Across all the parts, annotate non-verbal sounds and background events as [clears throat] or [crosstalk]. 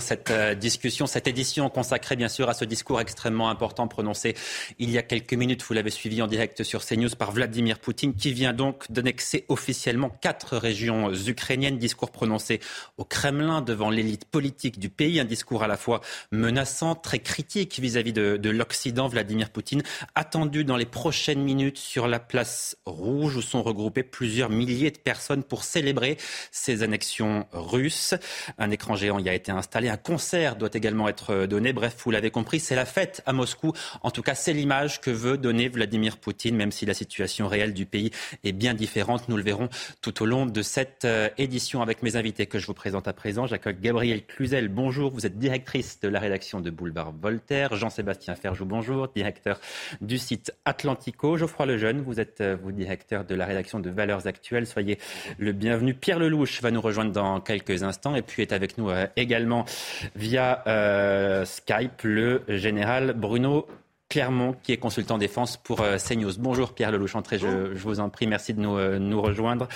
Cette euh, discussion, cette édition consacrée bien sûr à ce discours extrêmement important prononcé il y a quelques minutes, vous l'avez suivi en direct sur CNews par Vladimir Poutine, qui vient donc d'annexer officiellement quatre régions ukrainiennes. Discours prononcé au Kremlin devant l'élite politique du pays, un discours à la fois menaçant, très critique vis-à-vis de, de l'Occident. Vladimir Poutine attendu dans les prochaines minutes sur la place rouge où sont regroupés plusieurs milliers de personnes pour célébrer ces annexions russes. Un écran géant y a été installé un concert doit également être euh, donné. Bref, vous l'avez compris, c'est la fête à Moscou. En tout cas, c'est l'image que veut donner Vladimir Poutine, même si la situation réelle du pays est bien différente. Nous le verrons tout au long de cette euh, édition avec mes invités que je vous présente à présent. J'accueille Gabriel Cluzel. Bonjour, vous êtes directrice de la rédaction de Boulevard Voltaire. Jean-Sébastien Ferjou, bonjour, directeur du site Atlantico. Geoffroy Lejeune, vous êtes euh, vous directeur de la rédaction de Valeurs Actuelles. Soyez le bienvenu. Pierre Lelouch va nous rejoindre dans quelques instants et puis est avec nous également via euh, Skype le général Bruno Clermont, qui est consultant défense pour euh, CNews. Bonjour Pierre Lelouch-Entré, je, je, vous en prie, merci de nous, euh, nous rejoindre.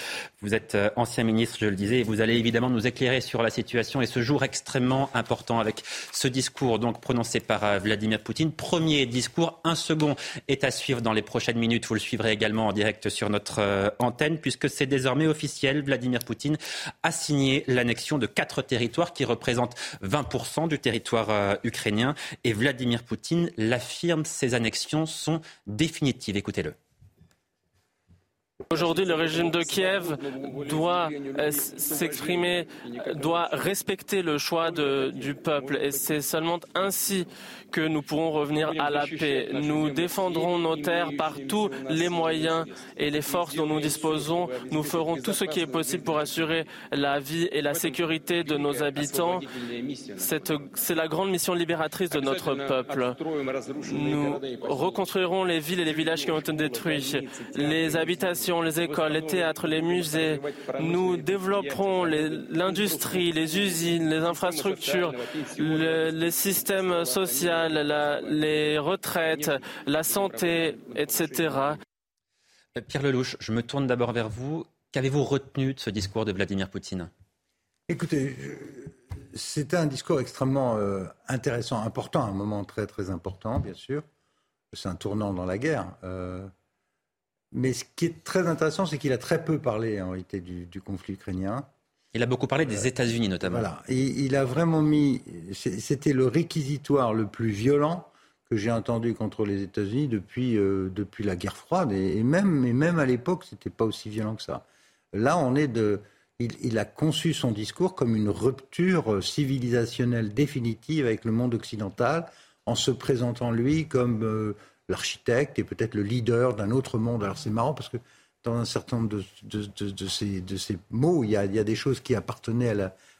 Vous êtes euh, ancien ministre, je le disais, et vous allez évidemment nous éclairer sur la situation et ce jour extrêmement important avec ce discours donc prononcé par Vladimir Poutine. Premier discours, un second est à suivre dans les prochaines minutes. Vous le suivrez également en direct sur notre antenne, puisque c'est désormais officiel. Vladimir Poutine a signé l'annexion de quatre territoires qui représentent 20% du territoire ukrainien. Et Vladimir Poutine l'affirme ces annexions sont définitives. Écoutez-le. Aujourd'hui, le régime de Kiev doit euh, s'exprimer, doit respecter le choix du peuple. Et c'est seulement ainsi que nous pourrons revenir à la paix. Nous défendrons nos terres par tous les moyens et les forces dont nous disposons. Nous ferons tout ce qui est possible pour assurer la vie et la sécurité de nos habitants. C'est la grande mission libératrice de notre peuple. Nous reconstruirons les villes et les villages qui ont été détruits, les habitations, les écoles, les théâtres, les musées. Nous développerons l'industrie, les, usines, les infrastructures, les systèmes sociaux les retraites, la santé, etc. Pierre Lelouch, je me tourne d'abord vers vous. Qu'avez-vous retenu de ce discours de Vladimir Poutine? Écoutez, c'était un discours extrêmement euh, intéressant, important, un moment très très important, bien sûr. C'est un tournant dans la guerre. Euh, mais ce qui est très intéressant, c'est qu'il a très peu parlé en réalité du conflit ukrainien. Il a beaucoup parlé des États-Unis notamment. Voilà. Il a vraiment mis. C'était le réquisitoire le plus violent que j'ai entendu contre les États-Unis depuis, euh, depuis la guerre froide. Et, même, et même à l'époque, ce n'était pas aussi violent que ça. Là, on est de. Il, a conçu son discours comme une rupture civilisationnelle définitive avec le monde occidental, en se présentant lui comme euh, l'architecte et peut-être le leader d'un autre monde. Alors c'est marrant parce que dans un certain nombre de, ces, mots. Il y, a, des choses qui appartenaient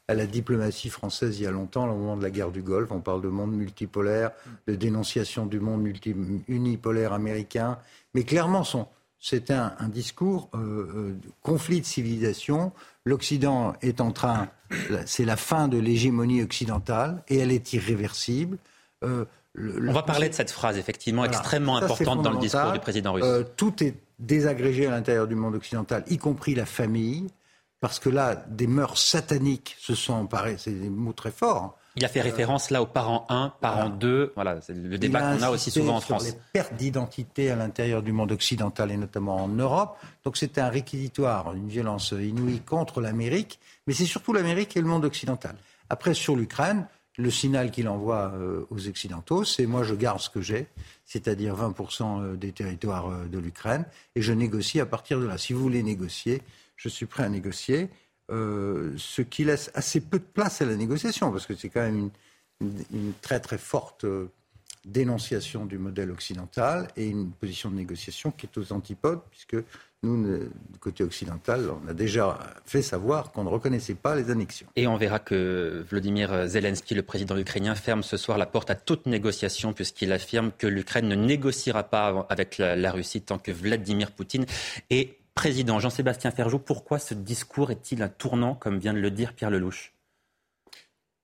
à la, diplomatie française il y a longtemps, au moment de la guerre du Golfe. On parle de monde multipolaire, de dénonciation du monde unipolaire américain. Mais clairement, un, un, discours euh, euh, conflit de civilisation. L'Occident est en train, c'est la fin de l'hégémonie occidentale et elle est irréversible. Euh, on va parler de cette phrase, effectivement, extrêmement importante dans le discours du président russe. Euh, tout est désagrégé à l'intérieur du monde occidental, y compris la famille, parce que là, des mœurs sataniques se sont emparées, c'est des mots très forts. Hein. Il a fait référence là aux parents 1, parents 2, voilà, c'est le débat qu'on a aussi souvent en France. Sur les pertes d'identité à l'intérieur du monde occidental et notamment en Europe. Donc c'était un réquisitoire, une violence inouïe contre l'Amérique, mais c'est surtout l'Amérique et le monde occidental. Après, sur l'Ukraine, le signal qu'il envoie euh, aux Occidentaux, c'est moi je garde ce que j'ai, c'est-à-dire 20% euh, des territoires euh, de l'Ukraine, et je négocie à partir de là. Si vous voulez négocier, je suis prêt à négocier, ce qui laisse assez peu de place à la négociation, parce que c'est quand même une, très très forte dénonciation du modèle occidental et une position de négociation qui est aux antipodes, puisque nous, du côté occidental, on a déjà fait savoir qu'on ne reconnaissait pas les annexions. Et on verra que Vladimir Zelensky, le président ukrainien, ferme ce soir la porte à toute négociation, puisqu'il affirme que l'Ukraine ne négociera pas avec la, Russie tant que Vladimir Poutine est président. Jean-Sébastien Ferjou, pourquoi ce discours est-il un tournant, comme vient de le dire Pierre Lelouch?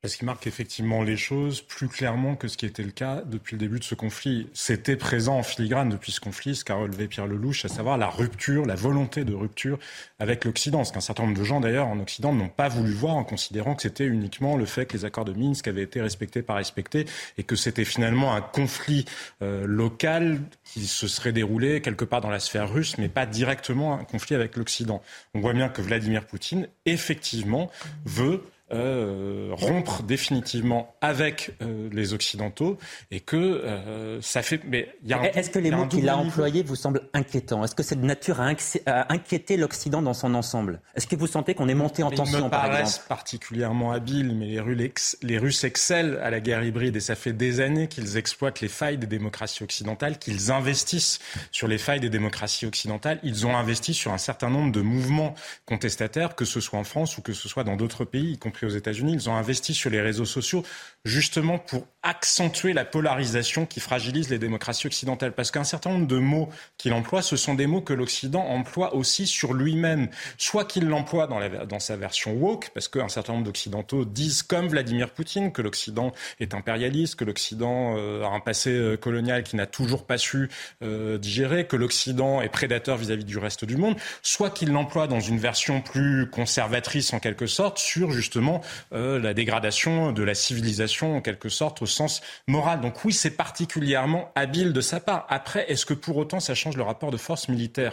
Ce qui marque effectivement les choses plus clairement que ce qui était le cas depuis le début de ce conflit. C'était présent en filigrane depuis ce conflit, ce qu'a relevé Pierre Lelouch, à savoir la rupture, la volonté de rupture avec l'Occident. Ce qu'un certain nombre de gens, d'ailleurs, en Occident n'ont pas voulu voir en considérant que c'était uniquement le fait que les accords de Minsk avaient été respectés par respectés et que c'était finalement un conflit euh, local qui se serait déroulé quelque part dans la sphère russe, mais pas directement un conflit avec l'Occident. On voit bien que Vladimir Poutine, effectivement, veut euh, rompre définitivement avec euh, les Occidentaux et que euh, ça fait. Mais Est-ce que les mots qu'il a employés vous semblent inquiétants? Est-ce que c'est de nature à, inquiéter l'Occident dans son ensemble? Est-ce que vous sentez qu'on est monté en tension, ils me par paraissent particulièrement habiles, mais les Russes, les Russes excellent à la guerre hybride et ça fait des années qu'ils exploitent les failles des démocraties occidentales, qu'ils investissent sur les failles des démocraties occidentales. Ils ont investi sur un certain nombre de mouvements contestataires, que ce soit en France ou que ce soit dans d'autres pays, y compris aux États-Unis, ils ont investi sur les réseaux sociaux justement pour accentuer la polarisation qui fragilise les démocraties occidentales. Parce qu'un certain nombre de mots qu'il emploie, ce sont des mots que l'Occident emploie aussi sur lui-même. Soit qu'il l'emploie dans, sa version woke, parce qu'un certain nombre d'Occidentaux disent, comme Vladimir Poutine, que l'Occident est impérialiste, que l'Occident euh, a un passé euh, colonial qui n'a toujours pas su euh, digérer, que l'Occident est prédateur vis-à-vis -vis du reste du monde. Soit qu'il l'emploie dans une version plus conservatrice en quelque sorte, sur justement la dégradation de la civilisation en quelque sorte au sens moral. Donc oui, c'est particulièrement habile de sa part. Après, est-ce que pour autant ça change le rapport de force militaire?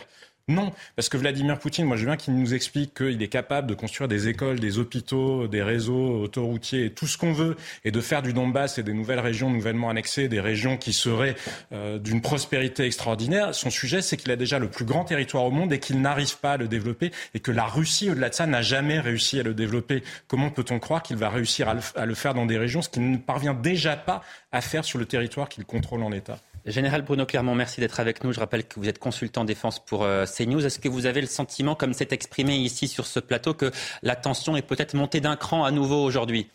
Non, parce que Vladimir Poutine, moi je veux bien qu'il nous explique qu'il est capable de construire des écoles, des hôpitaux, des réseaux autoroutiers, tout ce qu'on veut, et de faire du Donbass et des nouvelles régions nouvellement annexées, des régions qui seraient euh, d'une prospérité extraordinaire. Son sujet, c'est qu'il a déjà le plus grand territoire au monde et qu'il n'arrive pas à le développer, et que la Russie, au-delà de ça, n'a jamais réussi à le développer. Comment peut-on croire qu'il va réussir à le, à le faire dans des régions, ce qu'il ne parvient déjà pas à faire sur le territoire qu'il contrôle en État Général Bruno Clermont, merci d'être avec nous. Je rappelle que vous êtes consultant défense pour euh, CNews. Est-ce que vous avez le sentiment, comme c'est exprimé ici sur ce plateau, que la tension est peut-être montée d'un cran à nouveau aujourd'hui?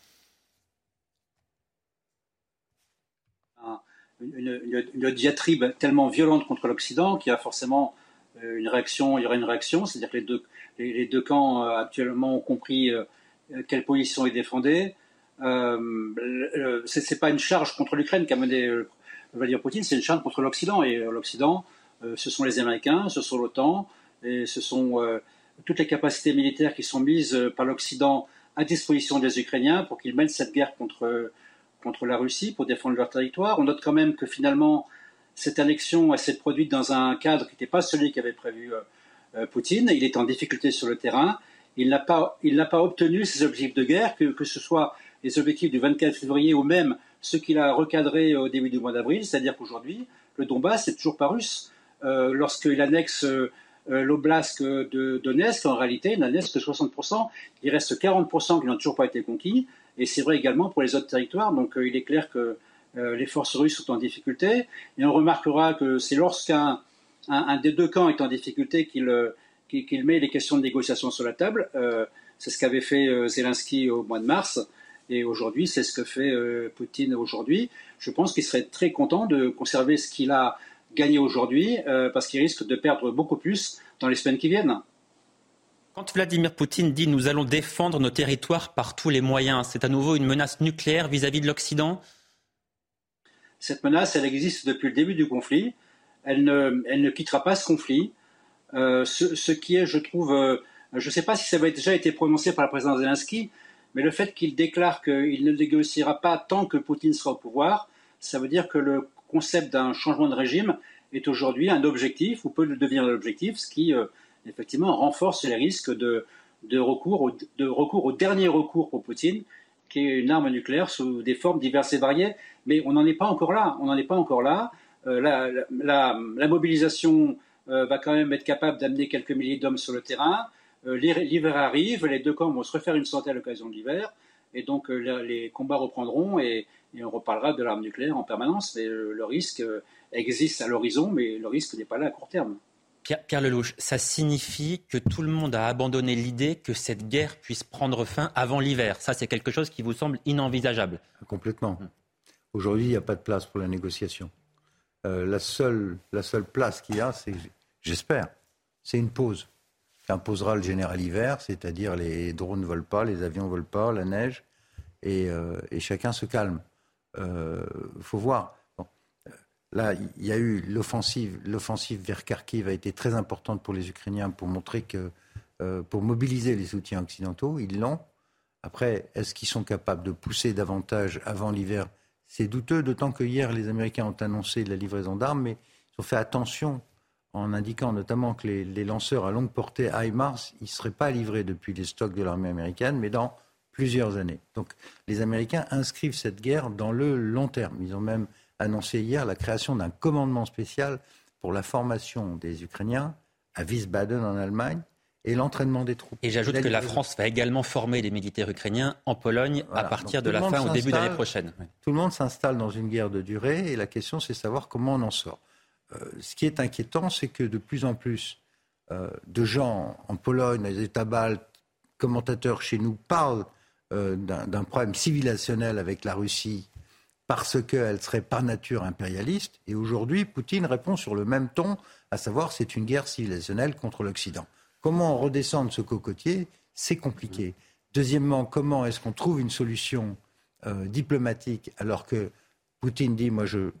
Une, diatribe tellement violente contre l'Occident qu'il y a forcément euh, une réaction, il y aura une réaction, c'est-à-dire que les deux, les, deux camps euh, actuellement ont compris quelle position ils défendaient. Euh, c'est pas une charge contre l'Ukraine qu'a mené Vladimir Poutine, c'est une charge contre l'Occident. Et euh, l'Occident, euh, ce sont les Américains, ce sont l'OTAN, et ce sont euh, toutes les capacités militaires qui sont mises par l'Occident à disposition des Ukrainiens pour qu'ils mènent cette guerre contre, contre la Russie, pour défendre leur territoire. On note quand même que finalement, cette annexion s'est produite dans un cadre qui n'était pas celui qu'avait prévu Poutine. Il est en difficulté sur le terrain. Il n'a pas, pas obtenu ses objectifs de guerre, que, que ce soit les objectifs du 24 février ou même ce qu'il a recadré au début du mois d'avril, c'est-à-dire qu'aujourd'hui, le Donbass n'est toujours pas russe. Euh, lorsqu'il annexe euh, l'oblast de Donetsk, en réalité, il n'annexe que 60%. Il reste 40% qui n'ont toujours pas été conquis. Et c'est vrai également pour les autres territoires. Donc euh, il est clair que les forces russes sont en difficulté. Et on remarquera que c'est lorsqu'un un, des deux camps est en difficulté qu'il met les questions de négociation sur la table. c'est ce qu'avait fait Zelensky au mois de mars. Et aujourd'hui, c'est ce que fait euh, Poutine aujourd'hui. Je pense qu'il serait très content de conserver ce qu'il a gagné aujourd'hui, euh, parce qu'il risque de perdre beaucoup plus dans les semaines qui viennent. Quand Vladimir Poutine dit nous allons défendre nos territoires par tous les moyens, c'est à nouveau une menace nucléaire vis-à-vis de l'Occident? Cette menace, elle existe depuis le début du conflit. Elle ne, elle ne quittera pas ce conflit. Euh, ce, ce, qui est, je trouve, je ne sais pas si ça avait déjà été prononcé par le président Zelensky, mais le fait qu'il déclare qu'il ne négociera pas tant que Poutine sera au pouvoir, ça veut dire que le concept d'un changement de régime est aujourd'hui un objectif, ou peut le devenir un objectif, ce qui euh, effectivement renforce les risques de, recours, au, de recours au dernier recours pour Poutine, qui est une arme nucléaire sous des formes diverses et variées. Mais on n'en est pas encore là. On n'en est pas encore là. Euh, la, mobilisation euh, va quand même être capable d'amener quelques milliers d'hommes sur le terrain. Euh, l'hiver arrive, les deux camps vont se refaire une santé à l'occasion de l'hiver, et donc les combats reprendront et, on reparlera de l'arme nucléaire en permanence. Mais le risque existe à l'horizon, mais le risque n'est pas là à court terme. Pierre, Lelouch, ça signifie que tout le monde a abandonné l'idée que cette guerre puisse prendre fin avant l'hiver. Ça, c'est quelque chose qui vous semble inenvisageable. Complètement. Hum. Aujourd'hui, il n'y a pas de place pour la négociation. Euh, la, seule, la seule place qu'il y a, c'est, j'espère, c'est une pause qu'imposera le général hiver, c'est-à-dire les drones ne volent pas, les avions ne volent pas, la neige, et, euh, chacun se calme. Il euh, faut voir. Là, il y a eu l'offensive, l'offensive vers Kharkiv a été très importante pour les Ukrainiens pour montrer que, pour mobiliser les soutiens occidentaux, ils l'ont. Après, est-ce qu'ils sont capables de pousser davantage avant l'hiver? C'est douteux, d'autant que hier, les Américains ont annoncé la livraison d'armes, mais ils ont fait attention en indiquant notamment que les, lanceurs à longue portée HIMARS, ils ne seraient pas livrés depuis les stocks de l'armée américaine, mais dans plusieurs années. Donc les Américains inscrivent cette guerre dans le long terme. Ils ont même annoncé hier la création d'un commandement spécial pour la formation des Ukrainiens à Wiesbaden en Allemagne et l'entraînement des troupes. Et j'ajoute que la France va également former des militaires ukrainiens en Pologne à partir de la fin au début d'année prochaine. Tout le monde s'installe dans une guerre de durée et la question c'est savoir comment on en sort. Euh, ce qui est inquiétant, c'est que de plus en plus euh, de gens en Pologne, les États baltes, commentateurs chez nous parlent euh, d'un problème civilisationnel avec la Russie parce qu'elle serait par nature impérialiste. Et aujourd'hui, Poutine répond sur le même ton, à savoir c'est une guerre civilisationnelle contre l'Occident. Comment on redescend de ce cocotier? C'est compliqué. Deuxièmement, comment est-ce qu'on trouve une solution diplomatique alors que Poutine dit moi je,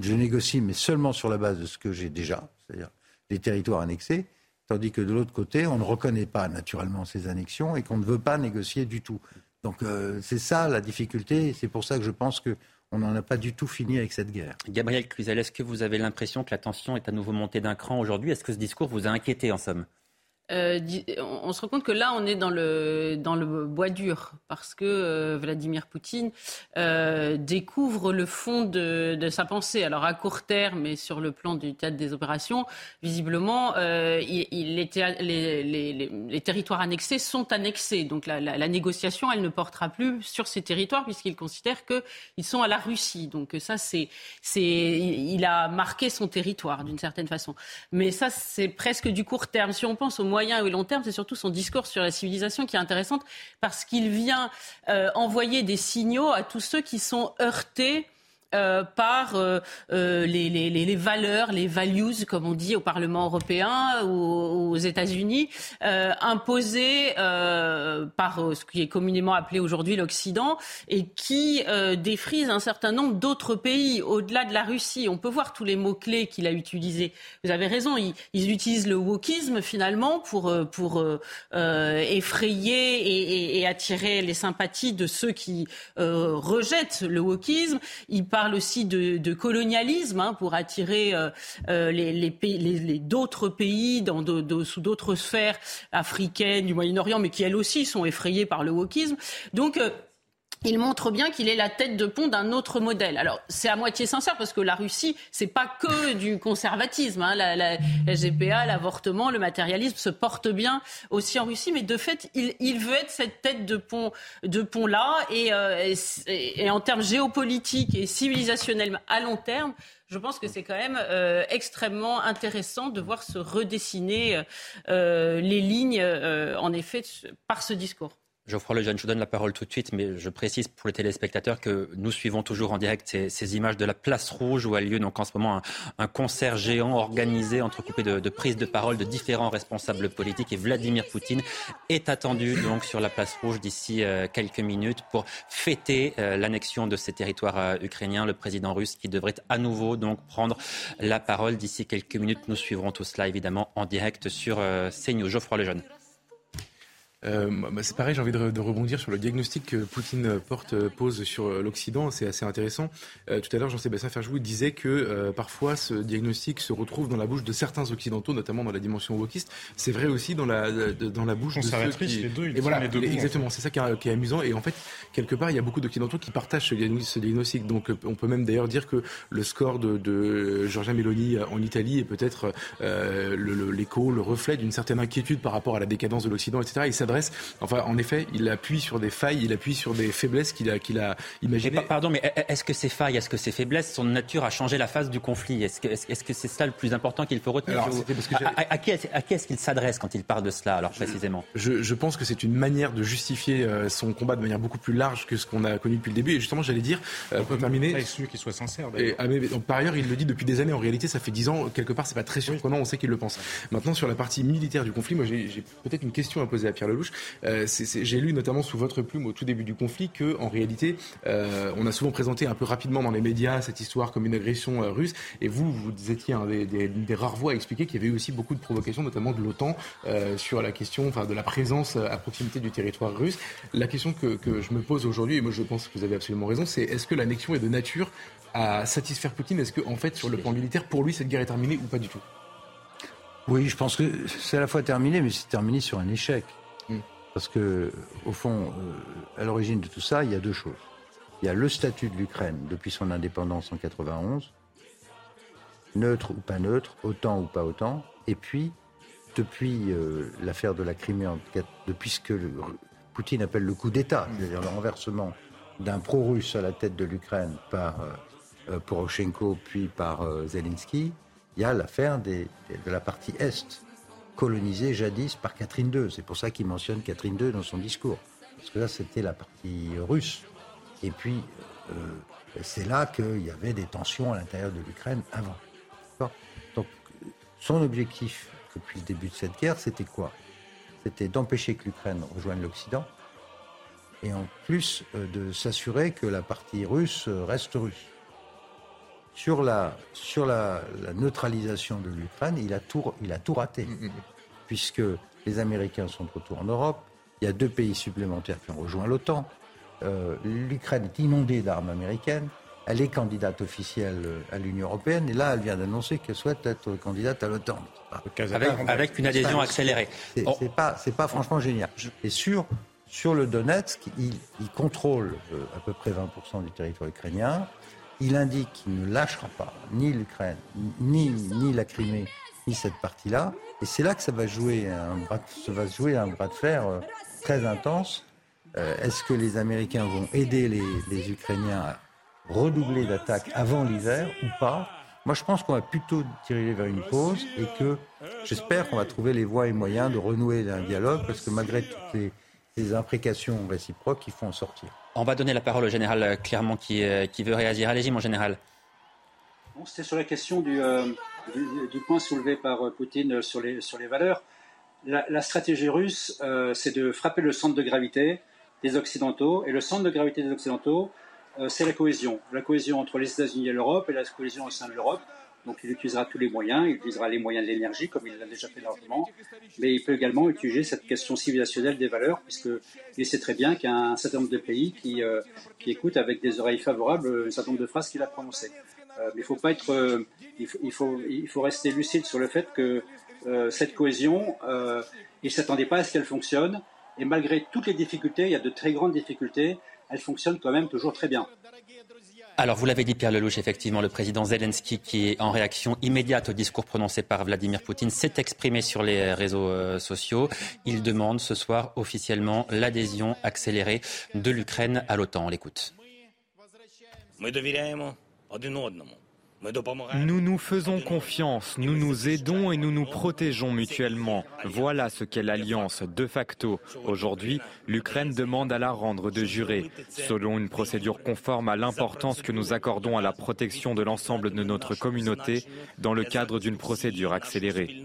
je négocie mais seulement sur la base de ce que j'ai déjà, c'est-à-dire les territoires annexés, tandis que de l'autre côté on ne reconnaît pas naturellement ces annexions et qu'on ne veut pas négocier du tout. Donc euh, c'est ça la difficulté et c'est pour ça que je pense que on n'en a pas du tout fini avec cette guerre. Gabriel Cluzel, est-ce que vous avez l'impression que la tension est à nouveau montée d'un cran aujourd'hui? Est-ce que ce discours vous a inquiété en somme? Euh, on se rend compte que là, on est dans le, dans le bois dur, parce que euh, Vladimir Poutine euh, découvre le fond de, sa pensée. Alors à court terme, et sur le plan du théâtre des opérations, visiblement, les, territoires annexés sont annexés. Donc la, négociation, elle ne portera plus sur ces territoires, puisqu'il considère qu'ils sont à la Russie. Donc ça, c'est, il a marqué son territoire d'une certaine façon. Mais ça, c'est presque du court terme. Si on pense au long terme, c'est surtout son discours sur la civilisation qui est intéressante parce qu'il vient euh, envoyer des signaux à tous ceux qui sont heurtés euh, par euh, euh, les, valeurs, les values, comme on dit au Parlement européen ou aux États-Unis, imposées par ce qui est communément appelé aujourd'hui l'Occident et qui défrisent un certain nombre d'autres pays au-delà de la Russie. On peut voir tous les mots-clés qu'il a utilisés. Vous avez raison, ils, ils utilisent le wokisme finalement pour, pour effrayer et, attirer les sympathies de ceux qui rejettent le wokisme. Parle aussi de, colonialisme hein, pour attirer euh, euh, les, les, d'autres pays dans sous d'autres sphères africaines du Moyen-Orient, mais qui elles aussi sont effrayées par le wokisme. Donc euh, il montre bien qu'il est la tête de pont d'un autre modèle. Alors c'est à moitié sincère parce que la Russie, c'est pas que du conservatisme. Hein. La, la, GPA, l'avortement, le matérialisme se portent bien aussi en Russie, mais de fait, il, veut être cette tête de pont, de pont là. Euh, et, et, en termes géopolitiques et civilisationnels à long terme, je pense que c'est quand même euh, extrêmement intéressant de voir se redessiner euh, les lignes, en effet, par ce discours. Geoffroy Lejeune, je vous donne la parole tout de suite, mais je précise pour les téléspectateurs que nous suivons toujours en direct ces, images de la place rouge où a lieu donc en ce moment un, concert géant organisé, entrecoupé de, prises de parole de différents responsables politiques. Et Vladimir Poutine est attendu donc sur la place rouge d'ici euh, quelques minutes pour fêter euh, l'annexion de ces territoires euh, ukrainiens. Le président russe qui devrait à nouveau donc prendre la parole d'ici quelques minutes. Nous suivrons tout cela évidemment en direct sur CNews. Geoffroy Lejeune. Euh, bah, c'est pareil, j'ai envie de, de, rebondir sur le diagnostic que Poutine porte, euh, pose sur euh, l'Occident. C'est assez intéressant. Euh, tout à l'heure, Jean-Sébastien Ferjou disait que euh, parfois ce diagnostic se retrouve dans la bouche de certains Occidentaux, notamment dans la dimension wokiste. C'est vrai aussi dans la, dans la bouche de ceux qui... les deux. et voilà, les deux exactement. C'est ça qui est, qui est, amusant. Et en fait, quelque part, il y a beaucoup d'Occidentaux qui partagent ce, ce diagnostic. Donc, on peut même d'ailleurs dire que le score de, de Giorgia Meloni en Italie est peut-être l'écho, le, le, reflet d'une certaine inquiétude par rapport à la décadence de l'Occident, etc. Et ça Enfin, en effet, il appuie sur des failles, il appuie sur des faiblesses qu'il a, qu'il a imaginées. pardon, mais est-ce que ces failles, est-ce que ces faiblesses sont de nature à changer la phase du conflit? Est-ce que, est-ce que c'est ça le plus important qu'il faut retenir à, qui, est-ce qu'il s'adresse quand il parle de cela, alors précisément? je, je, pense que c'est une manière de justifier euh, son combat de manière beaucoup plus large que ce qu'on a connu depuis le début. Et justement, j'allais dire, euh, pour terminer. Pas qu'il soit sincère. Et, ah, par ailleurs, il le dit depuis des années. En réalité, ça fait dix ans. Quelque part, c'est pas très surprenant. On sait qu'il le pense. Maintenant, sur la partie militaire du conflit, moi, j'ai peut-être une question à poser à Pierre Euh, j'ai lu notamment sous votre plume au tout début du conflit que, en réalité, euh, on a souvent présenté un peu rapidement dans les médias cette histoire comme une agression euh, russe. Et vous, vous étiez un des, rares voix à expliquer qu'il y avait eu aussi beaucoup de provocations, notamment de l'OTAN, sur la question enfin, de la présence à proximité du territoire russe. La question que, que je me pose aujourd'hui, et moi je pense que vous avez absolument raison, c'est est-ce que l'annexion est de nature à satisfaire Poutine? Est-ce qu'en en fait, sur le plan militaire, pour lui, cette guerre est terminée ou pas du tout? Oui, je pense que c'est à la fois terminé, mais c'est terminé sur un échec. Parce que, au fond, euh, à l'origine de tout ça, il y a deux choses. Il y a le statut de l'Ukraine depuis son indépendance en 91, neutre ou pas neutre, autant ou pas autant, et puis depuis euh, l'affaire de la Crimée, depuis ce que Poutine appelle le coup d'État, c'est-à-dire le renversement d'un pro-russe à la tête de l'Ukraine par euh, Poroshenko puis par Zelensky, il y a l'affaire de la partie Est, colonisée jadis par Catherine II. C'est pour ça qu'il mentionne Catherine II dans son discours. Parce que là, c'était la partie russe. Et puis, euh, c'est là qu'il y avait des tensions à l'intérieur de l'Ukraine avant. Donc, son objectif depuis le début de cette guerre, c'était quoi? C'était d'empêcher que l'Ukraine rejoigne l'Occident et en plus de s'assurer que la partie russe reste russe sur la, sur la, neutralisation de l'Ukraine, il, a tout, il a tout raté. Puisque les Américains sont de retour en Europe, il y a deux pays supplémentaires qui ont rejoint l'OTAN. Euh, L'Ukraine est inondée d'armes américaines. Elle est candidate officielle à l'Union européenne et là, elle vient d'annoncer qu'elle souhaite être candidate à l'OTAN. Avec, une adhésion accélérée. C'est n'est pas, pas, franchement génial. Et sur, sur le Donetsk, il, il contrôle euh, à peu près 20% du territoire ukrainien il indique qu'il ne lâchera pas ni l'Ukraine, ni, la Crimée, ni cette partie-là. Et c'est là que ça va jouer un bras, ça va jouer un bras de fer euh, très intense. Euh, est-ce que les Américains vont aider les, Ukrainiens à redoubler d'attaques avant l'hiver ou pas? Moi, je pense qu'on va plutôt tirer vers une pause et que j'espère qu'on va trouver les voies et moyens de renouer un dialogue parce que malgré toutes les, les imprécations réciproques, il faut en sortir. On va donner la parole au général Clermont qui, euh, qui veut réagir. Allez-y, mon général. C'était sur la question du, euh, point soulevé par euh, Poutine sur les valeurs. La, stratégie russe, c'est de frapper le centre de gravité des Occidentaux. Et le centre de gravité des Occidentaux, c'est la cohésion. La cohésion entre les États-Unis et l'Europe et la cohésion au sein de l'Europe. Donc il utilisera tous les moyens, il utilisera les moyens de l'énergie, comme il l'a déjà fait largement, mais il peut également utiliser cette question civilisationnelle des valeurs, puisqu'il sait très bien qu'il y a un certain nombre de pays qui, euh, écoutent avec des oreilles favorables un certain nombre de phrases qu'il a prononcées. Euh, mais il faut pas être, euh, il, faut, il, faut, il, faut, rester lucide sur le fait que cette cohésion, il ne s'attendait pas à ce qu'elle fonctionne, et malgré toutes les difficultés, il y a de très grandes difficultés, elle fonctionne quand même toujours très bien. Alors, vous l'avez dit, Pierre Lelouch, effectivement, le président Zelensky, qui est en réaction immédiate au discours prononcé par Vladimir Poutine, s'est exprimé sur les réseaux euh, sociaux. Il demande ce soir officiellement l'adhésion accélérée de l'Ukraine à l'OTAN. On l'écoute. Nous faisons confiance, nous nous aidons et nous nous protégeons mutuellement. Voilà ce qu'est l'alliance de facto. Aujourd'hui, l'Ukraine demande à la rendre de jurer, selon une procédure conforme à l'importance que nous accordons à la protection de l'ensemble de notre communauté dans le cadre d'une procédure accélérée.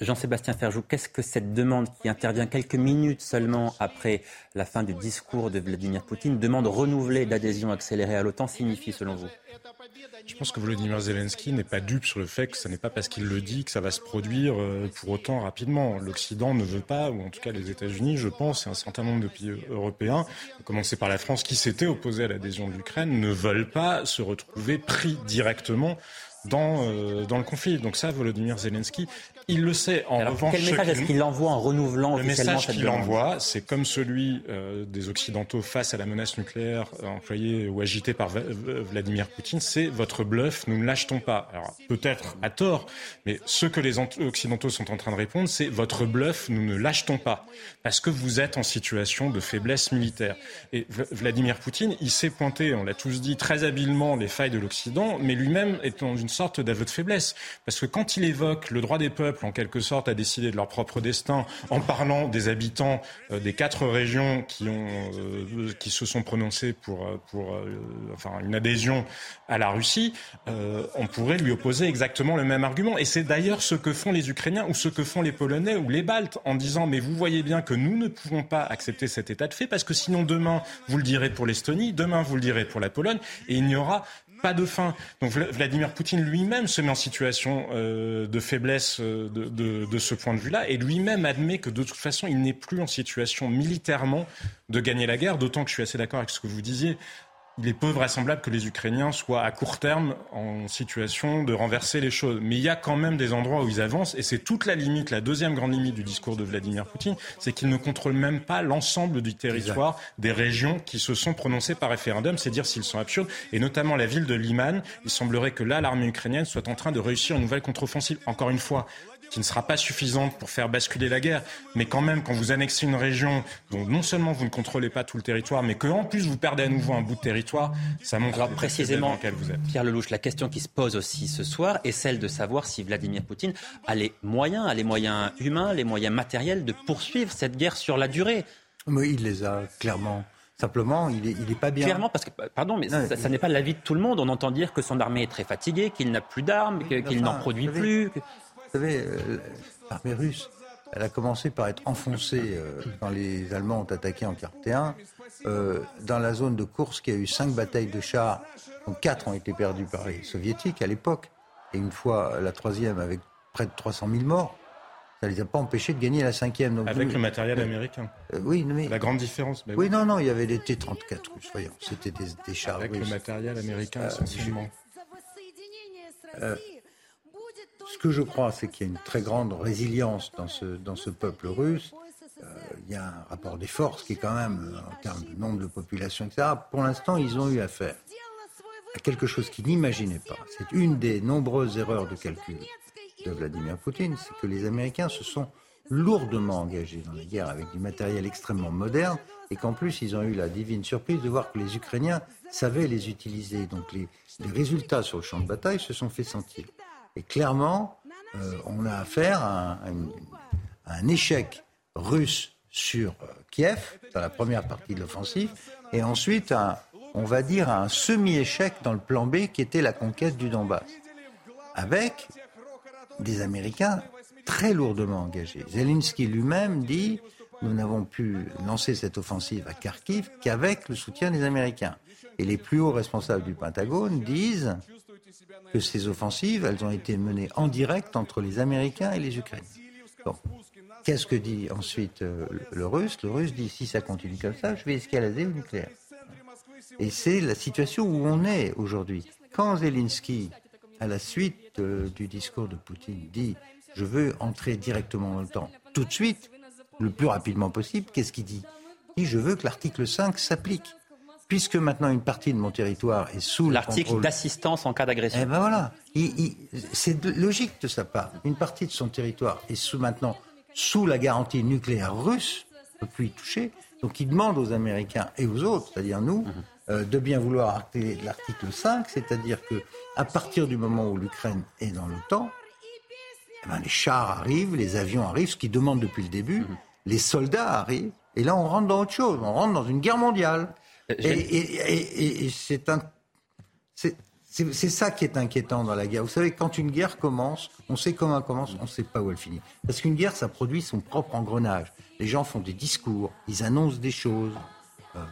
Jean-Sébastien Ferjou, qu'est-ce que cette demande qui intervient quelques minutes seulement après la fin du discours de Vladimir Poutine, demande renouvelée d'adhésion accélérée à l'OTAN, signifie selon vous? Je pense que Vladimir Zelensky n'est pas dupe sur le fait que ce n'est pas parce qu'il le dit que ça va se produire euh, pour autant rapidement. L'Occident ne veut pas, ou en tout cas les États-Unis, je pense, et un certain nombre de pays européens, à commencer par la France qui s'était opposée à l'adhésion de l'Ukraine, ne veulent pas se retrouver pris directement dans, euh, dans le conflit. Donc ça, Volodymyr Zelensky, il le sait. En revanche, quel message est-ce qu'il envoie en renouvelant le message qu'il envoie, c'est comme celui euh, des Occidentaux face à la menace nucléaire employée ou agitée par Vladimir Poutine, c'est votre bluff, nous ne l'achetons pas. Alors peut-être à tort, mais ce que les Occidentaux sont en train de répondre, c'est votre bluff, nous ne l'achetons pas, parce que vous êtes en situation de faiblesse militaire. Et Vladimir Poutine, il s'est pointé, on l'a tous dit très habilement, les failles de l'Occident, mais lui-même est dans une sorte d'aveu de faiblesse, parce que quand il évoque le droit des peuples en quelque sorte, à décider de leur propre destin en parlant des habitants euh, des quatre régions qui, ont, euh, qui se sont prononcés pour, euh, pour enfin, une adhésion à la Russie, on pourrait lui opposer exactement le même argument. Et c'est d'ailleurs ce que font les Ukrainiens ou ce que font les Polonais ou les Baltes en disant mais vous voyez bien que nous ne pouvons pas accepter cet état de fait parce que sinon demain vous le direz pour l'Estonie, demain vous le direz pour la Pologne et il n'y aura pas de fin. Donc Vladimir Poutine lui-même se met en situation euh, de faiblesse euh, de, de, de, ce point de vue-là, et lui-même admet que de toute façon, il n'est plus en situation militairement de gagner la guerre, d'autant que je suis assez d'accord avec ce que vous disiez il est peu vraisemblable que les Ukrainiens soient à court terme en situation de renverser les choses. Mais il y a quand même des endroits où ils avancent, et c'est toute la limite, la deuxième grande limite du discours de Vladimir Poutine, c'est qu'ils ne contrôlent même pas l'ensemble du territoire des régions qui se sont prononcées par référendum, c'est dire s'ils sont absurdes, et notamment la ville de Liman. Il semblerait que là, l'armée ukrainienne soit en train de réussir une nouvelle contre-offensive. Encore une fois, qui ne sera pas suffisante pour faire basculer la guerre, mais quand même, quand vous annexez une région dont non seulement vous ne contrôlez pas tout le territoire, mais qu'en plus vous perdez à nouveau un bout de territoire, ça montre Alors, précisément, dans vous êtes. Pierre Lelouch, la question qui se pose aussi ce soir est celle de savoir si Vladimir Poutine a les moyens, a les moyens humains, les moyens matériels de poursuivre cette guerre sur la durée. Mais il les a clairement. Simplement, il n'est il est pas bien. Clairement, parce que, pardon, mais ça, n'est pas l'avis de tout le monde. On entend dire que son armée est très fatiguée, qu'il n'a plus d'armes, qu'il n'en produit plus. Vous savez, euh, l'armée russe, elle a commencé par être enfoncée euh, quand les Allemands ont attaqué en 1941. Euh, dans la zone de course, qui a eu cinq batailles de chars, dont quatre ont été perdues par les soviétiques à l'époque, et une fois la troisième avec près de 300 000 morts. Ça ne les a pas empêchés de gagner la cinquième. avec le matériel américain. oui, mais la grande différence. oui. non, non, il y avait des T-34 russes. Voyons, c'était des, chars avec le matériel américain essentiellement ce que je crois, c'est qu'il y a une très grande résilience dans ce, peuple russe. Euh, il y a un rapport des forces qui est quand même, euh, en termes de nombre de population, etc. Pour l'instant, ils ont eu affaire à quelque chose qu'ils n'imaginaient pas. C'est une des nombreuses erreurs de calcul de Vladimir Poutine, c'est que les Américains se sont lourdement engagés dans la guerre avec du matériel extrêmement moderne et qu'en plus ils ont eu la divine surprise de voir que les Ukrainiens savaient les utiliser. Donc les résultats sur le champ de bataille se sont fait sentir. Et clairement, euh, on a affaire à un, échec russe sur euh, Kiev, dans la première partie de l'offensive, et ensuite, on va dire, un semi-échec dans le plan B qui était la conquête du Donbass, avec des Américains très lourdement engagés. Zelensky lui-même dit nous n'avons pu lancer cette offensive à Kharkiv qu'avec le soutien des Américains. Et les plus hauts responsables du Pentagone disent que ces offensives, elles ont été menées en direct entre les Américains et les Ukrainiens. Qu'est-ce que dit ensuite euh, le Russe? Le Russe dit si ça continue comme ça, je vais escalader le nucléaire. Et c'est la situation où on est aujourd'hui. Quand Zelensky, à la suite euh, du discours de Poutine, dit je veux entrer directement dans le temps tout de suite, le plus rapidement possible, qu'est-ce qu'il dit? Il dit je veux que l'article 5 s'applique puisque maintenant une partie de mon territoire est sous l'article d'assistance en cas d'agression. Eh ben voilà, c'est logique de sa part. Une partie de son territoire est sous maintenant sous la garantie nucléaire russe, ne peut plus y toucher. Donc il demande aux Américains et aux autres, c'est-à-dire nous, mhm. euh, de bien vouloir acter l'article 5, c'est-à-dire que à partir du moment où l'Ukraine est dans l'OTAN, eh ben, les chars arrivent, les avions arrivent, ce qu'ils demandent depuis le début, mhm. les soldats arrivent, et là on rentre dans autre chose, on rentre dans une guerre mondiale. Et, c'est un. C'est ça qui est inquiétant dans la guerre. Vous savez, quand une guerre commence, on sait comment elle commence, on ne sait pas où elle finit. Parce qu'une guerre, ça produit son propre engrenage. Les gens font des discours, ils annoncent des choses. Euh,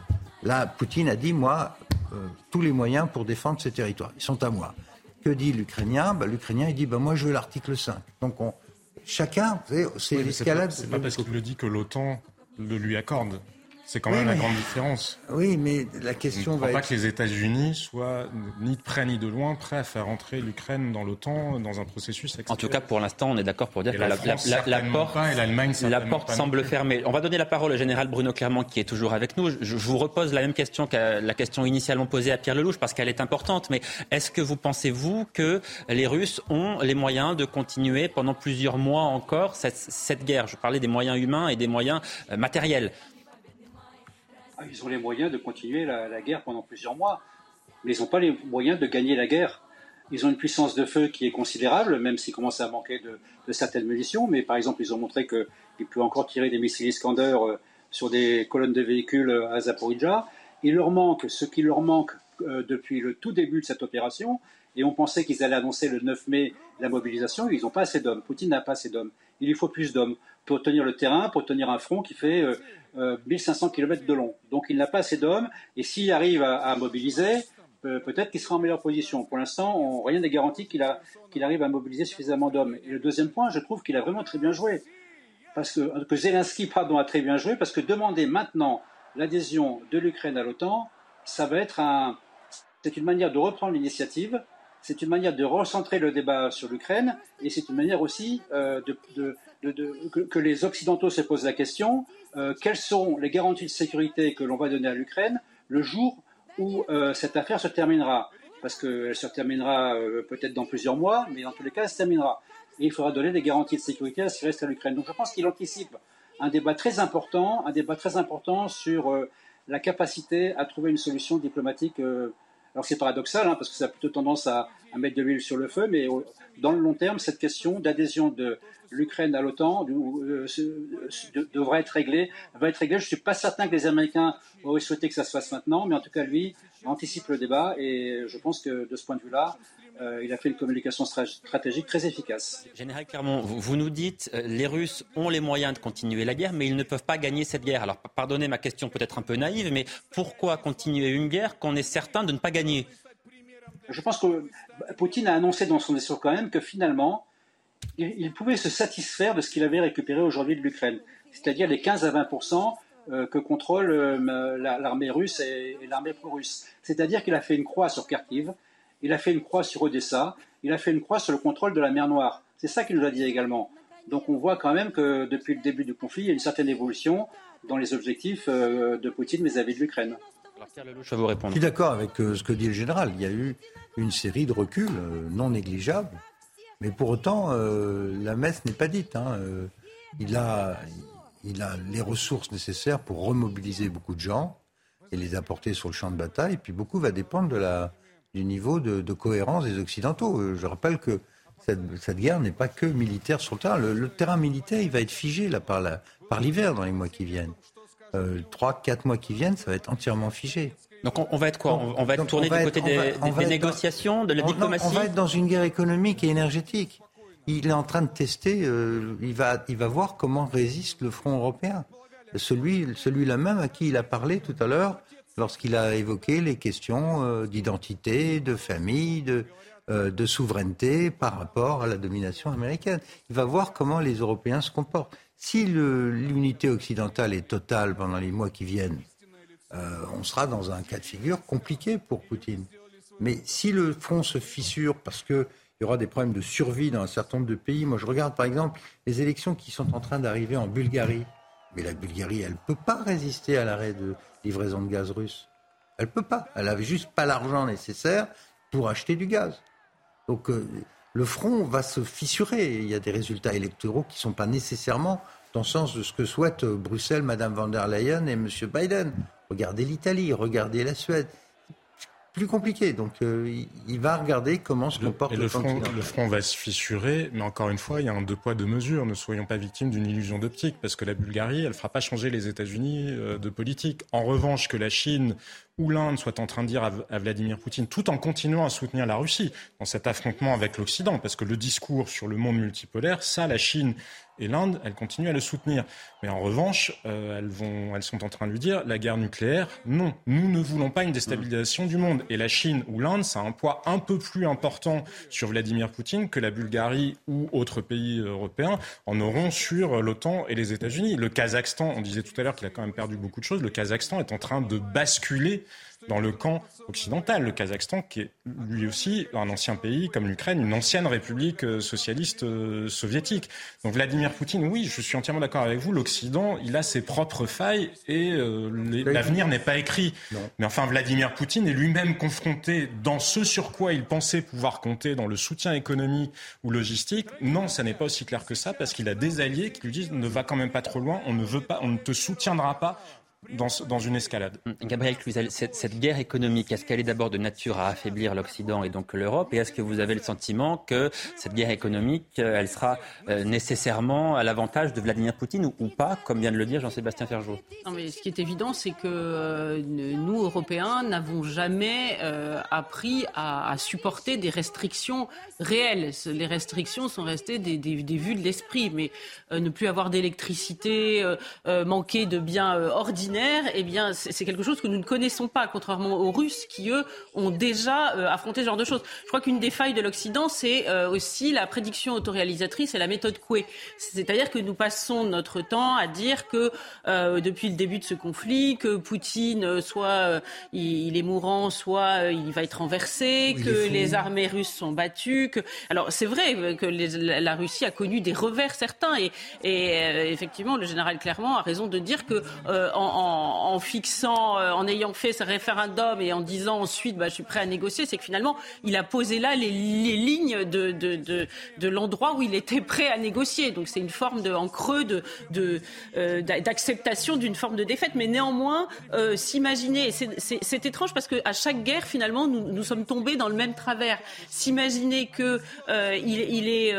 là, Poutine a dit, moi, euh, tous les moyens pour défendre ce territoire, ils sont à moi. Que dit l'Ukrainien? Bah, L'Ukrainien, il dit, bah, moi, je veux l'article 5. Donc, on, chacun, c'est l'escalade. c'est pas parce qu'il le dit que l'OTAN le lui accorde. C'est quand même la grande différence. Oui, mais la question Je ne va pas être... que les États-Unis soient ni de près ni de loin prêts à faire entrer l'Ukraine dans l'OTAN dans un processus En tout cas, pour l'instant, on est d'accord pour dire Et que la porte, pas, et l'Allemagne, la porte semble fermée. On va donner la parole au général Bruno Clermont qui est toujours avec nous. Je, je vous repose la même question que la question initialement posée à Pierre Lelouch parce qu'elle est importante. Mais est-ce que vous pensez, vous, que les Russes ont les moyens de continuer pendant plusieurs mois encore cette, cette guerre? Je parlais des moyens humains et des moyens euh, matériels. Ah, Ils ont les moyens de continuer la, guerre pendant plusieurs mois, mais ils n'ont pas les moyens de gagner la guerre. Ils ont une puissance de feu qui est considérable, même s'il commence à manquer de, de certaines munitions. Mais par exemple, ils ont montré qu'ils peuvent encore tirer des missiles Iskander euh, sur des colonnes de véhicules euh, à Zaporizhzhia. Il leur manque ce qui leur manque euh, depuis le tout début de cette opération. Et on pensait qu'ils allaient annoncer le 9 mai la mobilisation. Ils n'ont pas assez d'hommes. Poutine n'a pas assez d'hommes. Il lui faut plus d'hommes pour tenir le terrain, pour tenir un front qui fait euh, euh, 1500 km de long. Donc il n'a pas assez d'hommes. Et s'il arrive à, mobiliser, euh, peut-être qu'il sera en meilleure position. Pour l'instant, rien n'est garanti qu'il arrive à mobiliser suffisamment d'hommes. Et le deuxième point, je trouve qu'il a vraiment très bien joué. Parce que, que Zelensky, pardon, a très bien joué, parce que demander maintenant l'adhésion de l'Ukraine à l'OTAN, ça va être un, c'est une manière de reprendre l'initiative, c'est une manière de recentrer le débat sur l'Ukraine, et c'est une manière aussi euh, que, les Occidentaux se posent la question euh, quelles sont les garanties de sécurité que l'on va donner à l'Ukraine le jour où euh, cette affaire se terminera? Parce qu'elle se terminera peut-être dans plusieurs mois, mais dans tous les cas, elle se terminera. Et il faudra donner des garanties de sécurité à ce qui reste à l'Ukraine. Donc je pense qu'il anticipe un débat très important, un débat très important sur la capacité à trouver une solution diplomatique. Euh, alors c'est paradoxal, hein, parce que ça a plutôt tendance à, mettre de l'huile sur le feu, mais au- dans le long terme, cette question d'adhésion de l'Ukraine à l'OTAN euh, devrait être réglée. Être réglée. Je ne suis pas certain que les Américains auraient souhaité que ça se fasse maintenant, mais en tout cas, lui anticipe le débat, et je pense que de ce point de vue-là, euh, il a fait une communication stra- stratégique très efficace. Général Clermont, vous, vous nous dites euh, les Russes ont les moyens de continuer la guerre, mais ils ne peuvent pas gagner cette guerre. Alors, pa- pardonnez ma question peut-être un peu naïve, mais pourquoi continuer une guerre qu'on est certain de ne pas gagner? Je pense que Poutine a annoncé dans son discours quand même que finalement, il, il pouvait se satisfaire de ce qu'il avait récupéré aujourd'hui de l'Ukraine, c'est-à-dire les 15 à 20% euh, que contrôle euh, la- l'armée russe et l'armée pro-russe. C'est-à-dire qu'il a fait une croix sur Kharkiv, il a fait une croix sur Odessa, il a fait une croix sur le contrôle de la mer Noire. C'est ça qu'il nous a dit également. Donc on voit quand même que depuis le début du conflit, il y a une certaine évolution dans les objectifs euh, de Poutine vis-à-vis de l'Ukraine. Alors, Pierre Lelouch va vous répondre. Je suis d'accord avec euh, ce que dit le général. Il y a eu une série de reculs euh, non négligeables. Mais pour autant, la messe n'est pas dite. hein. Il, a, il a les ressources nécessaires pour remobiliser beaucoup de gens et les apporter sur le champ de bataille. Et puis beaucoup va dépendre de la, du niveau de, de cohérence des Occidentaux. Euh, Je rappelle que cette, cette guerre n'est pas que militaire sur le terrain. Le, le terrain militaire, il va être figé là, par la- par l'hiver dans les mois qui viennent. Euh, Trois, quatre mois qui viennent, ça va être entièrement figé. Donc on, on va être quoi on, on va être Donc, tourné du côté des, dans- négociations, de la non, diplomatie On va être dans une guerre économique et énergétique. Il est en train de tester, euh, il, va, il va voir comment résiste le front européen. Celui, celui-là même à qui il a parlé tout à l'heure, lorsqu'il a évoqué les questions euh, d'identité, de famille, de, euh, de souveraineté par rapport à la domination américaine. Il va voir comment les Européens se comportent. Si l'unité occidentale est totale pendant les mois qui viennent, euh, on sera dans un cas de figure compliqué pour Poutine. Mais si le front se fissure parce qu'il y aura des problèmes de survie dans un certain nombre de pays, moi je regarde par exemple les élections qui sont en train d'arriver en Bulgarie. Mais la Bulgarie, elle ne peut pas résister à l'arrêt de livraison de gaz russe. Elle ne peut pas. Elle n'avait juste pas l'argent nécessaire pour acheter du gaz. Donc euh, le front va se fissurer. Il y a des résultats électoraux qui ne sont pas nécessairement dans le sens de ce que souhaitent euh, Bruxelles, Madame von der Leyen et M. Biden. Regardez l'Italie, regardez la Suède. Plus compliqué. Donc euh, il- va regarder comment se comporte le, le, front le front va se fissurer, mais encore une fois, il y a un deux poids, deux mesures. Ne soyons pas victimes d'une illusion d'optique, parce que la Bulgarie, elle ne fera pas changer les États-Unis euh, de politique. En revanche, que la Chine ou l'Inde soit en train de dire à, Vladimir Poutine, tout en continuant à soutenir la Russie dans cet affrontement avec l'Occident, parce que le discours sur le monde multipolaire, ça, la Chine et l'Inde, elles continuent à le soutenir. Mais en revanche, euh, elles, vont, elles sont en train de lui dire la guerre nucléaire, non, nous ne voulons pas une déstabilisation du monde. Et la Chine ou l'Inde, ça a un poids un peu plus important sur Vladimir Poutine que la Bulgarie ou autres pays européens en auront sur l'OTAN et les États-Unis. Le Kazakhstan, on disait tout à l'heure qu'il a quand même perdu beaucoup de choses, le Kazakhstan est en train de basculer dans le camp occidental. Le Kazakhstan, qui est lui aussi un ancien pays comme l'Ukraine, une ancienne république euh, socialiste euh, soviétique. Donc Vladimir Poutine, oui, je suis entièrement d'accord avec vous, l'Occident, il a ses propres failles et euh, l'avenir n'est pas écrit. Mais enfin, Vladimir Poutine est lui-même confronté dans ce sur quoi il pensait pouvoir compter dans le soutien économique ou logistique. Non, ça n'est pas aussi clair que ça parce qu'il a des alliés qui lui disent ne va quand même pas trop loin, on ne veut pas, on ne te soutiendra pas dans, une escalade. Hum, Gabriel Cluzel, cette, guerre économique, est-ce qu'elle est d'abord de nature à affaiblir l'Occident et donc l'Europe? Et est-ce que vous avez le sentiment que cette guerre économique, euh, elle sera euh, nécessairement à l'avantage de Vladimir Poutine ou, pas, comme vient de le dire Jean-Sébastien Ferjot Non, mais ce qui est évident, c'est que euh, nous, Européens, n'avons jamais appris à, supporter des restrictions réelles. Les restrictions sont restées des, des vues de l'esprit, mais ne plus avoir d'électricité, manquer de biens ordinaires, eh bien, c'est quelque chose que nous ne connaissons pas, contrairement aux Russes qui, eux, ont déjà euh, affronté ce genre de choses. Je crois qu'une des failles de l'Occident, c'est euh, aussi la prédiction autoréalisatrice et la méthode Coué. C'est-à-dire que nous passons notre temps à dire que euh, depuis le début de ce conflit, que Poutine, soit il, est mourant, soit il va être renversé, que les armées russes sont battues. Que... Alors, c'est vrai que la Russie a connu des revers certains et, et effectivement, le général Clermont a raison de dire que en, en, fixant, euh, en ayant fait ce référendum et en disant ensuite bah, je suis prêt à négocier, c'est que finalement il a posé là les, lignes de, l'endroit où il était prêt à négocier. Donc c'est une forme de, en creux euh, d'acceptation d'une forme de défaite. Mais néanmoins, euh, s'imaginer, c'est étrange parce qu'à chaque guerre finalement nous, sommes tombés dans le même travers. S'imaginer que il, il, est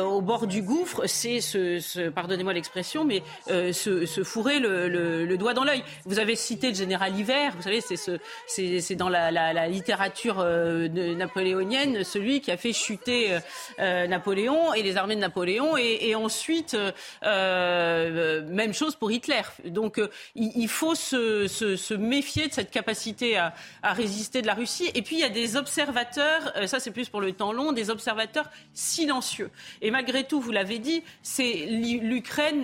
au bord du gouffre, c'est ce, pardonnez-moi l'expression, mais se, fourrer le le doigt dans l'œil. Vous avez cité le général Hiver, vous savez, c'est ce, dans la, littérature euh, napoléonienne celui qui a fait chuter euh, euh, Napoléon et les armées de Napoléon, et, ensuite même chose pour Hitler. Donc il, faut se, méfier de cette capacité à, à, résister de la Russie. Et puis il y a des observateurs, ça c'est plus pour le temps long, des observateurs silencieux. Et malgré tout, vous l'avez dit, c'est l'Ukraine,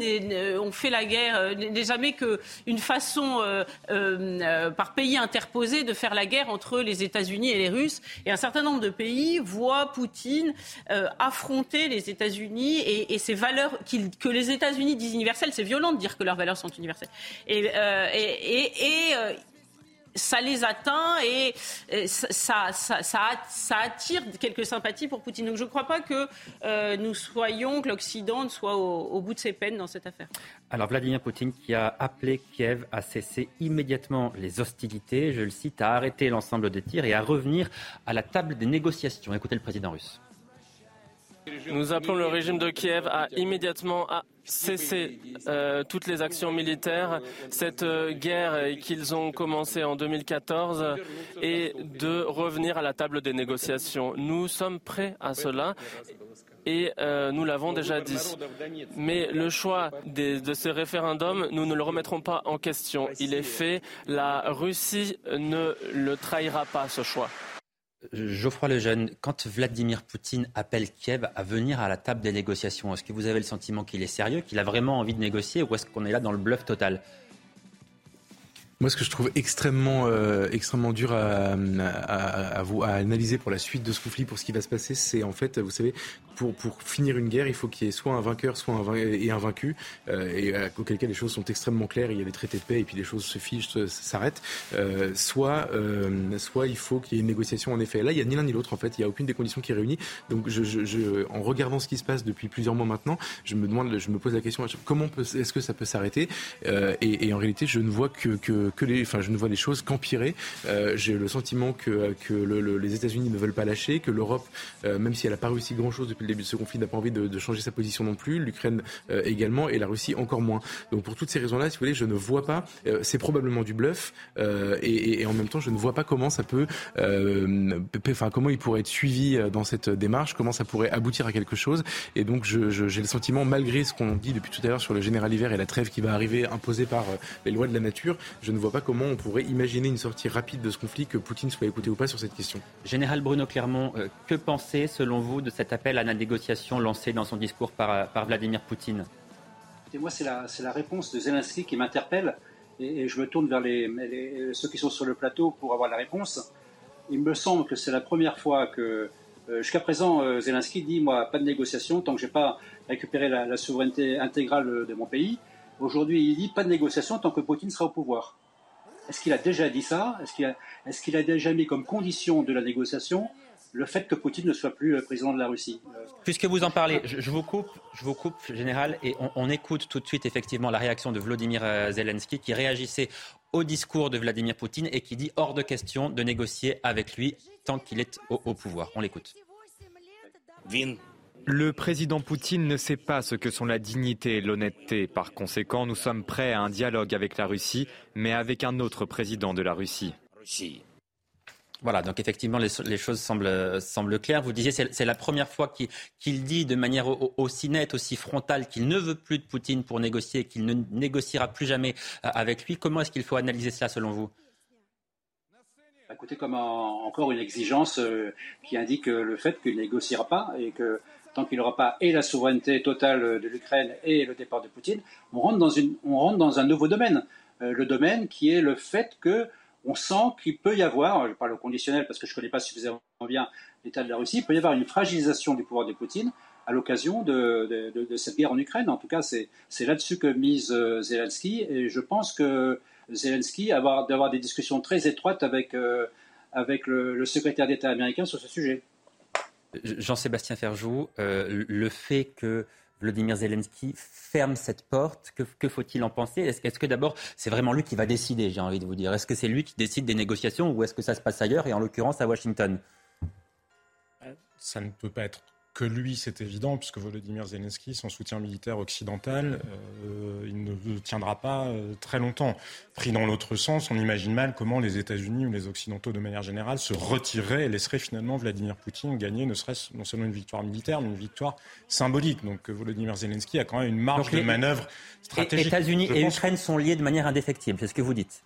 on fait la guerre, n'est jamais que une façon euh, euh, euh, par pays interposé de faire la guerre entre les États-Unis et les Russes. Et un certain nombre de pays voient Poutine affronter les États-Unis et, ces valeurs que les États-Unis disent universelles. C'est violent de dire que leurs valeurs sont universelles. Et, et ça les atteint et ça, ça, attire quelques sympathies pour Poutine. Donc je ne crois pas que euh, nous soyons, que l'Occident soit au, bout de ses peines dans cette affaire. Alors Vladimir Poutine qui a appelé Kiev à cesser immédiatement les hostilités, je le cite, à arrêter l'ensemble des tirs et à revenir à la table des négociations. Écoutez le président russe. Nous appelons le régime de Kiev à immédiatement cesser euh, toutes les actions militaires, cette euh, guerre qu'ils ont commencée en 2014 et de revenir à la table des négociations. Nous sommes prêts à cela et euh, nous l'avons déjà dit. Mais le choix de ce référendum, nous ne le remettrons pas en question. Il est fait. La Russie ne le trahira pas, ce choix. Geoffroy Lejeune, quand Vladimir Poutine appelle Kiev à venir à la table des négociations, est-ce que vous avez le sentiment qu'il est sérieux, qu'il a vraiment envie de négocier, ou est-ce qu'on est là dans le bluff total? Moi, ce que je trouve extrêmement, euh, extrêmement dur à, à, à, à, analyser pour la suite de ce conflit, pour ce qui va se passer, c'est en fait, vous savez, pour, pour finir une guerre, il faut qu'il y ait soit un vainqueur, soit un et un vaincu, euh, et euh, auquel cas les choses sont extrêmement claires, il y a des traités de paix, et puis les choses se fichent, s'arrêtent. Euh, soit, euh, soit il faut qu'il y ait une négociation en effet. Là, il y a ni l'un ni l'autre en fait, il y a aucune des conditions qui est réunie. Donc, je, je, en regardant ce qui se passe depuis plusieurs mois maintenant, je me demande, je me pose la question comment est-ce que ça peut s'arrêter? Et, et, en réalité, je ne vois que, que que les, enfin, je ne vois les choses qu'empirer. J'ai le sentiment que, que les États-Unis ne veulent pas lâcher, que l'Europe, même si elle n'a pas réussi grand-chose depuis le début de ce conflit, n'a pas envie de, changer sa position non plus. L'Ukraine également et la Russie encore moins. Donc pour toutes ces raisons-là, si vous voulez, je ne vois pas. c'est probablement du bluff et, en même temps, je ne vois pas comment ça peut, enfin comment il pourrait être suivi dans cette démarche, comment ça pourrait aboutir à quelque chose. Et donc j'ai le sentiment, malgré ce qu'on dit depuis tout à l'heure sur le général hiver et la trêve qui va arriver imposée par euh, les lois de la nature, je ne vois pas comment on pourrait imaginer une sortie rapide de ce conflit, que Poutine soit écouté ou pas sur cette question. Général Bruno Clermont, euh, que pensez, selon vous, de cet appel à la négociation lancé dans son discours par, euh, par Vladimir Poutine? Et moi, c'est la, la, réponse de Zelensky qui m'interpelle et, je me tourne vers les, ceux qui sont sur le plateau pour avoir la réponse. Il me semble que c'est la première fois que euh, jusqu'à présent, euh, Zelensky dit moi pas de négociation tant que j'ai pas récupéré la, souveraineté intégrale de mon pays. Aujourd'hui, il dit pas de négociation tant que Poutine sera au pouvoir. Est-ce qu'il a déjà dit ça Est-ce qu'il a, déjà mis comme condition de la négociation le fait que Poutine ne soit plus le président de la Russie. Euh, Puisque vous en parlez, je, vous coupe, je vous coupe, général, et on, on, écoute tout de suite effectivement la réaction de Vladimir Zelensky qui réagissait au discours de Vladimir Poutine et qui dit hors de question de négocier avec lui tant qu'il est au, pouvoir. On l'écoute. Le président Poutine ne sait pas ce que sont la dignité et l'honnêteté. Par conséquent, nous sommes prêts à un dialogue avec la Russie, mais avec un autre président de la Russie. Voilà, donc effectivement, les, choses semblent, semblent, claires. Vous disiez, c'est la première fois qu'il dit de manière aussi nette, aussi frontale, qu'il ne veut plus de Poutine pour négocier, qu'il ne négociera plus jamais euh, avec lui. Comment est-ce qu'il faut analyser cela selon vous? Écoutez comme encore une exigence euh, qui indique le fait qu'il ne négociera pas et que tant qu'il n'aura pas et la souveraineté totale de l'Ukraine et le départ de Poutine, on rentre dans, une, on rentre dans un nouveau domaine. Euh, le domaine qui est le fait que on sent qu'il peut y avoir, je parle au conditionnel parce que je ne connais pas suffisamment bien l'état de la Russie, il peut y avoir une fragilisation du pouvoir de Poutine à l'occasion de, cette guerre en Ukraine. En tout cas, c'est là-dessus que mise euh, Zelensky et je pense que Zelensky d'avoir des discussions très étroites avec, euh, avec le, secrétaire d'État américain sur ce sujet. Jean-Sébastien Ferjou, euh, le fait que Vladimir Zelensky ferme cette porte, que, faut-il en penser? Est-ce que d'abord c'est vraiment lui qui va décider, j'ai envie de vous dire? Est-ce que c'est lui qui décide des négociations ou est-ce que ça se passe ailleurs et en l'occurrence à Washington? Ça ne peut pas être que lui, c'est évident, puisque Volodymyr Zelensky, son soutien militaire occidental, euh, il ne tiendra pas euh, très longtemps. Pris dans l'autre sens, on imagine mal comment les États-Unis ou les Occidentaux, de manière générale, se retireraient et laisseraient finalement Vladimir Poutine gagner, ne serait-ce non seulement une victoire militaire, mais une victoire symbolique. Donc Volodymyr Zelensky a quand même une marge de manœuvre stratégique. États-Unis et Ukraine sont liés de manière indéfectible, c'est ce que vous dites.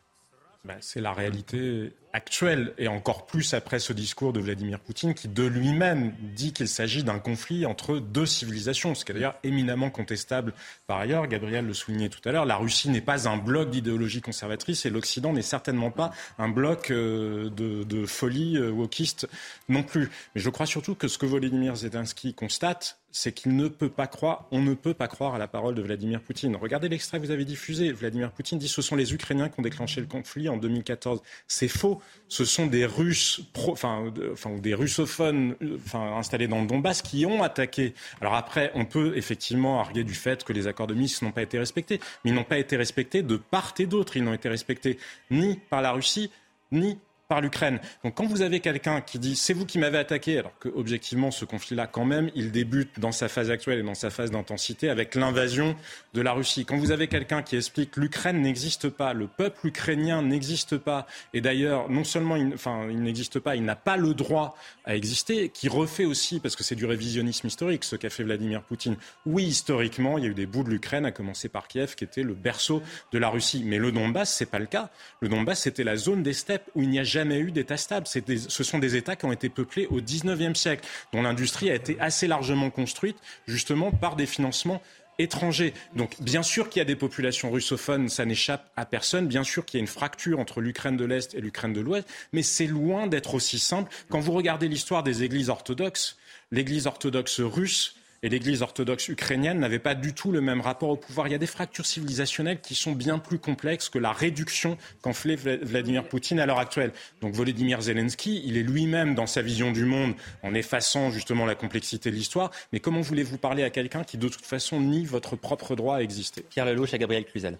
Ben, c'est la réalité actuelle, et encore plus après ce discours de Vladimir Poutine, qui de lui-même dit qu'il s'agit d'un conflit entre deux civilisations, ce qui est d'ailleurs éminemment contestable par ailleurs. Gabriel le soulignait tout à l'heure, la Russie n'est pas un bloc d'idéologie conservatrice, et l'Occident n'est certainement pas un bloc euh, de, folie euh, wokiste non plus. Mais je crois surtout que ce que Volodymyr Zelensky constate, c'est qu'il ne peut pas croire, on ne peut pas croire à la parole de Vladimir Poutine. Regardez l'extrait que vous avez diffusé. Vladimir Poutine dit ce sont les Ukrainiens qui ont déclenché le conflit en 2014. C'est faux ce sont des Russes, enfin, des russophones enfin, installés dans le Donbass qui ont attaqué. Alors après, on peut effectivement arguer du fait que les accords de Minsk n'ont pas été respectés, mais ils n'ont pas été respectés de part et d'autre. Ils n'ont été respectés ni par la Russie, ni par l'Ukraine. Donc quand vous avez quelqu'un qui dit c'est vous qui m'avez attaqué, alors que objectivement ce conflit-là quand même, il débute dans sa phase actuelle et dans sa phase d'intensité avec l'invasion de la Russie. Quand vous avez quelqu'un qui explique l'Ukraine n'existe pas, le peuple ukrainien n'existe pas, et d'ailleurs non seulement il, enfin, il n'existe pas, il n'a pas le droit à exister, qui refait aussi, parce que c'est du révisionnisme historique ce qu'a fait Vladimir Poutine. Oui, historiquement, il y a eu des bouts de l'Ukraine, à commencer par Kiev, qui était le berceau de la Russie. Mais le Donbass, c'est pas le cas. Le Donbass, c'était la zone des steppes où il n'y a jamais jamais eu d'État stable. ce sont des États qui ont été peuplés au XIXe siècle, dont l'industrie a été assez largement construite justement par des financements étrangers. Donc bien sûr qu'il y a des populations russophones, ça n'échappe à personne. Bien sûr qu'il y a une fracture entre l'Ukraine de l'Est et l'Ukraine de l'Ouest, mais c'est loin d'être aussi simple. Quand vous regardez l'histoire des églises orthodoxes, l'Église orthodoxe russe et l'Église orthodoxe ukrainienne n'avait pas du tout le même rapport au pouvoir. Il y a des fractures civilisationnelles qui sont bien plus complexes que la réduction qu'en fait Vladimir Poutine à l'heure actuelle. Donc Volodymyr Zelensky, il est lui-même dans sa vision du monde en effaçant justement la complexité de l'histoire. Mais comment voulez-vous parler à quelqu'un qui de toute façon nie votre propre droit à exister? Pierre Lelouch à Gabriel Cluzel.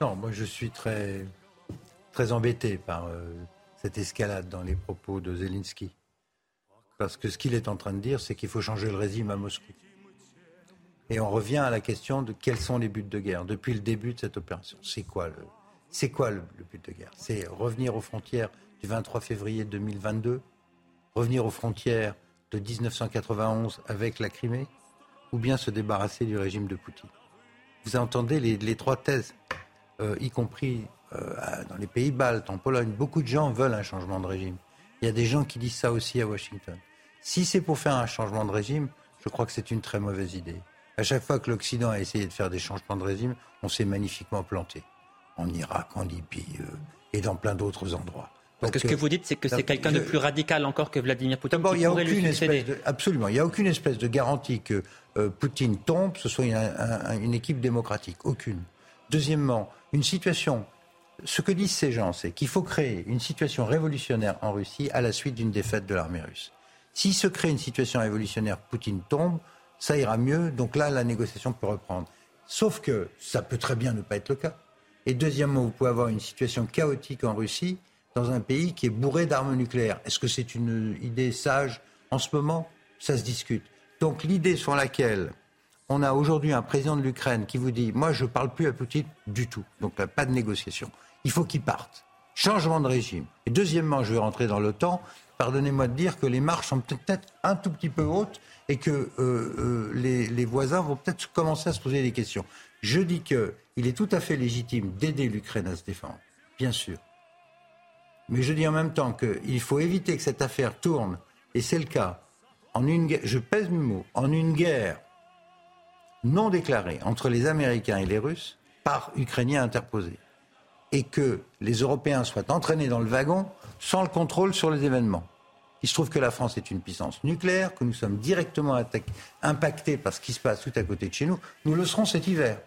Non, moi je suis très très embêté par euh, cette escalade dans les propos de Zelensky. Parce que ce qu'il est en train de dire, c'est qu'il faut changer le régime à Moscou. Et on revient à la question de quels sont les buts de guerre depuis le début de cette opération. C'est quoi le, but de guerre? C'est revenir aux frontières du 23 février 2022, revenir aux frontières de 1991 avec la Crimée, ou bien se débarrasser du régime de Poutine? Vous entendez les, trois thèses, euh, y compris euh, dans les pays baltes, en Pologne. Beaucoup de gens veulent un changement de régime. Il y a des gens qui disent ça aussi à Washington. Si c'est pour faire un changement de régime, je crois que c'est une très mauvaise idée. À chaque fois que l'Occident a essayé de faire des changements de régime, on s'est magnifiquement planté. En Irak, en Libye euh, et dans plein d'autres endroits. Parce que ce que vous dites, c'est que c'est quelqu'un de plus radical encore que Vladimir Poutine. D'abord, il n'y a aucune espèce de, absolument, il y a aucune espèce de garantie que euh, Poutine tombe, ce soit une équipe démocratique, aucune. Deuxièmement, une situation. Ce que disent ces gens, c'est qu'il faut créer une situation révolutionnaire en Russie à la suite d'une défaite de l'armée russe. S'il se crée une situation révolutionnaire, Poutine tombe, ça ira mieux. Donc là, la négociation peut reprendre. Sauf que ça peut très bien ne pas être le cas. Et deuxièmement, vous pouvez avoir une situation chaotique en Russie dans un pays qui est bourré d'armes nucléaires. Est-ce que c'est une idée sage en ce moment? Ça se discute. Donc l'idée sur laquelle on a aujourd'hui un président de l'Ukraine qui vous dit Moi, je ne parle plus à Poutine du tout. Donc pas de négociation. Il faut qu'il parte. Changement de régime. Et deuxièmement, je vais rentrer dans l'OTAN. Pardonnez-moi de dire que les marches sont peut-être un tout petit peu hautes et que euh, euh, les, les, voisins vont peut-être commencer à se poser des questions. Je dis qu'il est tout à fait légitime d'aider l'Ukraine à se défendre, bien sûr. Mais je dis en même temps qu'il faut éviter que cette affaire tourne, et c'est le cas, en une je pèse mes mots, en une guerre non déclarée entre les Américains et les Russes par Ukrainiens interposés, et que les Européens soient entraînés dans le wagon sans le contrôle sur les événements. Il se trouve que la France est une puissance nucléaire, que nous sommes directement impactés par ce qui se passe tout à côté de chez nous. Nous le serons cet hiver,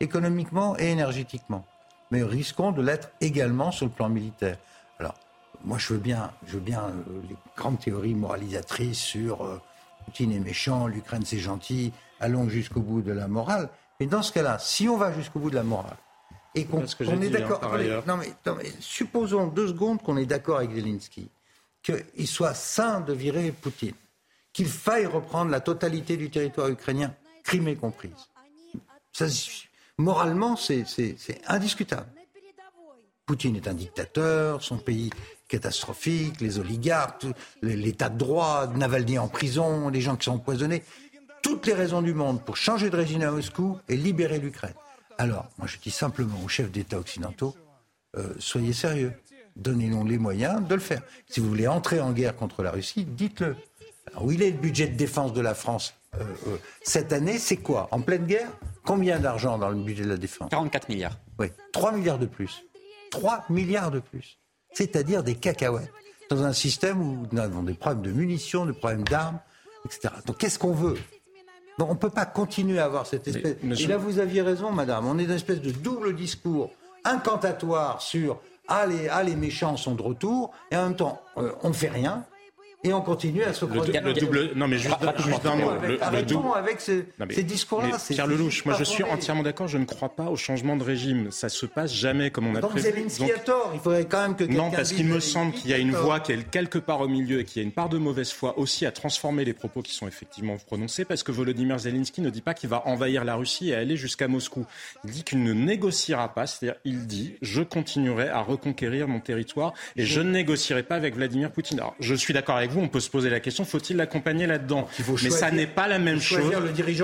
économiquement et énergétiquement. Mais risquons de l'être également sur le plan militaire. Alors, moi, je veux bien, je veux bien euh, les grandes théories moralisatrices sur euh, Poutine est méchant, l'Ukraine c'est gentil, allons jusqu'au bout de la morale. Mais dans ce cas-là, si on va jusqu'au bout de la morale et qu'on est hein, d'accord, non, mais, supposons deux secondes qu'on est d'accord avec Zelensky, qu'il soit sain de virer Poutine, qu'il faille reprendre la totalité du territoire ukrainien, Crimée comprise. Ça, moralement, c'est indiscutable. Poutine est un dictateur, son pays catastrophique, les oligarques, l'état de droit, Navalny en prison, les gens qui sont empoisonnés. Toutes les raisons du monde pour changer de régime à Moscou et libérer l'Ukraine. Alors, moi je dis simplement aux chefs d'État occidentaux, euh, soyez sérieux, donnez-nous les moyens de le faire. Si vous voulez entrer en guerre contre la Russie, dites-le. Alors, où il est le budget de défense de la France euh, euh, cette année C'est quoi? En pleine guerre? Combien d'argent dans le budget de la défense? 44 milliards. Oui, 3 milliards de plus. 3 milliards de plus. C'est-à-dire des cacahuètes. Dans un système où nous avons des problèmes de munitions, des problèmes d'armes, etc. Donc qu'est-ce qu'on veut? On ne peut pas continuer à avoir cette espèce. Et là, vous aviez raison, madame. On est dans une espèce de double discours incantatoire sur ah les, ah, les méchants sont de retour, et en même temps, euh, on ne fait rien. Et on continue à se croiser. Le, double, non, mais juste, juste un mot. le, double... avec ces, ces discours-là. Pierre Lelouch, moi je suis entièrement d'accord. Je ne crois pas au changement de régime. Ça se passe jamais comme on a prévu. Donc a tort. Il faudrait quand même que non, parce qu'il me semble qu'il y a une voix qui est quelque part au milieu et qu'il y a une part de mauvaise foi aussi à transformer les propos qui sont effectivement prononcés, parce que Volodymyr Zelensky ne dit pas qu'il va envahir la Russie et aller jusqu'à Moscou. Il dit qu'il ne négociera pas, c'est-à-dire il dit je continuerai à reconquérir mon territoire et je ne négocierai pas avec Vladimir Poutine. Alors, je suis d'accord avec vous, on peut se poser la question, faut-il l'accompagner là-dedans Mais ça n'est pas la même chose.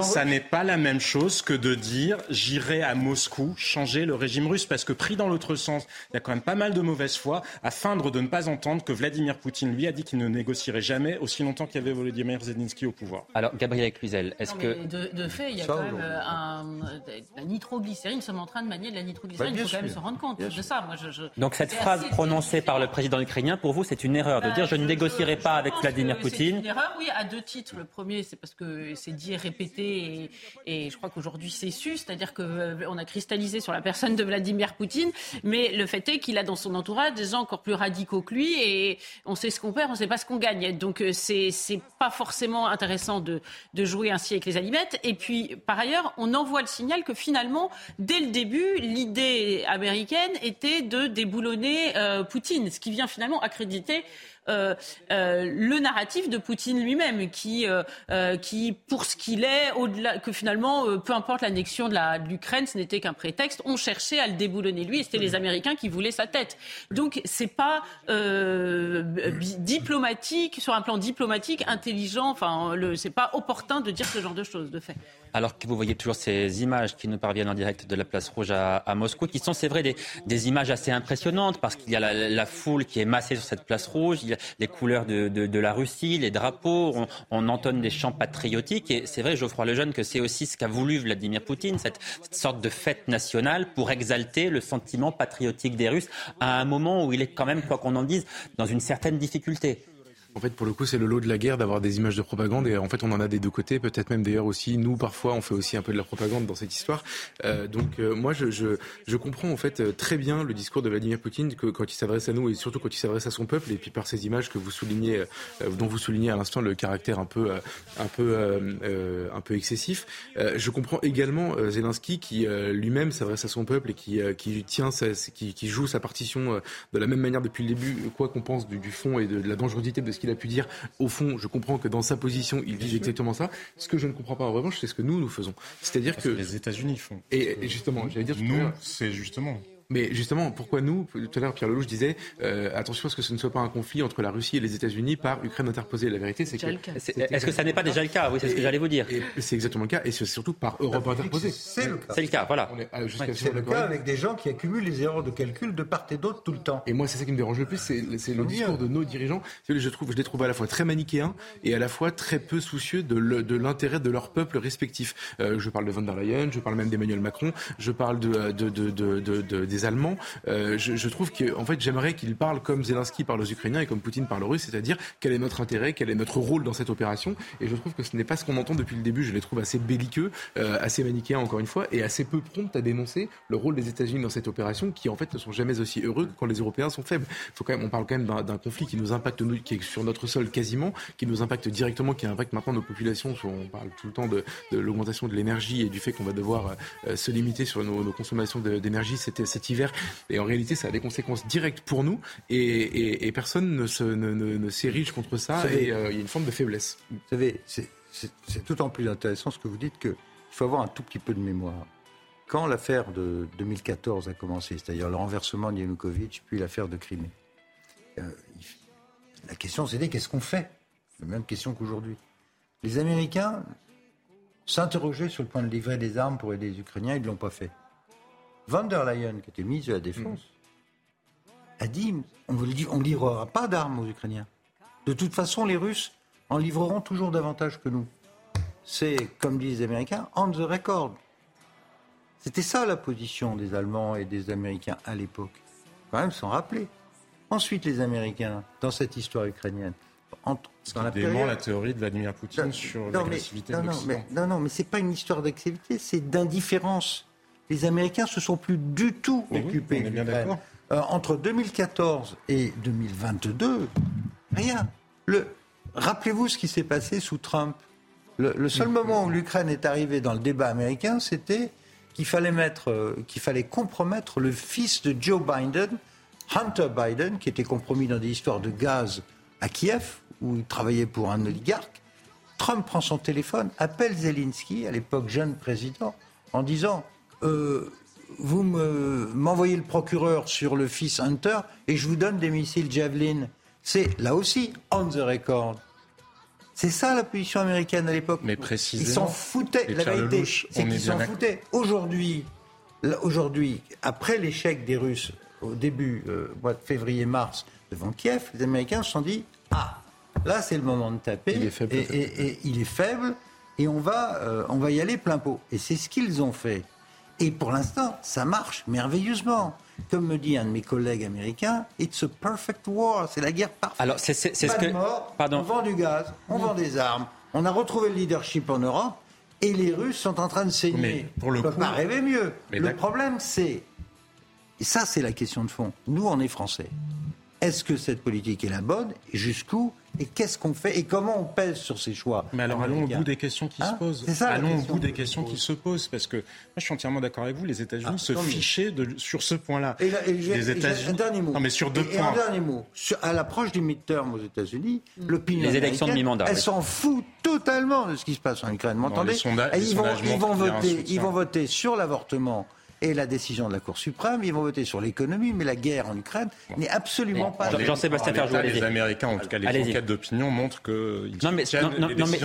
Ça n'est pas la même chose que de dire j'irai à Moscou changer le régime russe, parce que pris dans l'autre sens, il y a quand même pas mal de mauvaise foi à feindre de ne pas entendre que Vladimir Poutine lui a dit qu'il ne négocierait jamais aussi longtemps qu'il y avait Volodymyr Zelensky au pouvoir. Alors Gabriel Cluzel, est-ce que de, fait il y a quand même euh, un, la nitroglycérine, nous sommes en train de manier de la nitroglycérine, il faut quand même se rendre compte de ça. Donc cette phrase prononcée par le président ukrainien, pour vous, c'est une erreur de dire je ne négocierai pas avec Vladimir Poutine. C'est une erreur, oui, à deux titres. Le premier, c'est parce que c'est dit et répété, et, je crois qu'aujourd'hui c'est su, c'est-à-dire qu'on a cristallisé sur la personne de Vladimir Poutine, mais le fait est qu'il a dans son entourage des gens encore plus radicaux que lui, et on sait ce qu'on perd, on ne sait pas ce qu'on gagne. Donc c'est c'est pas forcément intéressant de, de jouer ainsi avec les allumettes. Et puis, par ailleurs, on envoie le signal que finalement, dès le début, l'idée américaine était de déboulonner euh, Poutine, ce qui vient finalement accréditer euh, euh, le narratif de Poutine lui-même, qui, euh, qui, pour ce qu'il est, au-delà, que finalement, peu importe l'annexion de, l'Ukraine, ce n'était qu'un prétexte. On cherchait à le déboulonner lui, et c'était les Américains qui voulaient sa tête. Donc, c'est pas diplomatique, sur un plan diplomatique, intelligent. Enfin, c'est pas opportun de dire ce genre de choses, de fait alors que vous voyez toujours ces images qui nous parviennent en direct de la place rouge à, Moscou, qui sont, c'est vrai, des, images assez impressionnantes, parce qu'il y a la, foule qui est massée sur cette place rouge, il y a les couleurs de, la Russie, les drapeaux, on, entonne des chants patriotiques, et c'est vrai, Geoffroy Lejeune, que c'est aussi ce qu'a voulu Vladimir Poutine, cette, cette sorte de fête nationale pour exalter le sentiment patriotique des Russes à un moment où il est quand même, quoi qu'on en dise, dans une certaine difficulté. En fait, pour le coup, c'est le lot de la guerre d'avoir des images de propagande et en fait, on en a des deux côtés. Peut-être même d'ailleurs aussi, nous, parfois, on fait aussi un peu de la propagande dans cette histoire. Euh, donc, euh, moi, je, je, je, comprends en fait euh, très bien le discours de Vladimir Poutine que, quand il s'adresse à nous et surtout quand il s'adresse à son peuple. Et puis par ces images que vous soulignez, euh, dont vous soulignez à l'instant le caractère un peu, un peu, un peu excessif. je comprends également Zelensky qui lui-même s'adresse à son peuple et qui, qui tient, sa, qui, qui, joue sa partition de la même manière depuis le début, quoi qu'on pense du, du, fond et de, de la dangerosité de ce qu'il a pu dire. Au fond, je comprends que dans sa position, il dit exactement ça. Ce que je ne comprends pas en revanche, c'est ce que nous, nous faisons. C'est-à-dire que... Les États-Unis font. Et, et justement, j'allais dire... Nous, c'est justement mais justement, pourquoi nous Tout à l'heure, Pierre Lelouch disait euh, attention à ce que ce ne soit pas un conflit entre la Russie et les États-Unis par Ukraine interposée. La vérité, c'est que. Est-ce que ça n'est pas déjà le cas? Oui, c'est ce que j'allais vous dire. C'est exactement le cas, et c'est surtout par Europe interposée. C'est le cas. C'est le cas, voilà. Euh, c'est le cas avec des gens qui accumulent les erreurs de calcul de part et d'autre tout le temps. Et moi, c'est ça qui me dérange le plus, c'est le discours de nos dirigeants. Je trouve, je les trouve à la fois très manichéens et à la fois très peu soucieux de l'intérêt de leur peuple respectif. Euh, je parle de von der Leyen, je parle même d'Emmanuel Macron, je parle de, de, des Allemands. Euh, je, trouve que, en fait, j'aimerais qu'il parle comme Zelensky parle aux Ukrainiens et comme Poutine parle aux Russes, c'est-à-dire quel est notre intérêt, quel est notre rôle dans cette opération. Et je trouve que ce n'est pas ce qu'on entend depuis le début. Je les trouve assez belliqueux, euh, assez manichéens encore une fois, et assez peu prompts à dénoncer le rôle des États-Unis dans cette opération, qui en fait ne sont jamais aussi heureux que quand les Européens sont faibles. Faut quand même, on parle quand même d'un conflit qui nous impacte qui est sur notre sol quasiment, qui nous impacte directement, qui impacte maintenant nos populations. On parle tout le temps de, l'augmentation de l'énergie et du fait qu'on va devoir euh, se limiter sur nos, consommations d'énergie cet hiver. Et en réalité, ça a des conséquences directes pour nous et, personne ne, se, ne, s'érige contre ça et euh, il y a une forme de faiblesse. Vous savez, c'est, d'autant plus intéressant ce que vous dites qu'il faut avoir un tout petit peu de mémoire. Quand l'affaire de 2014 a commencé, c'est-à-dire le renversement de Yanukovych, puis l'affaire de Crimée, euh, la question c'était qu'est-ce qu'on fait? La même question qu'aujourd'hui. Les Américains s'interrogeaient sur le point de livrer des armes pour aider les Ukrainiens, ils ne l'ont pas fait. Van der Leyen, qui était ministre de la Défense, a dit on ne livrera pas d'armes aux Ukrainiens. De toute façon, les Russes en livreront toujours davantage que nous. C'est, comme disent les Américains, on the record. C'était ça la position des Allemands et des Américains à l'époque. Quand même s'en rappeler. Ensuite, les Américains, dans cette histoire ukrainienne, entre, dans la, période... la théorie de Vladimir Poutine sur l'agressivité de non, mais, non, non, mais c'est pas une histoire d'agressivité, c'est d'indifférence les Américains se sont plus du tout occupés euh, entre 2014 et 2022, rien. Rappelez-vous ce qui s'est passé sous Trump. Le, seul moment où l'Ukraine est arrivée dans le débat américain, c'était qu'il fallait, mettre, euh, qu'il fallait compromettre le fils de Joe Biden, Hunter Biden, qui était compromis dans des histoires de gaz à Kiev, où il travaillait pour un oligarque. Trump prend son téléphone, appelle Zelensky, à l'époque jeune président, en disant euh, vous m'envoyez le procureur sur le fils Hunter et je vous donne des missiles Javelin. C'est là aussi on the record. C'est ça la position américaine à l'époque. Mais précisément. Ils s'en foutaient. La vérité, c'est qu'ils s'en foutaient. Aujourd'hui, aujourd'hui, après l'échec des Russes au début, euh, mois de février-mars, devant Kiev, les Américains se sont dit ah, là c'est le moment de taper. Il est faible. Et, il est faible. Et on va, euh, on va y aller plein pot. Et c'est ce qu'ils ont fait. Et pour l'instant, ça marche merveilleusement. Comme me dit un de mes collègues américains, it's a perfect war. C'est la guerre parfaite. Alors, c'est ce que. Pardon. On vend du gaz, on vend des armes. On a retrouvé le leadership en Europe et les Russes sont en train de saigner. Mais pour le on ne peut pas rêver mieux. le problème, c'est. Et ça, c'est la question de fond. Nous, on est Français. Est-ce que cette politique est la bonne Et jusqu'où et qu'est-ce qu'on fait et comment on pèse sur ces choix Mais alors allons au bout des questions qui se hein posent. allons au bout des questions qui se posent parce que moi je suis entièrement d'accord avec vous. Les États-Unis ah, se fichaient de, sur ce point-là. Et, les États-Unis. Un dernier mot. Non mais sur deux points. un dernier mot. à l'approche du midterm aux États-Unis, mm. l'opinion les élections de mi-mandat. Elle s'en fout totalement de ce qui se passe en Ukraine. M'entendez Ils vont, ils vont voter. Ils vont voter sur l'avortement et la décision de la Cour suprême. Ils vont voter sur l'économie, mais la guerre en Ukraine n'est absolument pas. Jean-Sébastien Ferjou, Les Américains, en tout cas les enquêtes d'opinion, montrent que non, mais, non, non, mais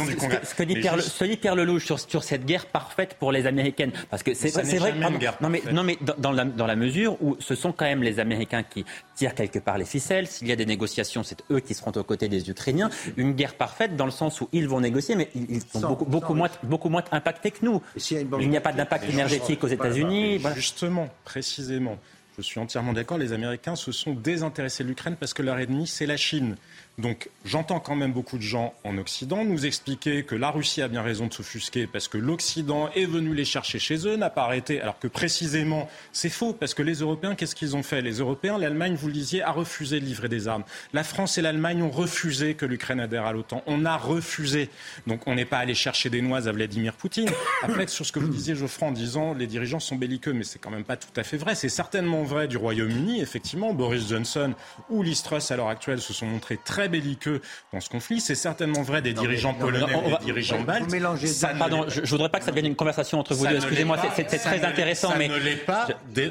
Ce que dit Pierre, ce dit Pierre Lelouch sur, sur cette guerre parfaite pour les Américaines, parce que c'est vrai. non mais non mais dans, la, dans la mesure où ce sont quand même les Américains qui tirent quelque part les ficelles. S'il y a des négociations, c'est eux qui seront aux côtés des Ukrainiens. Une guerre parfaite dans le sens où ils vont négocier, mais ils sont beaucoup, beaucoup moins beaucoup moins impactés que nous. Il n'y a pas d'impact énergétique aux États-Unis. Justement, précisément, je suis entièrement d'accord, les Américains se sont désintéressés de l'Ukraine parce que leur ennemi, c'est la Chine. Donc j'entends quand même beaucoup de gens en Occident nous expliquer que la Russie a bien raison de s'offusquer parce que l'Occident est venu les chercher chez eux, n'a pas arrêté, alors que précisément c'est faux parce que les Européens, qu'est-ce qu'ils ont fait? Les Européens, l'Allemagne, vous le disiez, a refusé de livrer des armes. La France et l'Allemagne ont refusé que l'Ukraine adhère à l'OTAN. On a refusé. Donc on n'est pas allé chercher des noises à Vladimir Poutine. Après, sur ce que vous disiez, Geoffroy, en disant les dirigeants sont belliqueux, mais c'est quand même pas tout à fait vrai. C'est certainement vrai du Royaume-Uni, effectivement. Boris Johnson ou Liz Truss à l'heure actuelle se sont montrés très belliqueux dans ce conflit. C'est certainement vrai des dirigeants polonais ou des dirigeants baltes. pardon, je, ne voudrais pas que ça devienne une conversation entre vous deux. Excusez-moi, c'est très intéressant, mais ne l'est pas.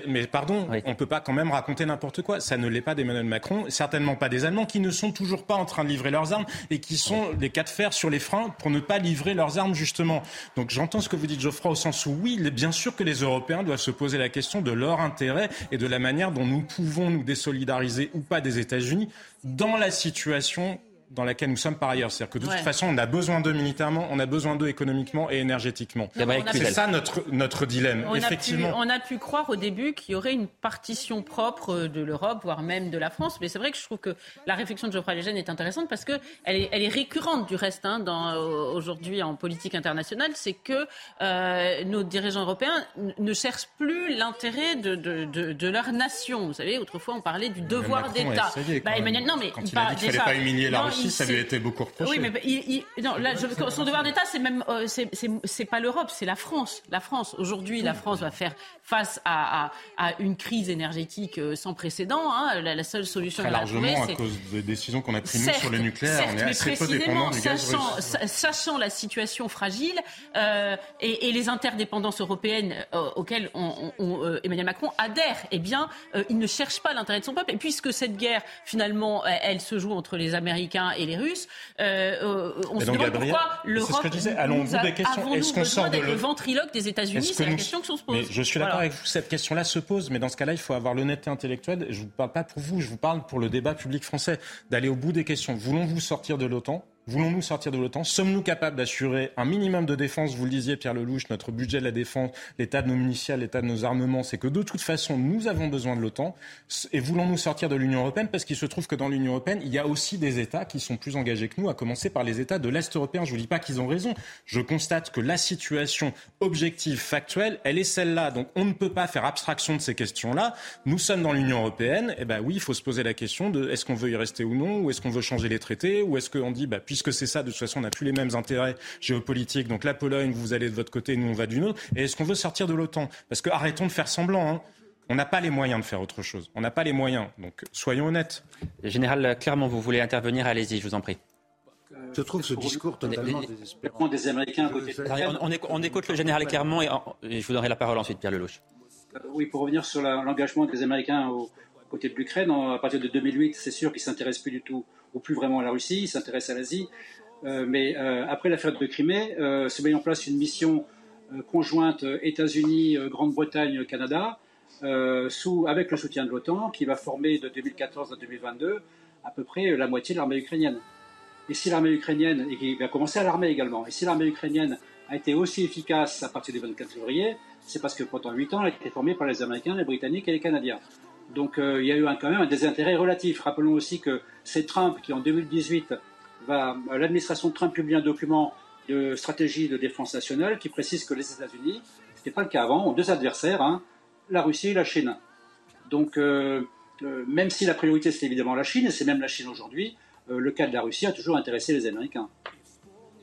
mais pardon, on peut pas quand même raconter n'importe quoi. Ça ne l'est pas d'Emmanuel Macron, certainement pas des Allemands qui ne sont toujours pas en train de livrer leurs armes et qui sont les cas de fer sur les freins pour ne pas livrer leurs armes justement. Donc j'entends ce que vous dites, Geoffroy, au sens où oui, bien sûr que les Européens doivent se poser la question de leur intérêt et de la manière dont nous pouvons nous désolidariser ou pas des États-Unis dans la situation dans laquelle nous sommes par ailleurs. C'est-à-dire que de toute façon, on a besoin d'eux militairement, on a besoin d'eux économiquement et énergétiquement. C'est ça notre, notre dilemme, on effectivement. A pu, on a pu croire au début qu'il y aurait une partition propre de l'Europe, voire même de la France. Mais c'est vrai que je trouve que la réflexion de Geoffroy Lejeune est intéressante parce qu'elle est, elle est récurrente du reste hein, aujourd'hui en politique internationale. C'est que euh, nos dirigeants européens ne cherchent plus l'intérêt de, de, de, de, leur nation. Vous savez, autrefois, on parlait du devoir d'État. Bah, Emmanuel, non, mais Quand il a dit fallait pas humilier la Russie, ça lui a été beaucoup reproché. Oui, mais non, là, son devoir d'État, c'est même, euh, c'est pas l'Europe, c'est la France. La France. Aujourd'hui, la France va faire face à, à, une crise énergétique euh, sans précédent. Hein. La, seule solution Très largement à cause des décisions qu'on a prises sur le nucléaire. on est assez peu dépendant du gaz russe. Sachant la situation fragile euh, et, et, les interdépendances européennes euh, auxquelles on, on, Emmanuel Macron adhère, eh bien, il ne cherche pas l'intérêt de son peuple. Et puisque cette guerre, finalement, elle, elle se joue entre les Américains et les Russes. Euh, euh, on se demande pourquoi l'Europe Allons nous des questions. Est-ce qu'on sort de le ventriloque des États-Unis C'est la question que se pose. je suis d'accord avec vous. Cette question-là se pose, mais dans ce cas-là, il faut avoir l'honnêteté intellectuelle. Je ne vous parle pas pour vous, je vous parle pour le débat public français, d'aller au bout des questions. Voulons-vous sortir de l'OTAN Voulons-nous sortir de l'OTAN? Sommes-nous capables d'assurer un minimum de défense? Vous le disiez, Pierre Lelouch, notre budget de la défense, l'état de nos municiens, l'état de nos armements, c'est que de toute façon, nous avons besoin de l'OTAN. Et voulons-nous sortir de l'Union européenne? Parce qu'il se trouve que dans l'Union européenne, il y a aussi des États qui sont plus engagés que nous, à commencer par les États de l'Est européen. Je ne vous dis pas qu'ils ont raison. Je constate que la situation objective, factuelle, elle est celle-là. Donc on ne peut pas faire abstraction de ces questions-là. Nous sommes dans l'Union européenne. Eh ben oui, il faut se poser la question de est-ce qu'on veut y rester ou non, ou est-ce qu'on veut changer les traités, ou est-ce qu'on dit, bah, puisque c'est ça, de toute façon, on n'a plus les mêmes intérêts géopolitiques. Donc la Pologne, vous allez de votre côté, nous on va du nôtre. Et est-ce qu'on veut sortir de l'OTAN? Parce que arrêtons de faire semblant. Hein. On n'a pas les moyens de faire autre chose. On n'a pas les moyens. Donc soyons honnêtes. Général, clairement, vous voulez intervenir, allez-y, je vous en prie. Je trouve ce discours totalement désespérant. Des Américains on, écoute le général Clermont et, je vous donnerai la parole ensuite, Pierre Lelouch. Euh, oui, pour revenir sur l'engagement des Américains au, côté de l'Ukraine, à partir de 2008, c'est sûr qu'ils ne s'intéressent plus du tout, ou plus vraiment à la Russie, ils s'intéressent à l'Asie. Euh, mais euh, après l'affaire de Crimée, euh, se met en place une mission conjointe États-Unis, Grande-Bretagne, Canada, avec le soutien de l'OTAN, qui va former de 2014 à 2022 à peu près la moitié de l'armée ukrainienne. Et si l'armée ukrainienne, et qui va commencer à l'armée également, et si l'armée ukrainienne a été aussi efficace à partir du 24 février, c'est parce que pendant 8 ans, elle a été formée par les Américains, les Britanniques et les Canadiens. Donc euh, il y a eu quand même un désintérêt relatif. Rappelons aussi que c'est Trump qui, en 2018, va, l'administration Trump publie un document de stratégie de défense nationale qui précise que les États-Unis, ce n'était pas le cas avant, ont deux adversaires, hein, la Russie et la Chine. Donc euh, euh, même si la priorité c'est évidemment la Chine, et c'est même la Chine aujourd'hui, le cas de la Russie a toujours intéressé les Américains.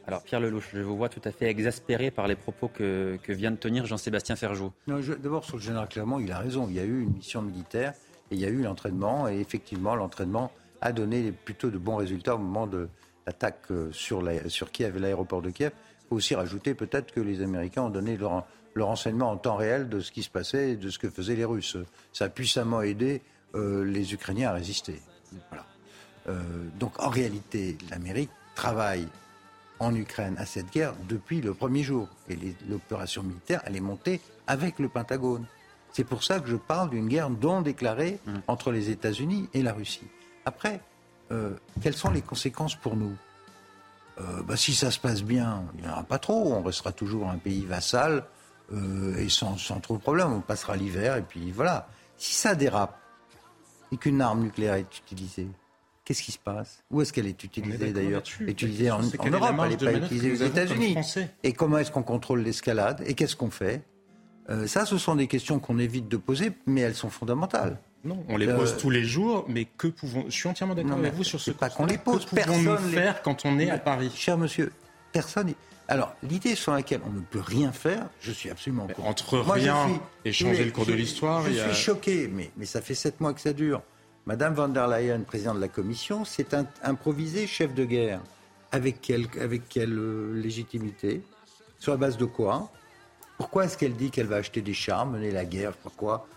Alors Pierre Lelouch, je vous vois tout à fait exaspéré par les propos que, vient de tenir Jean-Sébastien Ferjou. D'abord sur le général Clermont, il a raison. Il y a eu une mission militaire et il y a eu l'entraînement et effectivement l'entraînement a donné plutôt de bons résultats au moment de l'attaque euh, sur, sur Kiev et l'aéroport de Kiev. Il faut aussi rajouter peut-être que les Américains ont donné leur, renseignement en temps réel de ce qui se passait et de ce que faisaient les Russes. Ça a puissamment aidé euh, les Ukrainiens à résister. Voilà. Euh, donc en réalité, l'Amérique travaille en Ukraine à cette guerre depuis le premier jour. Et l'opération militaire, elle est montée avec le Pentagone. C'est pour ça que je parle d'une guerre non déclarée mmh. entre les États-Unis et la Russie. Après, euh, quelles sont les conséquences pour nous? Euh, bah, Si ça se passe bien, il n'y en aura pas trop. On restera toujours un pays vassal euh, et sans, sans, trop de problèmes. On passera l'hiver et puis voilà. Si ça dérape et qu'une arme nucléaire est utilisée, Qu'est-ce qui se passe? Où est-ce qu'elle est utilisée d'ailleurs Utilisée en, en Europe, elle n'est pas utilisée aux États-Unis. Et comment est-ce qu'on contrôle l'escalade? Et qu'est-ce qu'on fait? Euh, Ça, ce sont des questions qu'on évite de poser, mais elles sont fondamentales. Non, on les pose euh, tous les jours, mais que pouvons. Je suis entièrement d'accord avec vous sur ce. Pas qu'on les pose. Que pouvons-nous faire quand on est à Paris? Cher monsieur, personne. Alors, l'idée sur laquelle on ne peut rien faire, je suis absolument contre. Entre rien et changer le cours de l'histoire. Je, suis choqué, mais, mais ça fait sept mois que ça dure. Madame von der Leyen, présidente de la Commission, s'est improvisée chef de guerre. Avec quelle, euh, légitimité? Sur la base de quoi? Pourquoi est-ce qu'elle dit qu'elle va acheter des chars, mener la guerre? Pourquoi?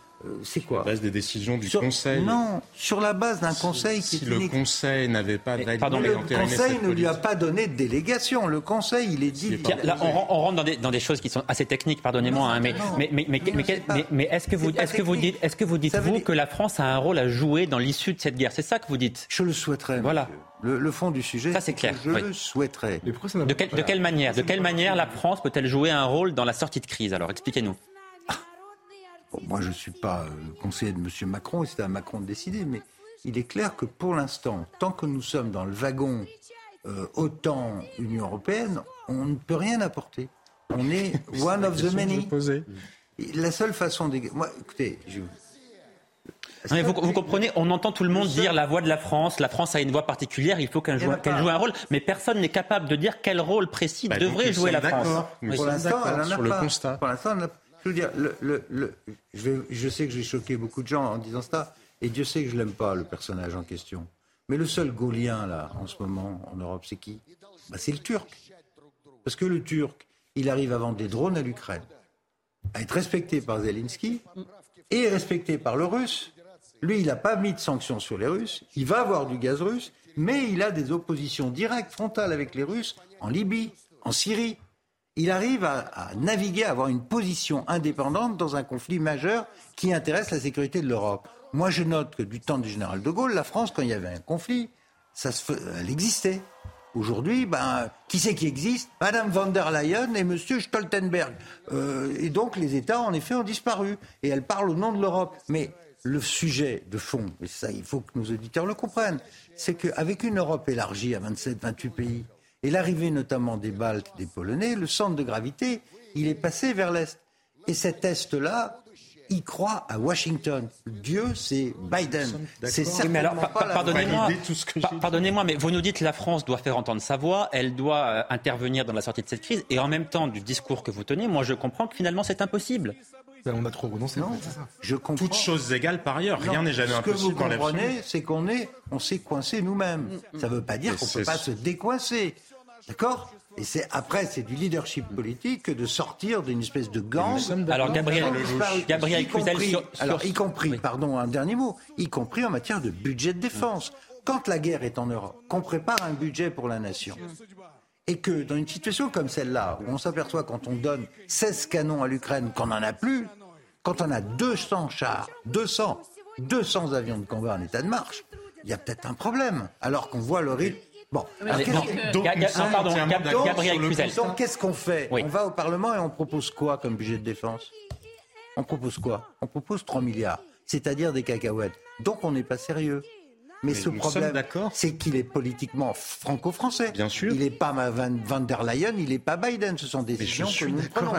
C'est quoi Sur la base des décisions du Conseil Non, sur la base d'un Conseil qui si le Conseil n'avait pas validé Pardon, le Conseil ne lui a pas donné de délégation. Le Conseil, il est dit. là, on, rentre dans des, dans des, choses qui sont assez techniques, pardonnez-moi, hein, mais, mais, mais, mais, mais est-ce que vous, est-ce que vous dites, est-ce que vous dites vous que la France a un rôle à jouer dans l'issue de cette guerre? C'est ça que vous dites? Je le souhaiterais. Voilà. Le, fond du sujet. Ça c'est clair. Je le souhaiterais. De, de quelle manière De quelle manière la France peut-elle jouer un rôle dans la sortie de crise? Alors expliquez-nous moi, je ne suis pas le conseiller de M. Macron, et c'est à Macron de décider, mais il est clair que pour l'instant, tant que nous sommes dans le wagon euh, OTAN-Union européenne, on ne peut rien apporter. On est [laughs] one of the many. La seule façon de... Moi, écoutez, je... vous, comprenez, on entend tout le monde dire la voix de la France, la France a une voix particulière, il faut qu'elle joue, joue, un rôle, mais personne n'est capable de dire quel rôle précis bah, devrait jouer la France. pour l'instant, elle n'en a pas. Pour l'instant, je veux dire, je, sais que j'ai choqué beaucoup de gens en disant ça, et Dieu sait que je l'aime pas, le personnage en question. Mais le seul gaulien, là, en ce moment, en Europe, c'est qui? Bah, C'est le Turc. Parce que le Turc, il arrive à vendre des drones à l'Ukraine, à être respecté par Zelensky et respecté par le Russe. Lui, il n'a pas mis de sanctions sur les Russes, il va avoir du gaz russe, mais il a des oppositions directes, frontales avec les Russes en Libye, en Syrie il arrive à, naviguer, à avoir une position indépendante dans un conflit majeur qui intéresse la sécurité de l'Europe. Moi, je note que du temps du général de Gaulle, la France, quand il y avait un conflit, elle existait. Aujourd'hui, ben, qui c'est qui existe? Madame von der Leyen et Monsieur Stoltenberg. Euh, et donc, les États, en effet, ont disparu. Et elle parle au nom de l'Europe. Mais le sujet de fond, et ça, il faut que nos auditeurs le comprennent, c'est qu'avec une Europe élargie à 27, 28 pays, et l'arrivée notamment des Baltes, des Polonais, le centre de gravité, il est passé vers l'Est. Et cet Est-là, il croit à Washington. Dieu, c'est Biden. C'est certainement pardonnez-moi, pardonnez-moi, mais vous nous dites que la France doit faire entendre sa voix, elle doit euh, intervenir dans la sortie de cette crise, et en même temps, du discours que vous tenez, moi je comprends que finalement c'est impossible. Ben, on a trop renoncé. Non. Je comprends. Toutes choses égales par ailleurs, rien n'est jamais impossible. Ce que vous comprenez, c'est qu'on est, on s'est coincé nous-mêmes. Ça ne veut pas dire qu'on ne peut pas se décoincer. D'accord? Et c'est après, c'est du leadership politique de sortir d'une espèce de gang. Alors Gabriel, Gabriel alors y compris, pardon, un dernier mot, y compris en matière de budget de défense. Quand la guerre est en Europe, qu'on prépare un budget pour la nation, et que dans une situation comme celle-là, où on s'aperçoit quand on donne 16 canons à l'Ukraine qu'on n'en a plus, quand on a 200 chars, 200, 200 avions de combat en état de marche, il y a peut-être un problème. Alors qu'on voit le rythme Bon, pardon, Gabriel Cluzel. Donc, qu'est-ce qu'on fait On va au Parlement et on propose quoi comme budget de défense? On propose quoi? On propose 3 milliards, c'est-à-dire des cacahuètes. Donc, on n'est pas sérieux. Mais, ce problème, c'est qu'il est politiquement franco-français. Bien sûr. Il n'est pas Van, der Leyen, il n'est pas Biden. Ce sont des décisions que nous prenons.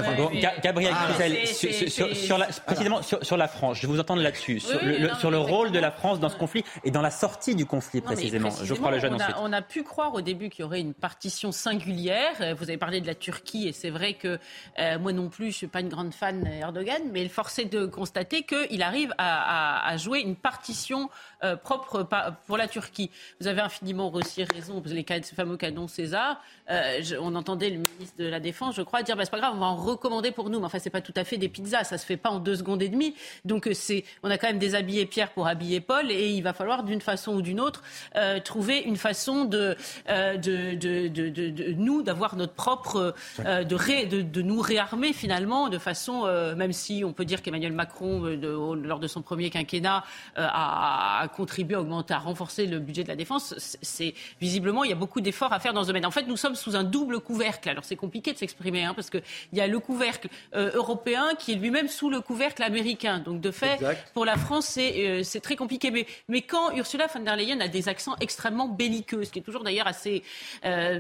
Gabriel ah, sur, précisément sur, la France, je vais vous entendre là-dessus, sur, le, sur le rôle de la France dans ce conflit et dans la sortie du conflit précisément. je crois le jeune on a, on a pu croire au début qu'il y aurait une partition singulière. Vous avez parlé de la Turquie et c'est vrai que euh, moi non plus, je suis pas une grande fan d'Erdogan, mais force est de constater qu'il arrive à, jouer une partition euh, propre pour la Turquie. Vous avez infiniment aussi raison, les fameux canon César. Euh, on entendait le ministre de la Défense, je crois, dire bah, c'est pas grave, on va en recommander pour nous. Mais enfin, c'est pas tout à fait des pizzas, ça se fait pas en deux secondes et demie. Donc, euh, c'est, on a quand même déshabillé Pierre pour habiller Paul, et il va falloir d'une façon ou d'une autre euh, trouver une façon de, de, de, de, nous d'avoir notre propre, de, ré, de, nous réarmer finalement de façon, même si on peut dire qu'Emmanuel Macron, lors de son premier quinquennat, a, a contribué à augmenter à renforcer le budget de la défense, c'est visiblement il y a beaucoup d'efforts à faire dans ce domaine. En fait, nous sommes sous un double couvercle. Alors c'est compliqué de s'exprimer hein, parce qu'il y a le couvercle euh, européen qui est lui-même sous le couvercle américain. Donc de fait, pour la France, c'est euh, très compliqué. Mais, mais quand Ursula von der Leyen a des accents extrêmement belliqueux, ce qui est toujours d'ailleurs assez euh,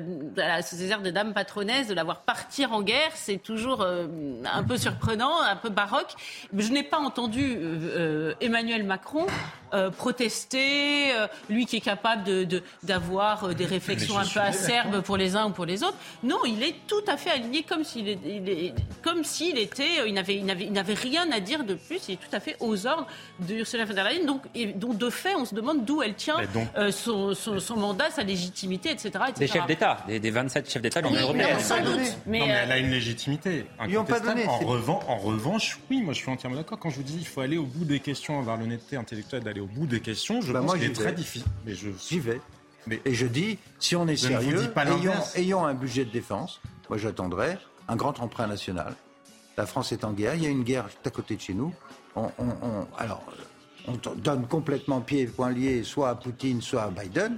ces airs de dame patronesse, de la voir partir en guerre, c'est toujours euh, un peu surprenant, un peu baroque. Je n'ai pas entendu Emmanuel Macron protester, lui qui est capable d'avoir de, des réflexions un peu acerbes pour les uns ou pour les autres. Non, il est tout à fait aligné comme s'il est, comme s'il était, il n'avait, il rien à dire de plus. Il est tout à fait aux ordres de Ursula von der Leyen. Donc, et, donc de fait, on se demande d'où elle tient euh, son, son, mandat, sa légitimité, etc. Des chefs d'État, des, 27 chefs d'État de l'Union européenne. Sans doute. Mais, non, mais elle a une légitimité. Ils n'ont pas donné. En, revanche, en revanche, oui, moi je suis entièrement d'accord. Quand je vous dis qu'il faut aller au bout des questions, avoir l'honnêteté intellectuelle d'aller au bout des questions, je bah, pense qu'il est très difficile. Mais je... J'y vais. Et je dis, si on est sérieux, ayons, un budget de défense. Moi, j'attendrai un grand emprunt national. La France est en guerre. Il y a une guerre à côté de chez nous. On, alors, on donne complètement pied et poings liés, soit à Poutine, soit à Biden,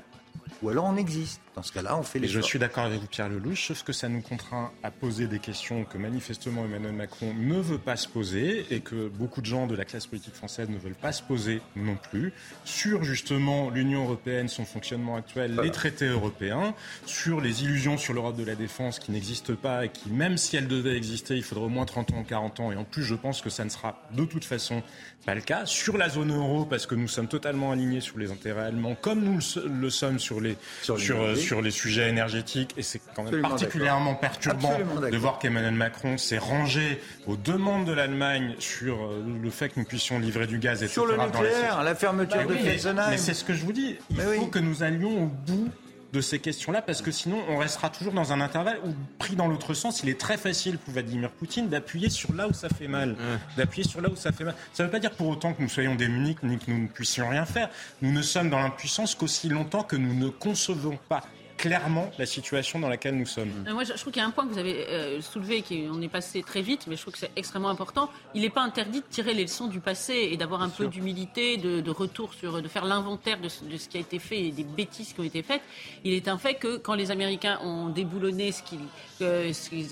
ou alors on existe. Dans ce cas-là, on fait les Je suis d'accord avec vous, Pierre Lelouch, sauf que ça nous contraint à poser des questions que manifestement Emmanuel Macron ne veut pas se poser et que beaucoup de gens de la classe politique française ne veulent pas se poser non plus sur justement l'Union européenne, son fonctionnement actuel, les traités européens, sur les illusions sur l'Europe de la défense qui n'existent pas et qui, même si elles devaient exister, il faudrait au moins 30 ans, 40 ans. Et en plus, je pense que ça ne sera de toute façon pas le cas. Sur la zone euro, parce que nous sommes totalement alignés sur les intérêts allemands, comme nous le sommes sur les, sur, sur, sur les sujets énergétiques. Et c'est quand même particulièrement perturbant de voir qu'Emmanuel Macron s'est rangé aux demandes de l'Allemagne sur euh, le fait que nous puissions livrer du gaz, etc. Sur le nucléaire, la fermeture bah de Fessenheim. Mais c'est ce que je vous dis. Il faut que nous allions au bout de ces questions-là, parce que sinon, on restera toujours dans un intervalle où, pris dans l'autre sens, il est très facile pour Vladimir Poutine d'appuyer sur là où ça fait mal. D'appuyer sur là où ça fait mal. Ça ne veut pas dire pour autant que nous soyons démunis, ni que nous ne puissions rien faire. Nous ne sommes dans l'impuissance qu'aussi longtemps que nous ne concevons pas clairement la situation dans laquelle nous sommes. Euh, moi, je, trouve qu'il y a un point que vous avez euh, soulevé, qui on est passé très vite, mais je trouve que c'est extrêmement important. Il n'est pas interdit de tirer les leçons du passé et d'avoir un peu d'humilité, de, retour sur, de faire l'inventaire de, ce qui a été fait et des bêtises qui ont été faites. Il est un fait que quand les Américains ont déboulonné ce qu'ils,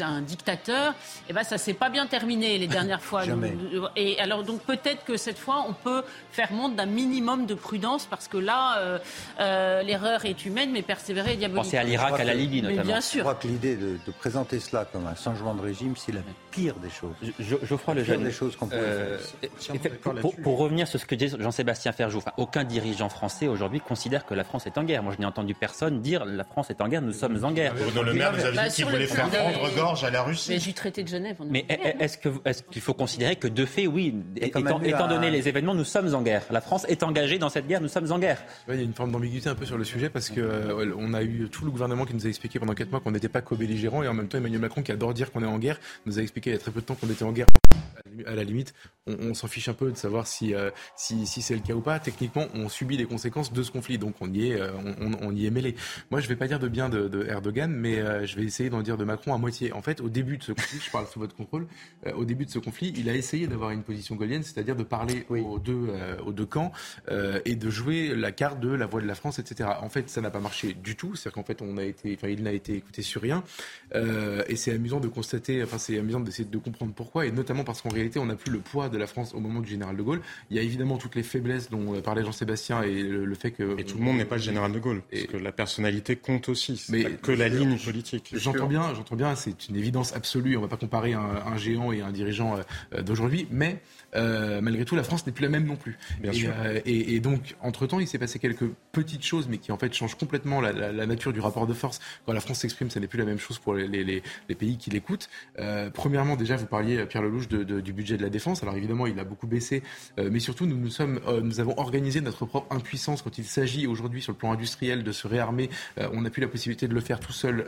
un dictateur, et eh ben ça s'est pas bien terminé les [laughs] dernières fois. et alors donc peut-être que cette fois on peut faire montre d'un minimum de prudence parce que là euh, l'erreur est humaine, mais persévérer est diabolique pensez à l'Irak, à la Libye notamment. bien sûr. Je crois que l'idée de, présenter cela comme un changement de régime, c'est la pire des choses. Je, Geoffroy le des choses qu'on euh, Pour, revenir sur ce que dit Jean-Sébastien Ferjou, aucun dirigeant français aujourd'hui considère que la France est en guerre. Moi, je n'ai entendu personne dire la France est en guerre, nous sommes en guerre. Dans le maire vous avez dit qu'il voulait faire prendre gorge à la Russie. Mais du traité de Genève. mais est-ce qu'il faut considérer que de fait, oui, étant, donné les événements, nous sommes en guerre. La France est engagée dans cette guerre, nous sommes en guerre. Il y a une forme d'ambiguïté un peu sur le sujet parce que euh, on a eu tout le gouvernement qui nous a expliqué pendant 4 mois qu'on n'était pas co-belligérants et en même temps Emmanuel Macron qui adore dire qu'on est en guerre nous a expliqué il y a très peu de temps qu'on était en guerre. À la limite, on, s'en fiche un peu de savoir si, euh, si, si c'est le cas ou pas. Techniquement, on subit les conséquences de ce conflit, donc on y est, euh, on, on, y est mêlé. Moi, je vais pas dire de bien de, de Erdogan, mais euh, je vais essayer d'en dire de Macron à moitié. En fait, au début de ce conflit, je parle sous votre contrôle, au début de ce conflit, il a essayé d'avoir une position gaulienne, c'est-à-dire de parler aux, deux, aux deux camps et de jouer la carte de la voix de la France, etc. En fait, ça n'a pas marché du tout. C'est-à-dire qu'en fait, on a été, enfin, il n'a été écouté sur rien. Euh, et c'est amusant de constater, enfin, c'est amusant d'essayer de comprendre pourquoi, et notamment parce qu'en réalité, on n'a plus le poids de la France au moment du général de Gaulle. Il y a évidemment toutes les faiblesses dont parlait Jean-Sébastien et le, fait que. Et tout le monde n'est pas le général de Gaulle, parce que la personnalité compte aussi, mais que la ligne politique. J'entends bien, j'entends bien, c'est une évidence absolue. On ne va pas comparer un, un, géant et un dirigeant d'aujourd'hui, mais euh, malgré tout, la France n'est plus la même non plus. Bien et, sûr. Euh, et, donc, entre-temps, il s'est passé quelques petites choses, mais qui en fait changent complètement la, la, la nature du rapport de force. Quand la France s'exprime, ça n'est plus la même chose pour les, les, les pays qui l'écoutent. Euh, premièrement, déjà, vous parliez, Pierre Lelouch, de, de, du budget de la défense. Alors évidemment, il a beaucoup baissé, euh, mais surtout, nous, nous, sommes, euh, nous avons organisé notre propre impuissance quand il s'agit aujourd'hui, sur le plan industriel, de se réarmer. on n'a plus la possibilité de le faire tout seul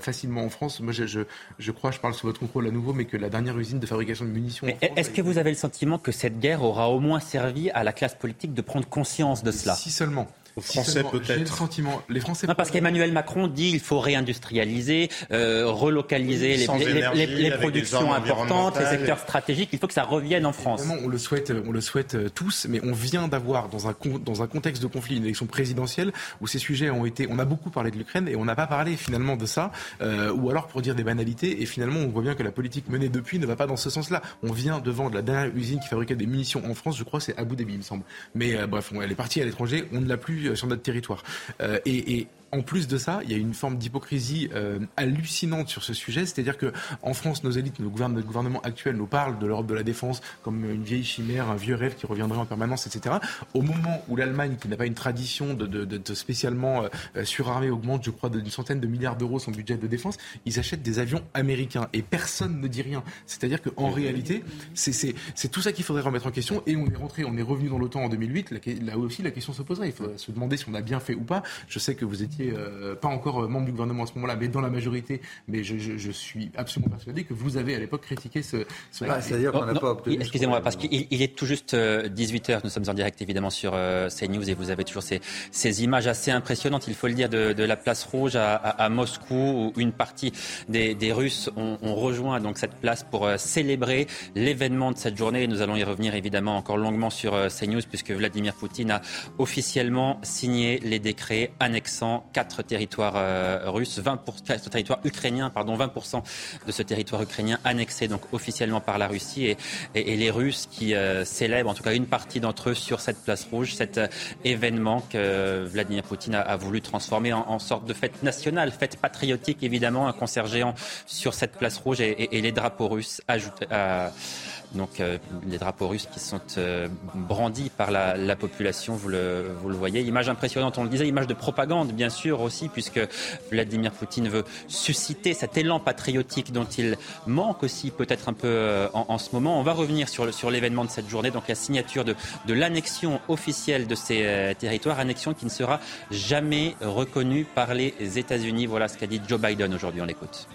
facilement en France. Moi, je, je, je, crois, je parle sous votre contrôle à nouveau, mais que la dernière usine de fabrication de munitions. Est-ce que vous avez le sentiment que cette guerre aura au moins servi à la classe politique de prendre conscience de cela. Si seulement. Français peut-être. le sentiment. Les Français. Non, parce qu'Emmanuel Macron dit il faut réindustrialiser, euh, relocaliser les, les, les, productions importantes, les secteurs stratégiques. Il faut que ça revienne en France. on le souhaite, on le souhaite euh, tous, mais on vient d'avoir dans un dans un contexte de conflit une élection présidentielle où ces sujets ont été. On a beaucoup parlé de l'Ukraine et on n'a pas parlé finalement de ça, euh, ou alors pour dire des banalités. Et finalement, on voit bien que la politique menée depuis ne va pas dans ce sens-là. On vient de vendre la dernière usine qui fabriquait des munitions en France. Je crois c'est Abu Dhabi, il me semble. Mais euh, bref, elle est partie à l'étranger. On ne l'a plus sur notre territoire. Euh, et, et en plus de ça, il y a une forme d'hypocrisie euh, hallucinante sur ce sujet. C'est-à-dire que en France, nos élites, nos gouvernements, notre gouvernement actuel nous parlent de l'Europe de la défense comme une vieille chimère, un vieux rêve qui reviendrait en permanence, etc. Au moment où l'Allemagne, qui n'a pas une tradition de, spécialement euh, surarmée, augmente, je crois, d'une centaine de milliards d'euros son budget de défense, ils achètent des avions américains et personne ne dit rien. C'est-à-dire qu'en réalité, c'est tout ça qu'il faudrait remettre en question. Et on est rentré, on est revenu dans l'OTAN en 2008. Là, là aussi, la question se poserait. Il faudrait se demander si on a bien fait ou pas. Je sais que vous étiez euh, pas encore euh, membre du gouvernement à ce moment-là, mais dans la majorité. Mais je, je, je suis absolument persuadé que vous avez à l'époque critiqué ce. ce ah, C'est-à-dire qu'on n'a pas obtenu. Excusez-moi, parce qu'il il est tout juste 18 euh, Nous sommes en direct évidemment sur CNews et vous avez toujours ces, ces images assez impressionnantes, il faut le dire, de, de la place rouge à, à, à, Moscou, où une partie des, des Russes ont, ont, rejoint donc cette place pour célébrer l'événement de cette journée. Nous allons y revenir évidemment encore longuement sur CNews, puisque Vladimir Poutine a officiellement signé les décrets annexant quatre territoire euh, russe, 20 ce territoire ukrainien, pardon, 20% de ce territoire ukrainien annexé donc officiellement par la Russie. Et, et, et les Russes qui euh, célèbrent en tout cas une partie d'entre eux sur cette place rouge, cet euh, événement que Vladimir Poutine a, a voulu transformer en, en, sorte de fête nationale, fête patriotique évidemment, un concert géant sur cette place rouge. Et, et les drapeaux russes ajoutés à donc euh, les drapeaux russes qui sont euh, brandis par la, la population, vous le, voyez. Image impressionnante, on le disait, image de propagande bien sûr aussi, puisque Vladimir Poutine veut susciter cet élan patriotique dont il manque aussi peut-être un peu euh, en, ce moment. On va revenir sur, l'événement de cette journée, donc la signature de, de l'annexion officielle de ces territoires, annexion qui ne sera jamais reconnue par les États-Unis. Voilà ce qu'a dit Joe Biden aujourd'hui, on l'écoute.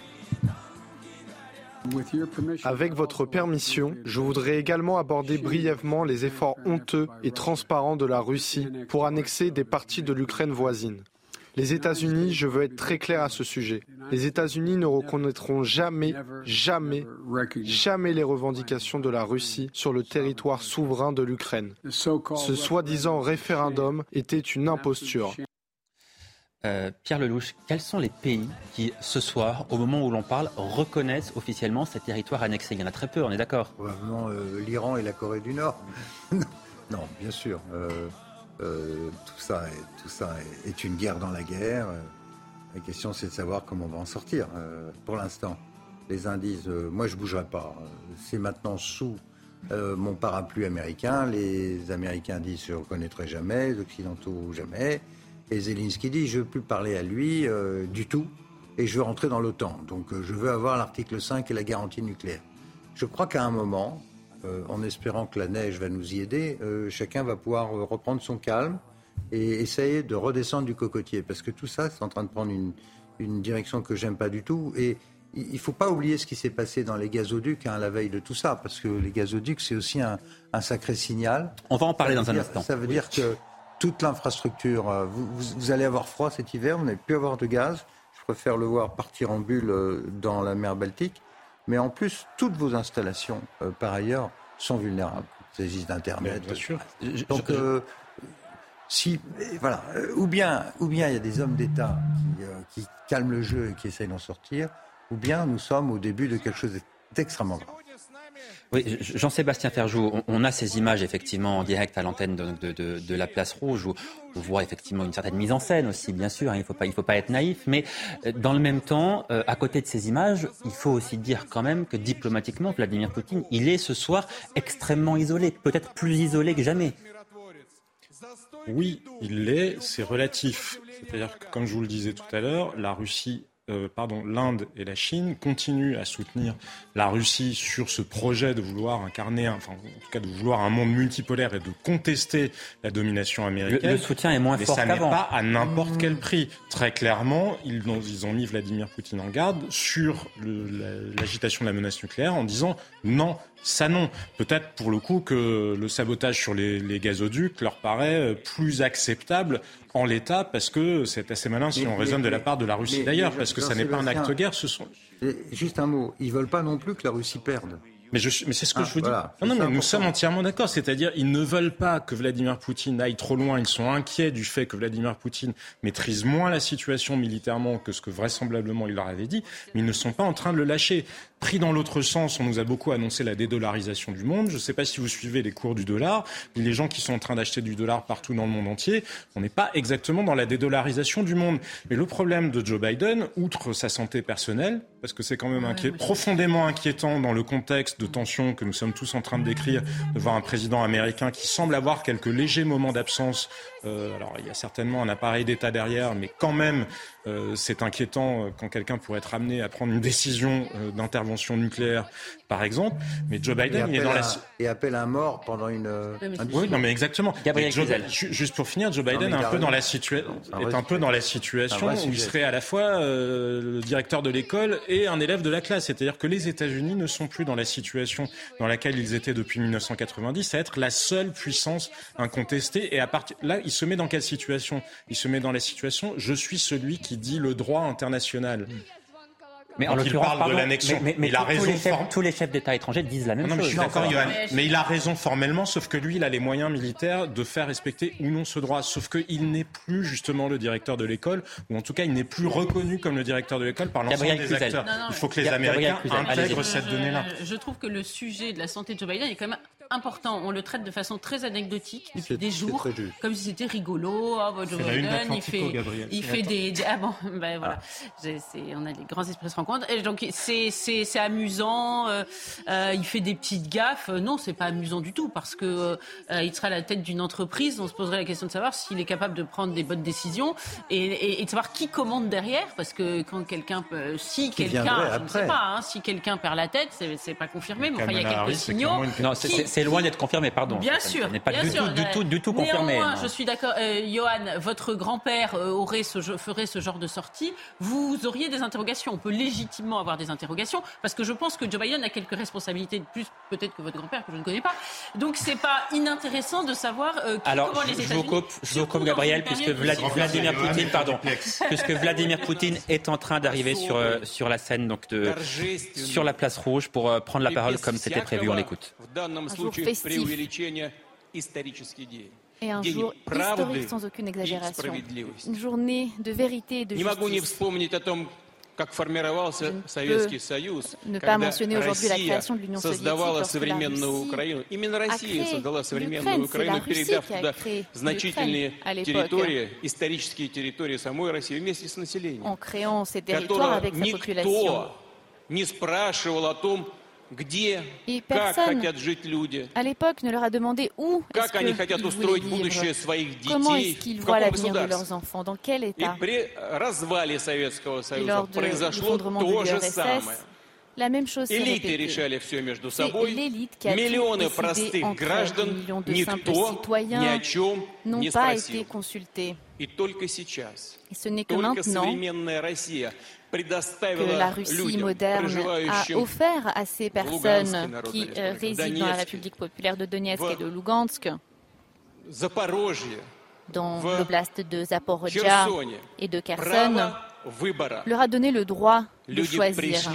Avec votre permission, je voudrais également aborder brièvement les efforts honteux et transparents de la Russie pour annexer des parties de l'Ukraine voisine. Les États-Unis, je veux être très clair à ce sujet, les États-Unis ne reconnaîtront jamais, jamais, jamais les revendications de la Russie sur le territoire souverain de l'Ukraine. Ce soi-disant référendum était une imposture. Euh, Pierre Lelouch, quels sont les pays qui, ce soir, au moment où l'on parle, reconnaissent officiellement ces territoires annexés? Il y en a très peu, on est d'accord? Probablement euh, l'Iran et la Corée du Nord. [laughs] non, bien sûr. Euh, tout ça, est, tout ça est, une guerre dans la guerre. La question, c'est de savoir comment on va en sortir. Pour l'instant, les indices, moi, je ne bougerai pas. C'est maintenant sous mon parapluie américain. Les Américains disent je ne reconnaîtrai jamais, les Occidentaux jamais. Et Zelensky dit je ne veux plus parler à lui euh, du tout et je veux rentrer dans l'OTAN. Donc euh, je veux avoir l'article 5 et la garantie nucléaire. Je crois qu'à un moment, euh, en espérant que la neige va nous y aider, chacun va pouvoir reprendre son calme et essayer de redescendre du cocotier. Parce que tout ça, c'est en train de prendre une, une direction que j'aime pas du tout. Et il ne faut pas oublier ce qui s'est passé dans les gazoducs hein, la veille de tout ça, parce que les gazoducs, c'est aussi un, un, sacré signal. On va en parler dans un instant. Ça veut oui. dire que toute l'infrastructure. euh, Vous, vous, vous, allez avoir froid cet hiver, vous n'allez plus avoir de gaz. Je préfère le voir partir en bulle euh, dans la mer Baltique. Mais en plus, toutes vos installations, euh, par ailleurs, sont vulnérables. Il s'agit d'internet. Bien sûr. Donc, euh, si, voilà, ou bien, ou bien il y a des hommes d'État qui, qui calment le jeu et qui essayent d'en sortir, ou bien nous sommes au début de quelque chose d'extrêmement grave. Jean-Sébastien Ferjou, on, a ces images effectivement en direct à l'antenne de, la place rouge où on voit effectivement une certaine mise en scène aussi, bien sûr, hein, il ne faut, pas, faut pas être naïf, mais euh, dans le même temps, euh, à côté de ces images, il faut aussi dire quand même que diplomatiquement, Vladimir Poutine, il est ce soir extrêmement isolé, peut-être plus isolé que jamais. Oui, il l'est, c'est relatif. C'est-à-dire que, comme je vous le disais tout à l'heure, la Russie euh, pardon, l'Inde et la Chine continuent à soutenir la Russie sur ce projet de vouloir incarner, enfin, en tout cas de vouloir un monde multipolaire et de contester la domination américaine. Le, soutien est moins mais fort ça n'est pas à n'importe mmh. quel prix. Très clairement, ils ont, ils ont mis Vladimir Poutine en garde sur l'agitation de la menace nucléaire en disant non, ça non. Peut-être pour le coup que le sabotage sur les, les gazoducs leur paraît plus acceptable en l'état parce que c'est assez malin si on raisonne de la part de la Russie d'ailleurs, parce que ça n'est pas un acte de guerre. Ce sont... Juste un mot, ils veulent pas non plus que la Russie perde. Mais, mais c'est ce que ah, je vous dis. non, non, mais nous sommes entièrement d'accord. C'est-à-dire, ils ne veulent pas que Vladimir Poutine aille trop loin. Ils sont inquiets du fait que Vladimir Poutine maîtrise moins la situation militairement que ce que vraisemblablement il leur avait dit. Mais ils ne sont pas en train de le lâcher. Pris dans l'autre sens, on nous a beaucoup annoncé la dédollarisation du monde. Je ne sais pas si vous suivez les cours du dollar. Les gens qui sont en train d'acheter du dollar partout dans le monde entier, on n'est pas exactement dans la dédollarisation du monde. Mais le problème de Joe Biden, outre sa santé personnelle, parce que c'est quand même inquiet, profondément inquiétant dans le contexte de tension que nous sommes tous en train de décrire, de voir un président américain qui semble avoir quelques légers moments d'absence. Euh, alors il y a certainement un appareil d'État derrière, mais quand même euh, c'est inquiétant euh, quand quelqu'un pourrait être amené à prendre une décision euh, d'intervention nucléaire, par exemple. Mais Joe Biden, il est dans la et appelle un mort pendant une. oui, non, mais exactement. Gabriel juste pour finir, Joe Biden est un peu dans la situation, est un peu dans la situation où il serait à la fois le directeur de l'école et un élève de la classe. C'est-à-dire que les États-Unis ne sont plus dans la situation dans laquelle ils étaient depuis 1990, à être la seule puissance incontestée. Et à partir là, se met dans quelle situation? Il se met dans la situation je suis celui qui dit le droit international. Mais en l'occurrence, parle de l'annexion. Mais, il a raison. Tous les, chefs, d'État étrangers disent la même non, chose. je suis d'accord, Mais il a raison formellement, sauf que lui, il a les moyens militaires de faire respecter ou non ce droit. Sauf qu'il n'est plus justement le directeur de l'école, ou en tout cas, il n'est plus reconnu comme le directeur de l'école par l'ensemble des acteurs. il faut que les Américains intègrent cette donnée-là. Je trouve que le sujet de la santé de Joe Biden est quand même important. On le traite de façon très anecdotique depuis des jours, comme si c'était rigolo. Oh, Joe Biden, il fait, il fait des, ah bon, [laughs] ben voilà, on a des grands esprits se rencontrent. Et donc c'est amusant. Euh, euh, il fait des petites gaffes. Non, c'est pas amusant du tout parce que euh, il sera à la tête d'une entreprise. On se poserait la question de savoir s'il est capable de prendre des bonnes décisions et, et, de savoir qui commande derrière, parce que quand quelqu'un, si quelqu'un, je ne sais pas, hein, si quelqu'un perd la tête, c'est pas confirmé, mais enfin il y a quelques signaux. Non, c'est loin d'être confirmé, pardon. Bien sûr. n'est pas du, Tout, du, tout, du tout confirmé. Néanmoins, je suis d'accord. Euh, Johan, votre grand-père euh, aurait ce, ferait ce genre de sortie. Vous auriez des interrogations. On peut légitimement avoir des interrogations parce que je pense que Joe Biden a quelques responsabilités de plus, peut-être que votre grand-père que je ne connais pas. Donc c'est pas inintéressant de savoir euh, Alors, comment les États-Unis. Je vous coupe, Gabriel, puisque Vladimir Poutine, pardon, puisque Vladimir Poutine est en train d'arriver sur sur la scène donc de sur la place rouge pour prendre la parole comme c'était prévu. On l'écoute et un jour historique sans aucune exagération. Une journée de vérité et de justice. Je ne peux ne pas mentionner aujourd'hui la création de l'Union soviétique lorsque la Russie a créé l'Ukraine. C'est la Russie qui a créé l'Ukraine à l'époque. En créant ces territoires avec sa population. Et personne à l'époque ne leur a demandé où est-ce qu'ils voulaient vivre, comment est-ce qu'ils voient l'avenir de leurs enfants, dans quel état. Et lors de l'effondrement de l'URSS, la même chose s'est répétée. C'est l'élite qui a tout décidé entre des millions de simples citoyens n'ont pas été consultés. Et ce n'est que la Russie moderne a offert à ces personnes qui euh, résident dans la République populaire de Donetsk et de Lugansk, dans l'oblast de Zaporozhia et de Kherson, leur a donné le droit de choisir.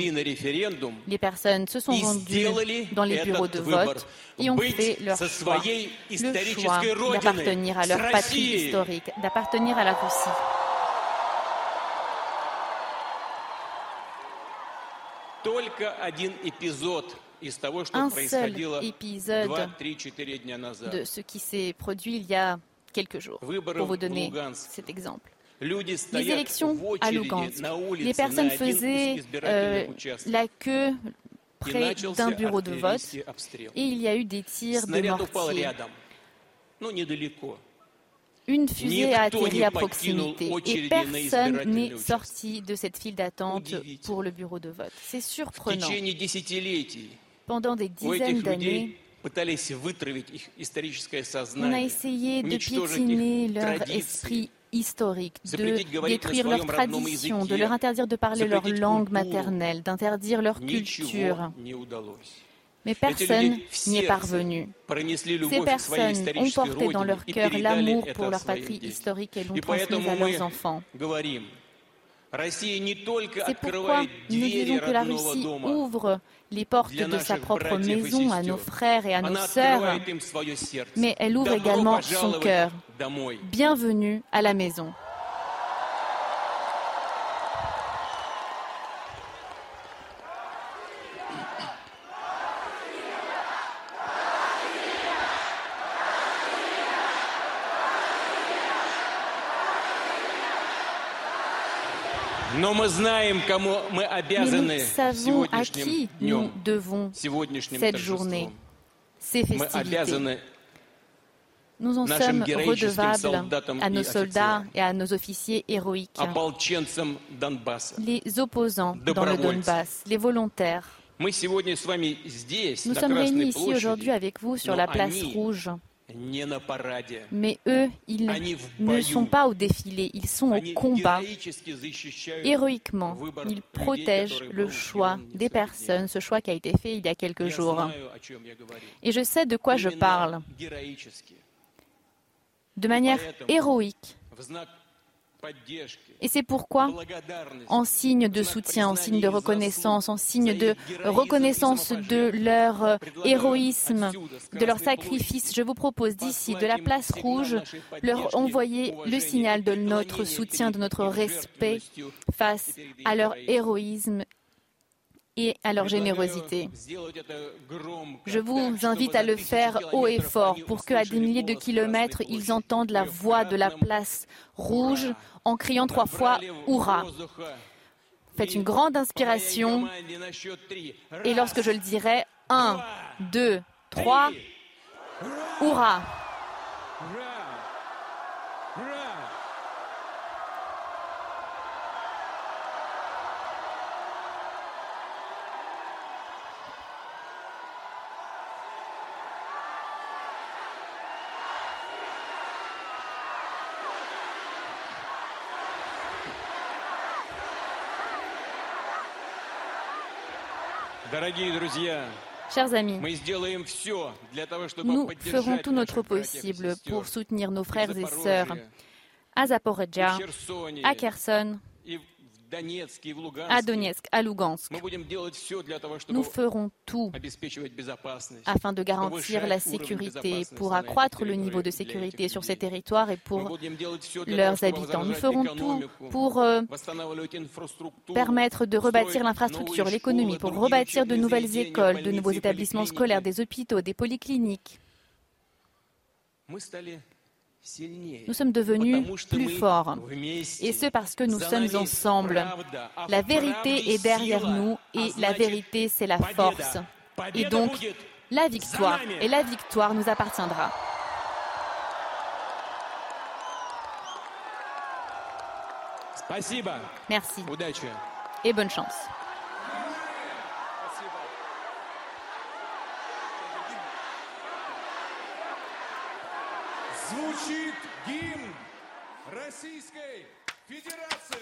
Les personnes se sont rendues dans les bureaux de vote et ont fait leur choix, le choix d'appartenir à leur patrie historique, d'appartenir à la Russie. Un seul épisode de ce qui s'est produit il y a quelques jours, pour vous donner cet exemple. Les élections à Lugansk. Les personnes faisaient euh, la queue près d'un bureau de vote. et il y a eu des tirs de mortier. Une fusée a atterri à proximité et personne n'est sorti de cette file d'attente pour le bureau de vote. C'est surprenant. Pendant des dizaines d'années, on a essayé de piétiner leur esprit historique, de détruire leurs traditions, de leur interdire de parler leur langue maternelle, d'interdire leur culture. Mais personne n'y est parvenu. Ces personnes ont porté dans leur cœur l'amour pour leur patrie historique et l'ont transmis à leurs enfants. C'est pourquoi nous disons que la Russie ouvre les portes de sa propre maison à nos frères et à nos sœurs, mais elle ouvre également son cœur. Bienvenue à la maison. Mais nous savons à qui nous devons cette journée, ces festivités. Nous en sommes redevables à nos soldats et à nos officiers héroïques, les opposants dans le Donbass, les volontaires. Nous sommes réunis ici aujourd'hui avec vous sur la place rouge. Mais eux, ils ne sont pas au défilé, ils sont au combat. Héroïquement, ils protègent le choix des personnes, ce choix qui a été fait il y a quelques jours. Et je sais de quoi je parle. De manière héroïque, et c'est pourquoi, en signe de soutien, en signe de reconnaissance, en signe de reconnaissance de leur euh, héroïsme, de leur sacrifice, je vous propose d'ici, de la place rouge, leur envoyer le signal de notre soutien, de notre respect face à leur héroïsme et à leur générosité. Je vous invite à le faire haut et fort pour qu'à des milliers de kilomètres, ils entendent la voix de la place rouge en criant trois fois Hurrah. Faites une grande inspiration et lorsque je le dirai, un, deux, trois, Hurrah. Chers amis, nous ferons tout notre possible pour soutenir nos frères et sœurs. À Zaporizhia, à Kherson à Donetsk, à Lugansk. Nous ferons tout afin de garantir la sécurité, pour accroître le niveau de sécurité sur ces territoires et pour leurs habitants. Nous ferons tout pour euh, permettre de rebâtir l'infrastructure, l'économie, pour rebâtir de nouvelles écoles, de nouveaux établissements scolaires, des hôpitaux, des polycliniques. Nous sommes devenus plus forts. Et ce parce que nous sommes ensemble. La vérité est derrière nous et la vérité, c'est la force. Et donc, la victoire. Et la victoire nous appartiendra. Merci. Et bonne chance. звучит гимн российской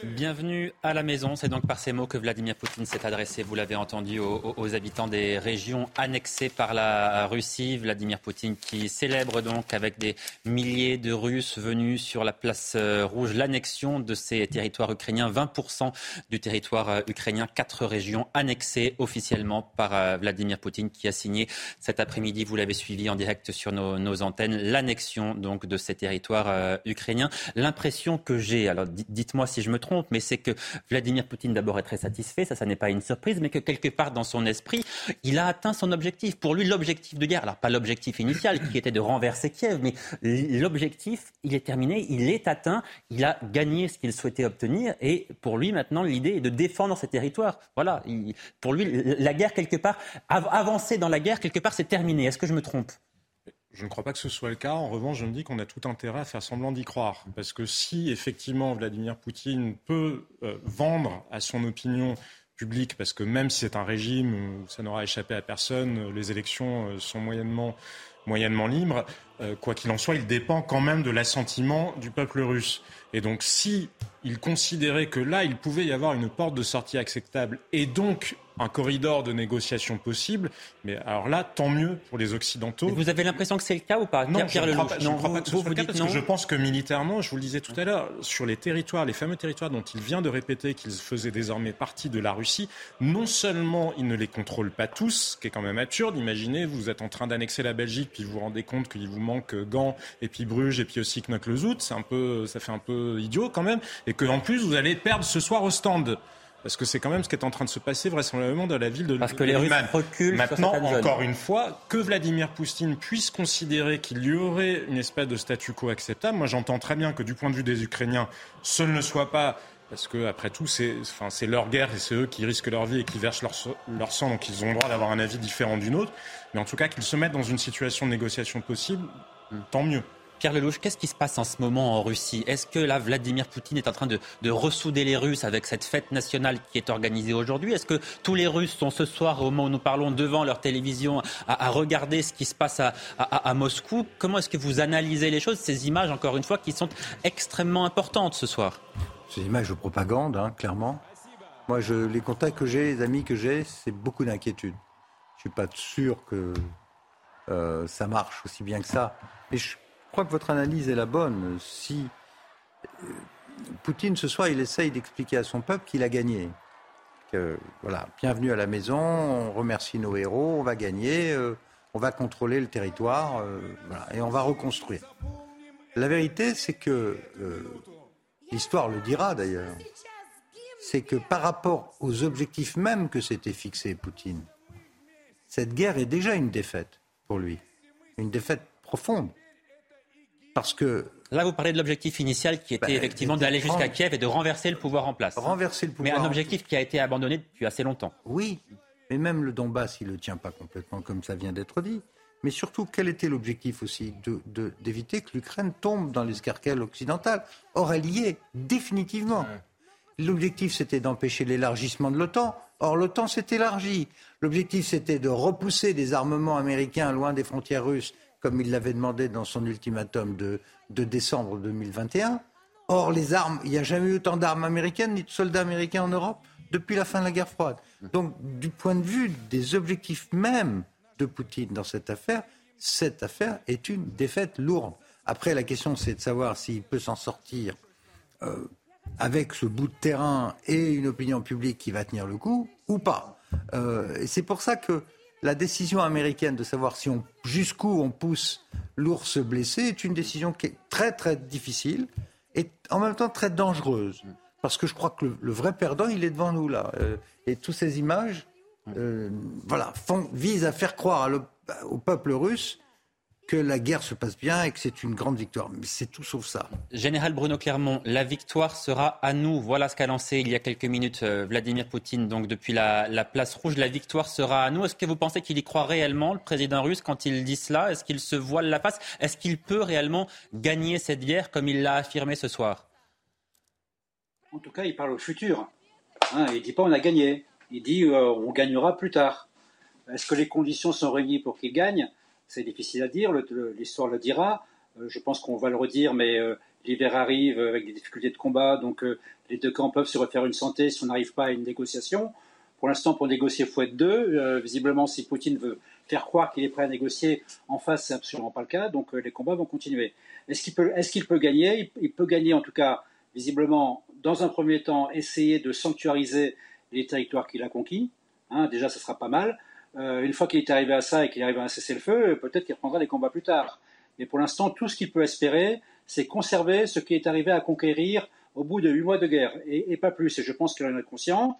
Bienvenue à la maison. C'est donc par ces mots que Vladimir Poutine s'est adressé, vous l'avez entendu, aux, habitants des régions annexées par la Russie. Vladimir Poutine qui célèbre donc avec des milliers de Russes venus sur la place euh, rouge l'annexion de ces territoires ukrainiens. 20% du territoire euh, ukrainien, quatre régions annexées officiellement par euh, Vladimir Poutine qui a signé cet après-midi, vous l'avez suivi en direct sur nos, nos antennes, l'annexion donc de ces territoires ukrainiens. L'impression que j'ai, alors dites-moi si je me trompe, mais c'est que Vladimir Poutine d'abord est très satisfait, ça, ça n'est pas une surprise, mais que quelque part dans son esprit, il a atteint son objectif. Pour lui, l'objectif de guerre, alors pas l'objectif initial qui était de renverser Kiev, mais l'objectif, il est terminé, il est atteint, il a gagné ce qu'il souhaitait obtenir, et pour lui maintenant, l'idée est de défendre ses territoires. Voilà, pour lui, la guerre quelque part, avancer dans la guerre quelque part, c'est terminé. Est-ce que je me trompe? Je ne crois pas que ce soit le cas. En revanche, je me dis qu'on a tout intérêt à faire semblant d'y croire. Parce que si effectivement Vladimir Poutine peut euh, vendre à son opinion publique, parce que même si c'est un régime où ça n'aura échappé à personne, les élections euh, sont moyennement, moyennement libres, euh, quoi qu'il en soit, il dépend quand même de l'assentiment du peuple russe. Et donc si il considérait que là, il pouvait y avoir une porte de sortie acceptable et donc un corridor de négociation possible. Mais alors là, tant mieux pour les Occidentaux. vous avez l'impression que c'est le cas ou pas? Non, je ne crois, pas, crois pas que ce soit le cas parce que je pense que militairement, je vous le disais tout à l'heure, sur les territoires, les fameux territoires dont il vient de répéter qu'ils faisaient désormais partie de la Russie, non seulement il ne les contrôle pas tous, ce qui est quand même absurde. Imaginez, vous êtes en train d'annexer la Belgique, puis vous vous rendez compte qu'il vous manque Gand, et puis Bruges, et puis aussi Knock-le-Zout. C'est un peu, ça fait un peu idiot quand même. Et que en plus, vous allez perdre ce soir au stand. Parce que c'est quand même ce qui est en train de se passer vraisemblablement dans la ville de Parce que les Russes reculent Maintenant, encore une fois, que Vladimir Poutine puisse considérer qu'il y aurait une espèce de statu quo acceptable, moi j'entends très bien que du point de vue des Ukrainiens, ce ne soit pas parce que après tout, c'est enfin, leur guerre et c'est eux qui risquent leur vie et qui versent leur, leur sang, donc ils ont le droit d'avoir un avis différent du nôtre. Mais en tout cas, qu'ils se mettent dans une situation de négociation possible, tant mieux. Pierre Lelouch, qu'est-ce qui se passe en ce moment en Russie? Est-ce que là, Vladimir Poutine est en train de, ressouder les Russes avec cette fête nationale qui est organisée aujourd'hui? Est-ce que tous les Russes sont ce soir, au moment où nous parlons, devant leur télévision à, regarder ce qui se passe à, Moscou? Comment est-ce que vous analysez les choses, ces images, encore une fois, qui sont extrêmement importantes ce soir? Ces images de propagande, hein, clairement. Moi, les contacts que j'ai, les amis que j'ai, c'est beaucoup d'inquiétude. Je ne suis pas sûr que euh, ça marche aussi bien que ça. Mais je crois que votre analyse est la bonne. Si euh, Poutine, ce soir, il essaye d'expliquer à son peuple qu'il a gagné. Que, voilà, bienvenue à la maison, on remercie nos héros, on va gagner, euh, on va contrôler le territoire, euh, et on va reconstruire. La vérité, c'est que, l'histoire le dira d'ailleurs, c'est que par rapport aux objectifs même que s'était fixé Poutine, cette guerre est déjà une défaite pour lui, une défaite profonde. Parce que Là, vous parlez de l'objectif initial qui était ben, effectivement d'aller jusqu'à Kiev et de renverser le pouvoir en place. Renverser le pouvoir. Mais un objectif qui a été abandonné depuis assez longtemps. Oui, mais même le Donbass, il ne le tient pas complètement comme ça vient d'être dit. Mais surtout, quel était l'objectif aussi D'éviter que l'Ukraine tombe dans l'escarcelle occidental. Or, elle y est, définitivement. L'objectif, c'était d'empêcher l'élargissement de l'OTAN. Or, l'OTAN s'est élargie. L'objectif, c'était de repousser des armements américains loin des frontières russes comme il l'avait demandé dans son ultimatum de, décembre 2021. Or, les armes, il n'y a jamais eu autant d'armes américaines ni de soldats américains en Europe depuis la fin de la guerre froide. Donc, du point de vue des objectifs même de Poutine dans cette affaire, cette affaire est une défaite lourde. Après, la question, c'est de savoir s'il peut s'en sortir euh, avec ce bout de terrain et une opinion publique qui va tenir le coup ou pas. Euh, et c'est pour ça que la décision américaine de savoir si on, jusqu'où on pousse l'ours blessé est une décision qui est très très difficile et en même temps très dangereuse. Parce que je crois que le, vrai perdant, il est devant nous là. Euh, et toutes ces images euh, voilà, visent à faire croire au peuple russe que la guerre se passe bien et que c'est une grande victoire. Mais c'est tout sauf ça. Général Bruno Clermont, la victoire sera à nous. Voilà ce qu'a lancé il y a quelques minutes euh, Vladimir Poutine, donc depuis la, place rouge. La victoire sera à nous. Est-ce que vous pensez qu'il y croit réellement, le président russe, quand il dit cela? Est-ce qu'il se voile la face? Est-ce qu'il peut réellement gagner cette guerre comme il l'a affirmé ce soir? En tout cas, il parle au futur. Hein, il ne dit pas on a gagné. Il dit euh, on gagnera plus tard. Est-ce que les conditions sont réunies pour qu'il gagne? C'est difficile à dire, l'histoire le dira. Euh, je pense qu'on va le redire, mais euh, l'hiver arrive avec des difficultés de combat, donc les deux camps peuvent se refaire une santé si on n'arrive pas à une négociation. Pour l'instant, pour négocier, il faut être deux. visiblement, si Poutine veut faire croire qu'il est prêt à négocier, en face, c'est absolument pas le cas. Donc les combats vont continuer. Est-ce qu'il peut, gagner? Il, peut gagner, en tout cas, visiblement, dans un premier temps, essayer de sanctuariser les territoires qu'il a conquis. Hein, déjà, ce sera pas mal. Euh, une fois qu'il est arrivé à ça et qu'il arrive à cesser le feu, peut-être qu'il reprendra des combats plus tard. Mais pour l'instant, tout ce qu'il peut espérer, c'est conserver ce qui est arrivé à conquérir au bout de huit mois de guerre, et, pas plus. Et je pense qu'il en est conscient.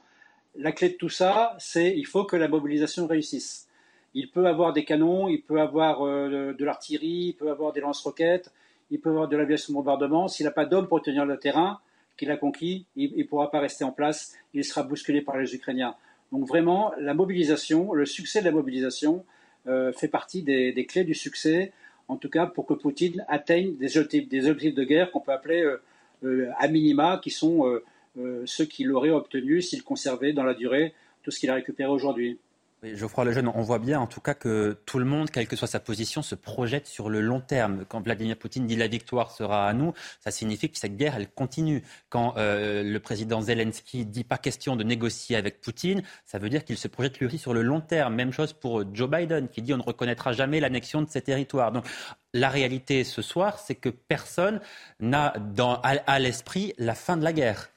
La clé de tout ça, c'est il faut que la mobilisation réussisse. Il peut avoir des canons, il peut avoir euh, de l'artillerie, il peut avoir des lance-roquettes, il peut avoir de l'aviation de bombardement. S'il n'a pas d'hommes pour tenir le terrain qu'il a conquis, il ne pourra pas rester en place. Il sera bousculé par les Ukrainiens. Donc vraiment, la mobilisation, le succès de la mobilisation euh, fait partie des, clés du succès, en tout cas pour que Poutine atteigne des objectifs, de guerre qu'on peut appeler euh, euh, à minima, qui sont ceux qu'il aurait obtenus s'il conservait dans la durée tout ce qu'il a récupéré aujourd'hui. Geoffroy Lejeune, on voit bien en tout cas que tout le monde, quelle que soit sa position, se projette sur le long terme. Quand Vladimir Poutine dit la victoire sera à nous, ça signifie que cette guerre, elle continue. Quand euh, le président Zelensky dit pas question de négocier avec Poutine, ça veut dire qu'il se projette lui aussi sur le long terme. Même chose pour Joe Biden qui dit on ne reconnaîtra jamais l'annexion de ces territoires. Donc la réalité ce soir, c'est que personne n'a à l'esprit la fin de la guerre.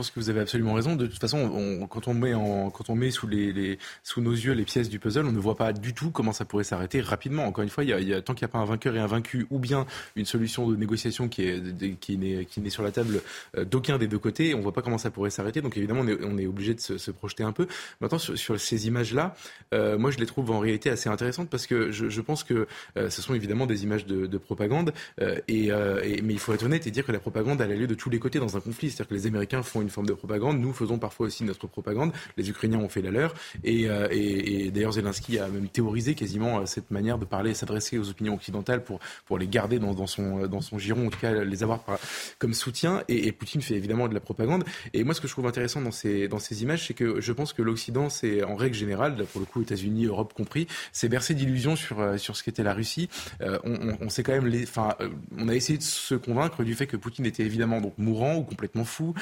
Pense que vous avez absolument raison. De toute façon, quand on met, en, quand on met sous, nos yeux les pièces du puzzle, on ne voit pas du tout comment ça pourrait s'arrêter rapidement. Encore une fois, y tant qu'il n'y a pas un vainqueur et un vaincu, ou bien une solution de négociation qui est qui n'est sur la table euh, d'aucun des deux côtés, on ne voit pas comment ça pourrait s'arrêter. Donc évidemment, on est, on obligé de se, projeter un peu. Maintenant, sur, ces images-là, euh, moi, je les trouve en réalité assez intéressantes parce que je, pense que euh, ce sont évidemment des images de, de propagande. Et, mais il faut être honnête et dire que la propagande elle a lieu de tous les côtés dans un conflit. C'est-à-dire que les Américains font une forme de propagande. Nous faisons parfois aussi notre propagande. Les Ukrainiens ont fait la leur. Et, euh, d'ailleurs, Zelensky a même théorisé quasiment euh, cette manière de parler, s'adresser aux opinions occidentales pour, pour les garder dans, son, dans son giron, en tout cas les avoir comme soutien. Et, Poutine fait évidemment de la propagande. Et moi, ce que je trouve intéressant dans ces, dans ces images, c'est que je pense que l'Occident, c'est en règle générale, pour le coup États-Unis, Europe compris, c'est bercé d'illusions sur, euh, sur ce qu'était la Russie. on, quand même enfin, on a essayé de se convaincre du fait que Poutine était évidemment donc mourant ou complètement fou,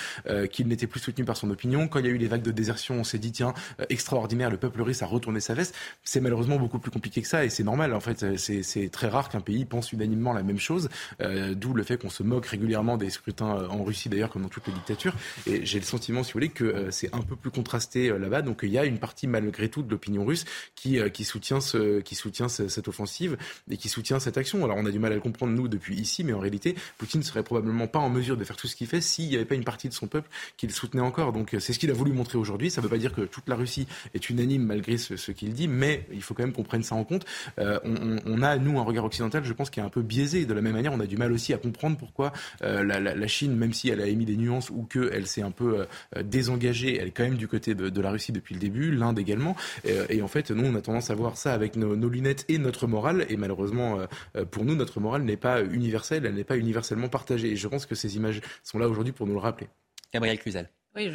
qu'il n'était plus soutenu par son opinion. Quand il y a eu les vagues de désertion, on s'est dit tiens, euh, extraordinaire, le peuple russe a retourné sa veste. C'est malheureusement beaucoup plus compliqué que ça et c'est normal. En fait, c'est très rare qu'un pays pense unanimement la même chose. Euh, d'où le fait qu'on se moque régulièrement des scrutins euh, en Russie d'ailleurs, comme dans toutes les dictatures. Et j'ai le sentiment, si vous voulez, que c'est un peu plus contrasté là-bas. Donc il y a une partie malgré tout de l'opinion russe qui, qui soutient, ce, qui soutient cette offensive et qui soutient cette action. Alors on a du mal à le comprendre nous depuis ici, mais en réalité, Poutine serait probablement pas en mesure de faire tout ce qu'il fait s'il n'y avait pas une partie de son peuple qui le soutenait encore. Donc c'est ce qu'il a voulu montrer aujourd'hui. Ça ne veut pas dire que toute la Russie est unanime malgré ce, qu'il dit, mais il faut quand même qu'on prenne ça en compte. Euh, on, a, nous, un regard occidental, je pense, qui est un peu biaisé. De la même manière, on a du mal aussi à comprendre pourquoi euh, la, Chine, même si elle a émis des nuances ou qu'elle s'est un peu euh, désengagée, elle est quand même du côté de, la Russie depuis le début, l'Inde également. Et, en fait, nous, on a tendance à voir ça avec nos, nos lunettes et notre morale. Et malheureusement, pour nous, notre morale n'est pas universelle, elle n'est pas universellement partagée. Et je pense que ces images sont là aujourd'hui pour nous le rappeler. Gabriel Cluzel. Oui,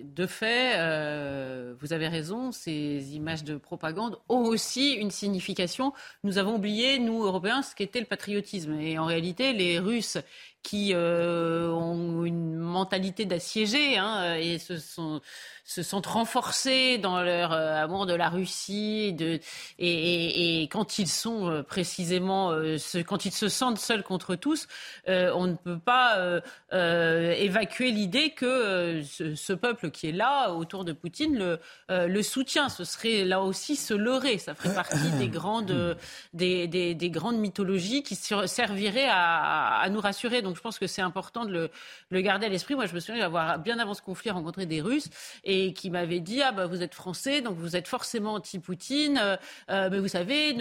de fait, euh, vous avez raison, ces images de propagande ont aussi une signification. Nous avons oublié, nous, Européens, ce qu'était le patriotisme. Et en réalité, les Russes qui euh, ont une mentalité d'assiégés hein, et se sont se sentent renforcés dans leur euh, amour de la Russie de, et, et, et quand ils sont euh, précisément, quand ils se sentent seuls contre tous, on ne peut pas évacuer l'idée que ce, ce, peuple qui est là autour de Poutine le, le soutient. Ce serait là aussi se leurrer. Ça ferait partie des grandes, [coughs] des, des, des grandes mythologies qui serviraient à, à, nous rassurer. Donc je pense que c'est important de le, garder à l'esprit. Moi, je me souviens d'avoir bien avant ce conflit rencontré des Russes et qui m'avait dit ah bah vous êtes français donc vous êtes forcément anti-Poutine. Euh, euh, mais vous savez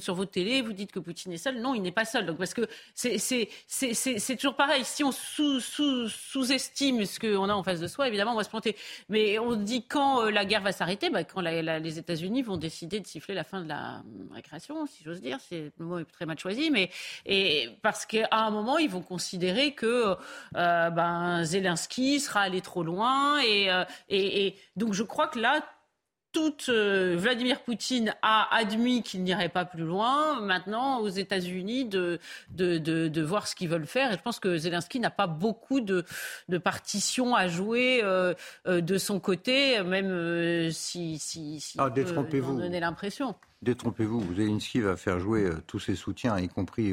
sur votre télé vous dites que Poutine est seul non il n'est pas seul. Donc parce que c'est toujours pareil. Si on sous sous sous-estime ce qu'on a en face de soi évidemment on va se planter. Mais on dit quand euh, la guerre va s'arrêter bah, quand les États-Unis vont décider de siffler la fin de la récréation si j'ose dire c'est le mot est très mal choisi mais et parce qu'à un moment ils vont considérer que ben Zelensky sera allé trop loin et, et, et donc je crois que là, toute, euh, Vladimir Poutine a admis qu'il n'irait pas plus loin. Maintenant, aux États-Unis, de, de, de, voir ce qu'ils veulent faire. Et je pense que Zelensky n'a pas beaucoup de, de partitions à jouer euh, euh, de son côté, même si, si, si ah, détrompez-vous. donner l'impression. Détrompez-vous. Zelensky va faire jouer tous ses soutiens, y compris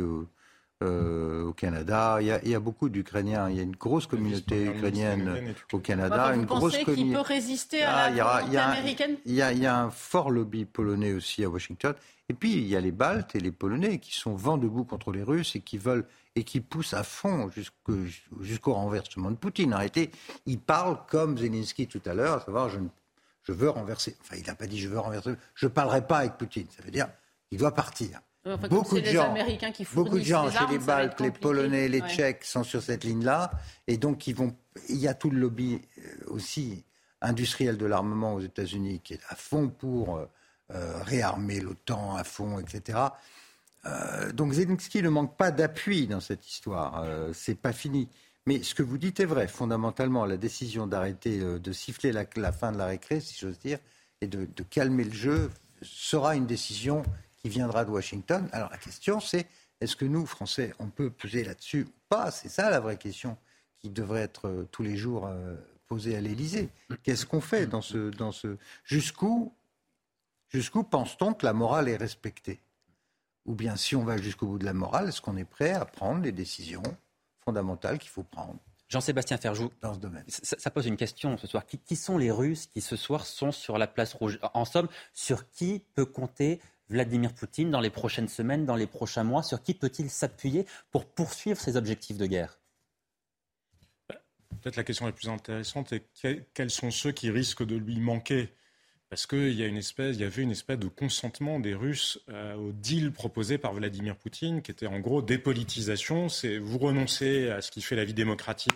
euh, au Canada. Il y, a, beaucoup d'Ukrainiens. Il y a une grosse communauté ukrainienne au Canada. vous une pensez qu'il peut résister à la volonté américaine? il y, a, un fort lobby polonais aussi à Washington. Et puis, il y a les Baltes et les Polonais qui sont vent debout contre les Russes et qui veulent et qui poussent à fond jusqu'au renversement de Poutine. Arrêtez, il parle comme Zelensky tout à l'heure, à savoir je, je veux renverser. Enfin, il n'a pas dit je veux renverser. Je ne parlerai pas avec Poutine. Ça veut dire il doit partir beaucoup de gens, beaucoup de gens chez les Baltes, les Polonais, les Tchèques sont sur cette ligne-là, et donc ils vont. Il y a tout le lobby euh, aussi industriel de l'armement aux États-Unis qui est à fond pour euh, euh, réarmer l'OTAN à fond, etc. donc Zelensky ne manque pas d'appui dans cette histoire. c'est pas fini. Mais ce que vous dites est vrai. Fondamentalement, la décision d'arrêter, de siffler la, fin de la récré, si j'ose dire, et de, de calmer le jeu sera une décision qui viendra de Washington. Alors la question, c'est est-ce que nous, Français, on peut peser là-dessus ou pas? C'est ça la vraie question qui devrait être euh, tous les jours euh, posée à l'Élysée. Qu'est-ce qu'on fait dans ce, dans ce... Jusqu'où, jusqu'où pense-t-on que la morale est respectée? Ou bien, si on va jusqu'au bout de la morale, est-ce qu'on est prêt à prendre les décisions fondamentales qu'il faut prendre Jean-Sébastien Ferjou, dans ce domaine? Ça, pose une question ce soir. Qui, qui, sont les Russes qui ce soir sont sur la place rouge? En somme, sur qui peut compter Vladimir Poutine dans les prochaines semaines, dans les prochains mois Sur qui peut-il s'appuyer pour poursuivre ses objectifs de guerre? Peut-être la question la plus intéressante est quels sont ceux qui risquent de lui manquer? Parce qu'il y, a une espèce, y avait une espèce de consentement des Russes euh, au deal proposé par Vladimir Poutine, qui était en gros dépolitisation. C'est vous renoncez à ce qui fait la vie démocratique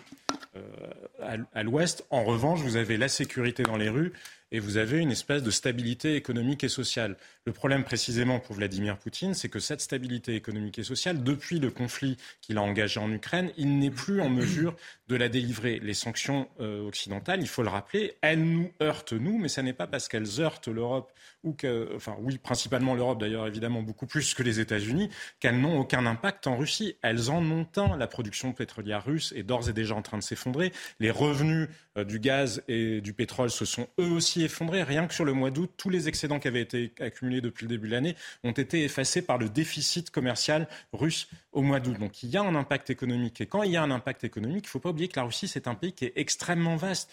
euh, à l'Ouest. En revanche, vous avez la sécurité dans les rues et vous avez une espèce de stabilité économique et sociale. Le problème précisément pour Vladimir Poutine, c'est que cette stabilité économique et sociale, depuis le conflit qu'il a engagé en Ukraine, il n'est plus en mesure de la délivrer. Les sanctions euh, occidentales, il faut le rappeler, elles nous heurtent, nous, mais ce n'est pas parce qu'elles heurtent l'Europe, ou que, enfin oui, principalement l'Europe d'ailleurs, évidemment beaucoup plus que les États-Unis, qu'elles n'ont aucun impact en Russie. Elles en ont un. La production pétrolière russe est d'ores et déjà en train de s'effondrer. Les revenus euh, du gaz et du pétrole se sont eux aussi effondrés. Rien que sur le mois d'août, tous les excédents qui avaient été accumulés depuis le début de l'année ont été effacés par le déficit commercial russe au mois d'août. Donc il y a un impact économique. Et quand il y a un impact économique, il ne faut pas oublier que la Russie, c'est un pays qui est extrêmement vaste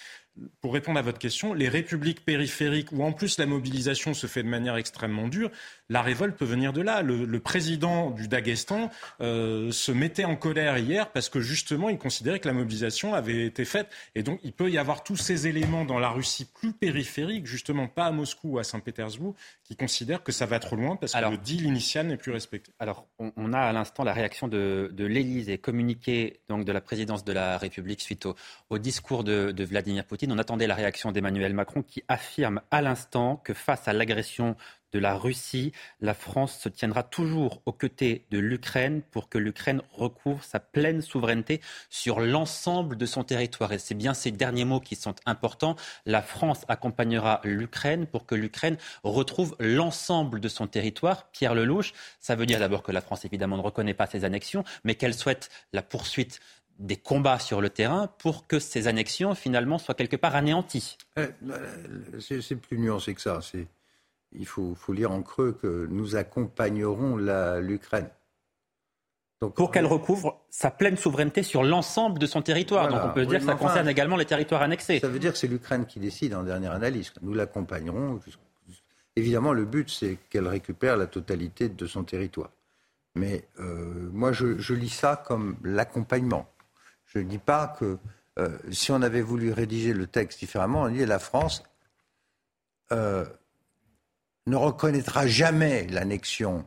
pour répondre à votre question, les républiques périphériques où en plus la mobilisation se fait de manière extrêmement dure, la révolte peut venir de là. Le, président du Daghestan euh, se mettait en colère hier parce que justement il considérait que la mobilisation avait été faite et donc il peut y avoir tous ces éléments dans la Russie plus périphérique, justement pas à Moscou ou à Saint-Pétersbourg, qui considèrent que ça va trop loin parce que le deal initial n'est plus respecté. Alors on, a à l'instant la réaction de, de l'Élysée communiquée donc de la présidence de la République suite au, discours de Vladimir Poutine. On attendait la réaction d'Emmanuel Macron qui affirme à l'instant que face à l'agression de la Russie, la France se tiendra toujours aux côtés de l'Ukraine pour que l'Ukraine recouvre sa pleine souveraineté sur l'ensemble de son territoire. Et c'est bien ces derniers mots qui sont importants. La France accompagnera l'Ukraine pour que l'Ukraine retrouve l'ensemble de son territoire. Pierre Lelouch, ça veut dire d'abord que la France évidemment ne reconnaît pas ces annexions, mais qu'elle souhaite la poursuite des combats sur le terrain pour que ces annexions finalement soient quelque part anéanties. Eh, c'est plus nuancé que ça. Il faut, lire en creux que nous accompagnerons l'Ukraine. pour qu'elle recouvre sa pleine souveraineté sur l'ensemble de son territoire. Donc on peut dire que ça concerne également les territoires annexés. Ça veut dire que c'est l'Ukraine qui décide en dernière analyse. Nous l'accompagnerons. Évidemment, le but, c'est qu'elle récupère la totalité de son territoire. Mais euh, moi, je lis ça comme l'accompagnement. Je ne dis pas que euh, si on avait voulu rédiger le texte différemment, on dit la France euh, ne reconnaîtra jamais l'annexion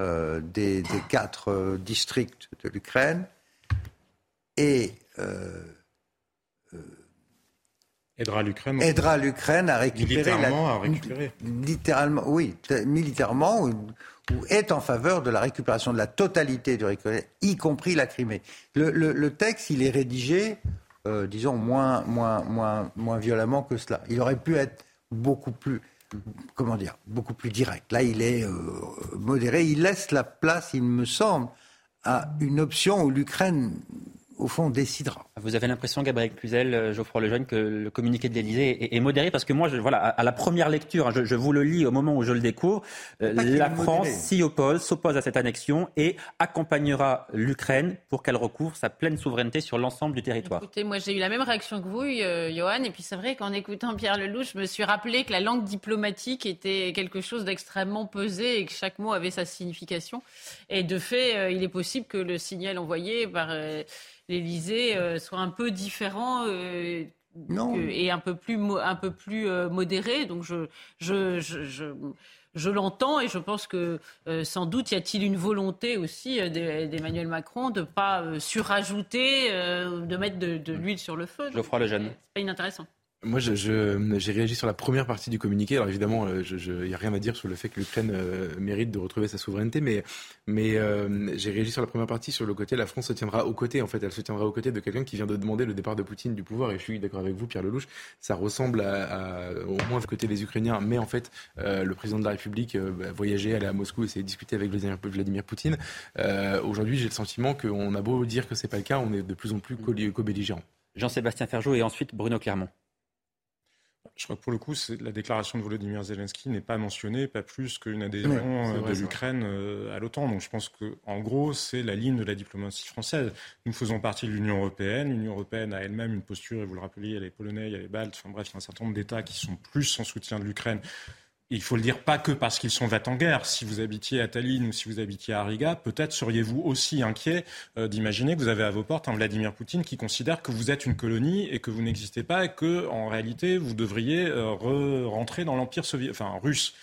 euh, des, quatre districts de l'Ukraine et aidera l'Ukraine aidera l'Ukraine à récupérer à récupérer littéralement oui militairement ou est en faveur de la récupération de la totalité du territoire, y compris la Crimée. Le, texte, il est rédigé, euh, disons, moins, moins, moins, moins violemment que cela. Il aurait pu être beaucoup plus. Comment dire, beaucoup plus direct. Là, il est modéré. Il laisse la place, il me semble, à une option où l'Ukraine au fond, décidera. Vous avez l'impression, Gabriel Cluzel, euh, Geoffroy Lejeune, que le communiqué de l'Élysée est, modéré Parce que moi, je, voilà, à, la première lecture, je, vous le lis au moment où je le découvre, euh, la France s'y oppose, s'oppose à cette annexion et accompagnera l'Ukraine pour qu'elle recouvre sa pleine souveraineté sur l'ensemble du territoire. Écoutez, moi j'ai eu la même réaction que vous, euh, Johan, et puis c'est vrai qu'en écoutant Pierre Lelouch, je me suis rappelé que la langue diplomatique était quelque chose d'extrêmement pesé et que chaque mot avait sa signification. Et de fait, il est possible que le signal envoyé par l'Élysée euh, soit un peu différent euh, et un peu plus, un peu plus euh, modéré. Donc je, je, je, je l'entends et je pense que sans doute y a-t-il une volonté aussi d'Emmanuel Macron de ne pas surajouter, de mettre de, l'huile sur le feu. Geoffroy Lejeune. C'est pas inintéressant. Moi, j'ai réagi sur la première partie du communiqué. Alors évidemment, il euh, n'y a rien à dire sur le fait que l'Ukraine euh, mérite de retrouver sa souveraineté, mais, euh, j'ai réagi sur la première partie sur le côté la France se tiendra aux côtés. En fait, elle se tiendra aux côtés de quelqu'un qui vient de demander le départ de Poutine du pouvoir. Et je suis d'accord avec vous, Pierre Lelouch. Ça ressemble au moins du côté des Ukrainiens, mais en fait, le président de la République bah, voyageait, allait à Moscou, essayer de discuter avec Vladimir, Poutine. Aujourd'hui, j'ai le sentiment qu'on a beau dire que c'est pas le cas, on est de plus en plus co-belligérants. Jean-Sébastien Ferjou et ensuite Bruno Clermont. Je crois que pour le coup, la déclaration de Volodymyr Zelensky n'est pas mentionnée, pas plus qu'une adhésion euh, de l'Ukraine euh, à l'OTAN. Donc je pense qu'en gros, c'est la ligne de la diplomatie française. Nous faisons partie de l'Union européenne. L'Union européenne a elle-même une posture, et vous le rappeliez, il y a les Polonais, il y a les Baltes, enfin bref, il y a un certain nombre d'États qui sont plus en soutien de l'Ukraine il faut le dire pas que parce qu'ils sont en guerre. Si vous habitiez à Tallinn ou si vous habitiez à Riga, peut-être seriez-vous aussi inquiet euh, d'imaginer que vous avez à vos portes un Vladimir Poutine qui considère que vous êtes une colonie et que vous n'existez pas et que, en réalité, vous devriez euh, rentrer dans l'empire soviétique, enfin russe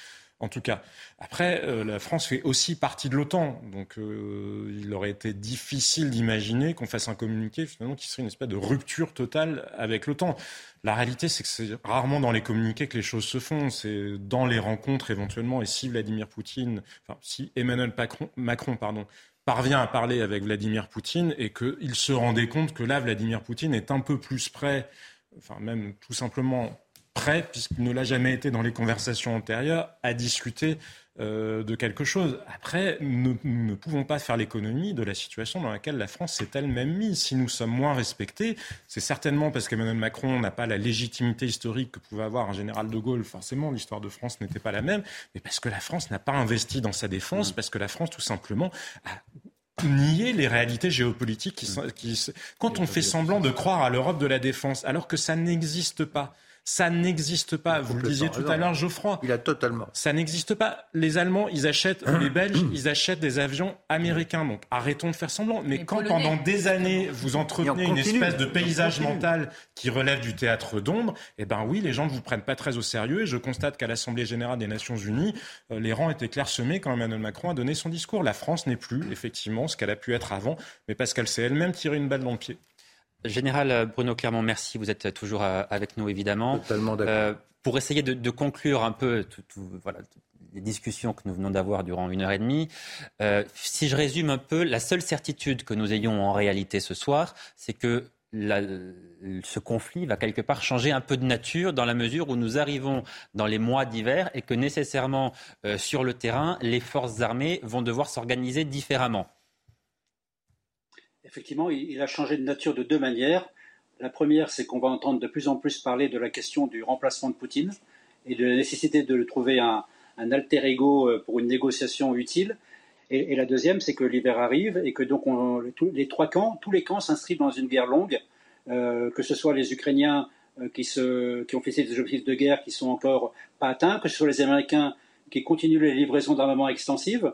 en tout cas. Après, euh, la France fait aussi partie de l'OTAN, donc euh, il aurait été difficile d'imaginer qu'on fasse un communiqué finalement qui serait une espèce de rupture totale avec l'OTAN. La réalité, c'est que c'est rarement dans les communiqués que les choses se font, c'est dans les rencontres éventuellement. Et si Vladimir Poutine, enfin si Emmanuel Macron, Macron pardon, parvient à parler avec Vladimir Poutine et qu'il se rendait compte que là, Vladimir Poutine est un peu plus près, enfin même tout simplement prêt, puisqu'il ne l'a jamais été dans les conversations antérieures, à discuter euh, de quelque chose. Après, nous, ne pouvons pas faire l'économie de la situation dans laquelle la France s'est elle-même mise. Si nous sommes moins respectés, c'est certainement parce qu'Emmanuel Macron n'a pas la légitimité historique que pouvait avoir un général de Gaulle. Forcément, l'histoire de France n'était pas la même, mais parce que la France n'a pas investi dans sa défense, parce que la France, tout simplement, a nié les réalités géopolitiques qui, qui quand on fait semblant de croire à l'Europe de la défense alors que ça n'existe pas ça n'existe pas. Vous le disiez tout à l'heure, Geoffroy. Il a totalement. Ça n'existe pas. Les Allemands, ils achètent, les [clears throat] Belges, ils achètent des avions américains. Donc arrêtons de faire semblant. Mais quand pendant des années, vous entretenez une espèce de paysage mental qui relève du théâtre d'ombre, eh ben oui, les gens ne vous prennent pas très au sérieux. Et je constate qu'à l'Assemblée générale des Nations unies, euh, les rangs étaient clairsemés quand Emmanuel Macron a donné son discours. La France n'est plus, effectivement, ce qu'elle a pu être avant, mais parce qu'elle s'est elle-même tiré une balle dans le pied. Général Bruno Clermont, merci. Vous êtes toujours euh, avec nous, évidemment. Totalement d'accord. Euh, pour essayer de, conclure un peu voilà, les discussions que nous venons d'avoir durant une heure et demie, euh, si je résume un peu, la seule certitude que nous ayons en réalité ce soir, c'est que ce conflit va quelque part changer un peu de nature dans la mesure où nous arrivons dans les mois d'hiver et que nécessairement sur le terrain, les forces armées vont devoir s'organiser différemment effectivement, il, a changé de nature de deux manières. La première, c'est qu'on va entendre de plus en plus parler de la question du remplacement de Poutine et de la nécessité de trouver un, alter ego euh, pour une négociation utile. Et, la deuxième, c'est que l'hiver arrive et que donc les trois camps, tous les camps s'inscrivent dans une guerre longue, euh, que ce soit les Ukrainiens euh, qui, ont fait des objectifs de guerre qui sont encore pas atteints, que ce soit les Américains qui continuent les livraisons d'armement extensives, Hein,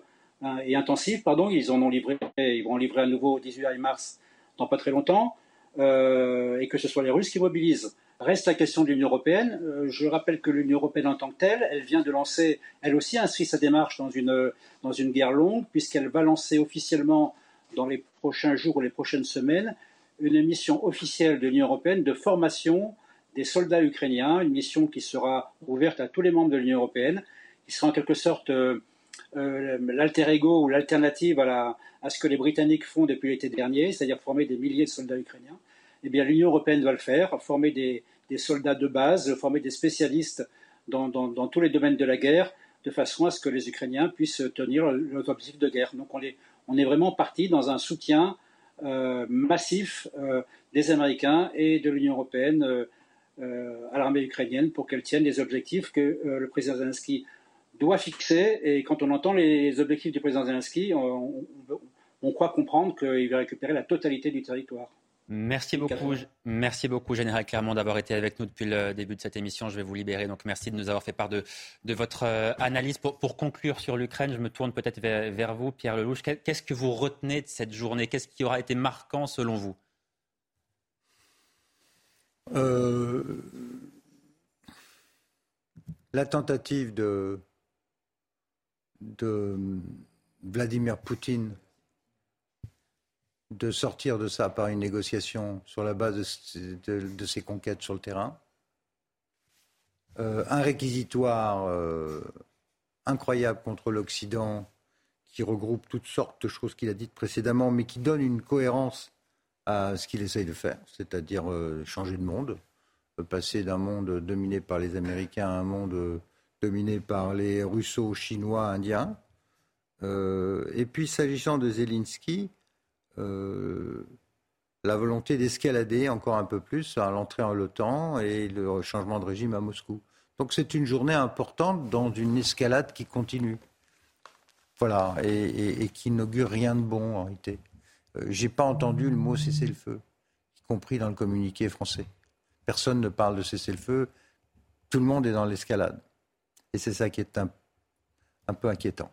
et intensive, pardon. Ils en ont livré, ils vont en livrer à nouveau au 18 mars dans pas très longtemps, euh, et que ce soit les Russes qui mobilisent. Reste la question de l'Union européenne. Euh, je rappelle que l'Union européenne en tant que telle, elle vient de lancer, elle aussi inscrit sa démarche dans une, dans une guerre longue, puisqu'elle va lancer officiellement dans les prochains jours ou les prochaines semaines une mission officielle de l'Union européenne de formation des soldats ukrainiens, une mission qui sera ouverte à tous les membres de l'Union européenne, qui sera en quelque sorte euh, euh, l'alter ego ou l'alternative à, ce que les Britanniques font depuis l'été dernier, c'est-à-dire former des milliers de soldats ukrainiens, eh bien l'Union européenne va le faire, former des, soldats de base, former des spécialistes dans, tous les domaines de la guerre, de façon à ce que les Ukrainiens puissent tenir leurs objectifs de guerre. Donc on, on est vraiment parti dans un soutien massif des Américains et de l'Union européenne à l'armée ukrainienne pour qu'elle tienne les objectifs que le président Zelensky doit fixer. Et quand on entend les objectifs du président Zelensky, on, on croit comprendre qu'il va récupérer la totalité du territoire. Merci beaucoup, merci beaucoup, Général Clermont, d'avoir été avec nous depuis le début de cette émission. Je vais vous libérer. Donc, merci de nous avoir fait part de, votre euh, analyse. Pour, conclure sur l'Ukraine, je me tourne peut-être vers, vous, Pierre Lelouch. Qu'est-ce que vous retenez de cette journée? Qu'est-ce qui aura été marquant selon vous? Euh, La tentative de, de Vladimir Poutine de sortir de ça par une négociation sur la base de, ses conquêtes sur le terrain. Euh, un réquisitoire euh, incroyable contre l'Occident qui regroupe toutes sortes de choses qu'il a dites précédemment, mais qui donne une cohérence à ce qu'il essaye de faire, c'est-à-dire euh, changer de monde, passer d'un monde dominé par les Américains à un monde dominé par les Russos, Chinois, Indiens. et puis s'agissant de Zelensky, euh, la volonté d'escalader encore un peu plus à l'entrée en l'OTAN et le changement de régime à Moscou. Donc c'est une journée importante dans une escalade qui continue. Voilà, et, qui n'augure rien de bon en réalité. Euh, j'ai pas entendu le mot cessez-le-feu, y compris dans le communiqué français. Personne ne parle de cessez-le-feu, tout le monde est dans l'escalade. Et c'est ça qui est un peu inquiétant.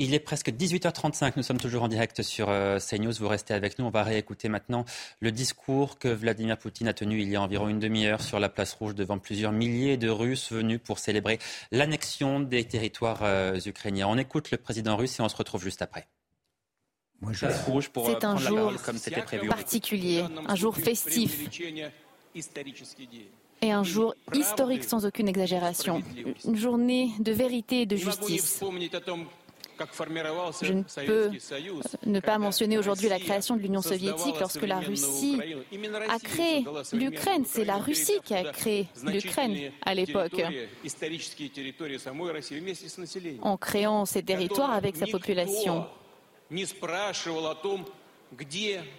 Il est presque 18h35. Nous sommes toujours en direct sur euh, CNews. Vous restez avec nous. On va réécouter maintenant le discours que Vladimir Poutine a tenu il y a environ une demi-heure sur la place rouge devant plusieurs milliers de Russes venus pour célébrer l'annexion des territoires euh, ukrainiens. On écoute le président russe et on se retrouve juste après. C'est un jour particulier, un jour festif et un jour historique sans aucune exagération, une journée de vérité et de justice. Je ne peux ne pas mentionner aujourd'hui la création de l'Union soviétique lorsque la Russie a créé l'Ukraine. C'est la Russie qui a créé l'Ukraine à l'époque en créant ces territoires avec sa population.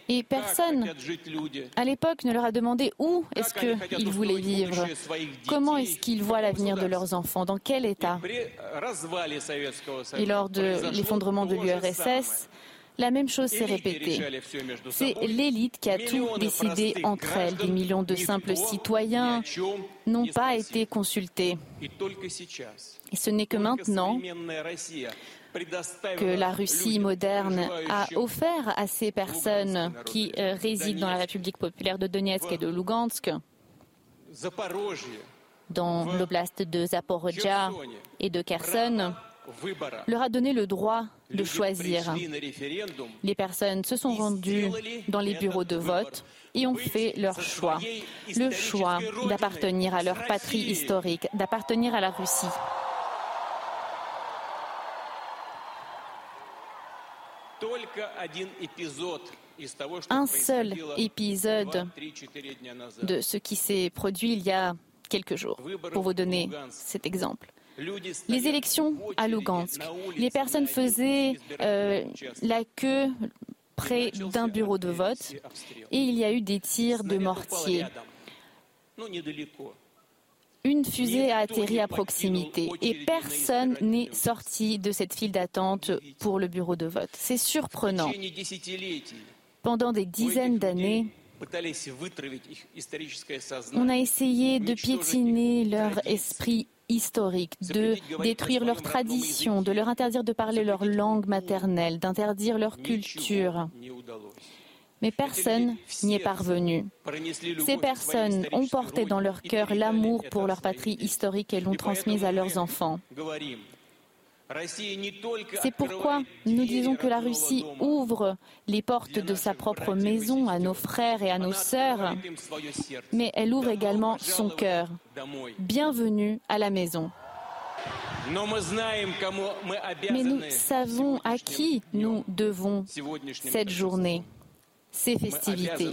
Et personne, à l'époque, ne leur a demandé où est-ce qu'ils voulaient vivre, comment est-ce qu'ils voient l'avenir de leurs enfants, dans quel état? Et lors de l'effondrement de l'URSS, la même chose s'est répétée. C'est l'élite qui a tout décidé entre elles. Des millions de simples citoyens n'ont pas été consultés. Et ce n'est que maintenant que la Russie moderne a offert à ces personnes qui euh, résident dans la République populaire de Donetsk et de Lugansk, dans l'oblast de Zaporozhia et de Kherson, leur a donné le droit de choisir. Les personnes se sont rendues dans les bureaux de vote et ont fait leur choix, le choix d'appartenir à leur patrie historique, d'appartenir à la Russie. Un seul épisode de ce qui s'est produit il y a quelques jours, pour vous donner cet exemple. Les élections à Lugansk, les personnes faisaient euh, la queue près d'un bureau de vote. Et il y a eu des tirs de mortier une fusée a atterri à proximité et personne n'est sorti de cette file d'attente pour le bureau de vote. C'est surprenant. Pendant des dizaines d'années, on a essayé de piétiner leur esprit historique, de détruire leurs traditions, de leur interdire de parler leur langue maternelle, d'interdire leur culture mais personne n'y est parvenu. Ces personnes ont porté dans leur cœur l'amour pour leur patrie historique et l'ont transmise à leurs enfants. C'est pourquoi nous disons que la Russie ouvre les portes de sa propre maison à nos frères et à nos sœurs, mais elle ouvre également son cœur. Bienvenue à la maison. Mais nous savons à qui nous devons cette journée ces festivités.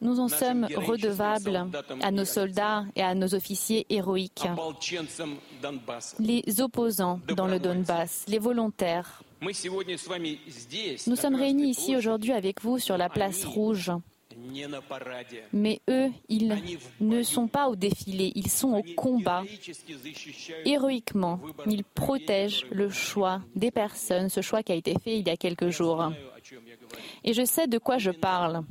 Nous en sommes redevables à nos soldats et à nos officiers héroïques, les opposants dans le Donbass, les volontaires. Nous sommes réunis ici aujourd'hui avec vous sur la place rouge. Mais eux, ils ne sont pas au défilé, ils sont au combat. Héroïquement, ils protègent le choix des personnes, ce choix qui a été fait il y a quelques jours. Et je sais de quoi je parle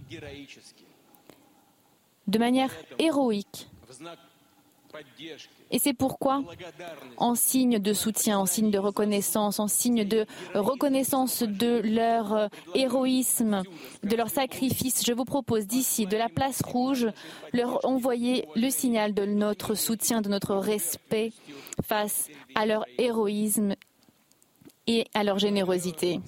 de manière héroïque. Et c'est pourquoi, en signe de soutien, en signe de reconnaissance, en signe de reconnaissance de leur euh, héroïsme, de leur sacrifice, je vous propose d'ici, de la place rouge, leur envoyer le signal de notre soutien, de notre respect face à leur héroïsme et à leur générosité.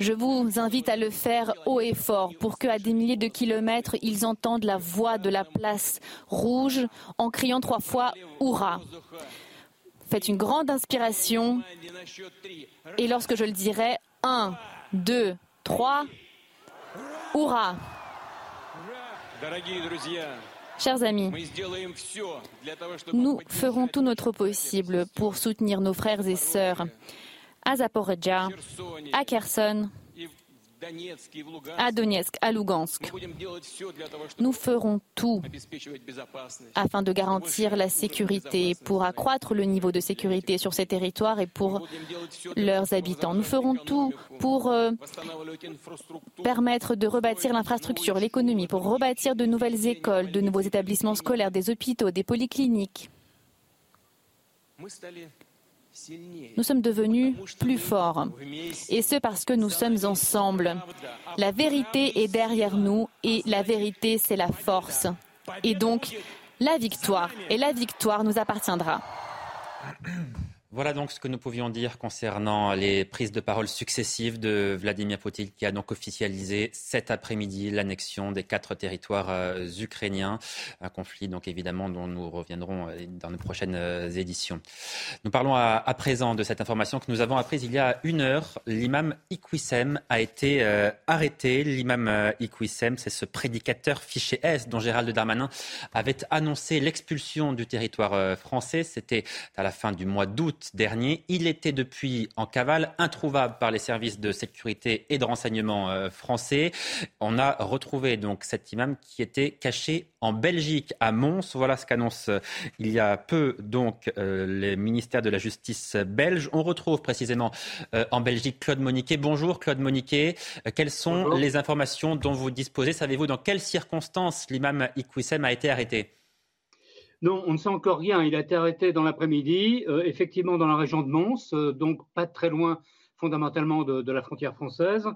Je vous invite à le faire haut et fort pour qu'à des milliers de kilomètres, ils entendent la voix de la place rouge en criant trois fois Hurrah. Faites une grande inspiration et lorsque je le dirai, un, deux, trois, Hurrah. Chers amis, nous ferons tout notre possible pour soutenir nos frères et sœurs à Zaporizhia, à Kherson, à Donetsk, à Lugansk. Nous ferons tout afin de garantir la sécurité, pour accroître le niveau de sécurité sur ces territoires et pour leurs habitants. Nous ferons tout pour euh, permettre de rebâtir l'infrastructure, l'économie, pour rebâtir de nouvelles écoles, de nouveaux établissements scolaires, des hôpitaux, des polycliniques. Nous sommes devenus plus forts. Et ce parce que nous sommes ensemble. La vérité est derrière nous et la vérité, c'est la force. Et donc, la victoire. Et la victoire nous appartiendra. Voilà donc ce que nous pouvions dire concernant les prises de parole successives de Vladimir Poutine qui a donc officialisé cet après-midi l'annexion des quatre territoires euh, ukrainiens. Un conflit donc évidemment dont nous reviendrons euh, dans nos prochaines euh, éditions. Nous parlons à, présent de cette information que nous avons apprise il y a une heure. L'imam Iqwissem a été arrêté. L'imam Iqwissem, c'est ce prédicateur fiché S dont Gérald Darmanin avait annoncé l'expulsion du territoire français. C'était à la fin du mois d'août dernier. Il était depuis en cavale, introuvable par les services de sécurité et de renseignement euh, français. On a retrouvé donc cet imam qui était caché en Belgique, à Mons. Voilà ce qu'annonce euh, il y a peu donc euh, les ministères de la Justice belge. On retrouve précisément en Belgique Claude Moniquet. Bonjour Claude Moniquet. quelles sont les informations dont vous disposez? Savez-vous dans quelles circonstances l'imam Iqwissem a été arrêté? Non, on ne sait encore rien. Il a été arrêté dans l'après-midi, euh, effectivement dans la région de Mons, euh, donc pas très loin fondamentalement de, la frontière française.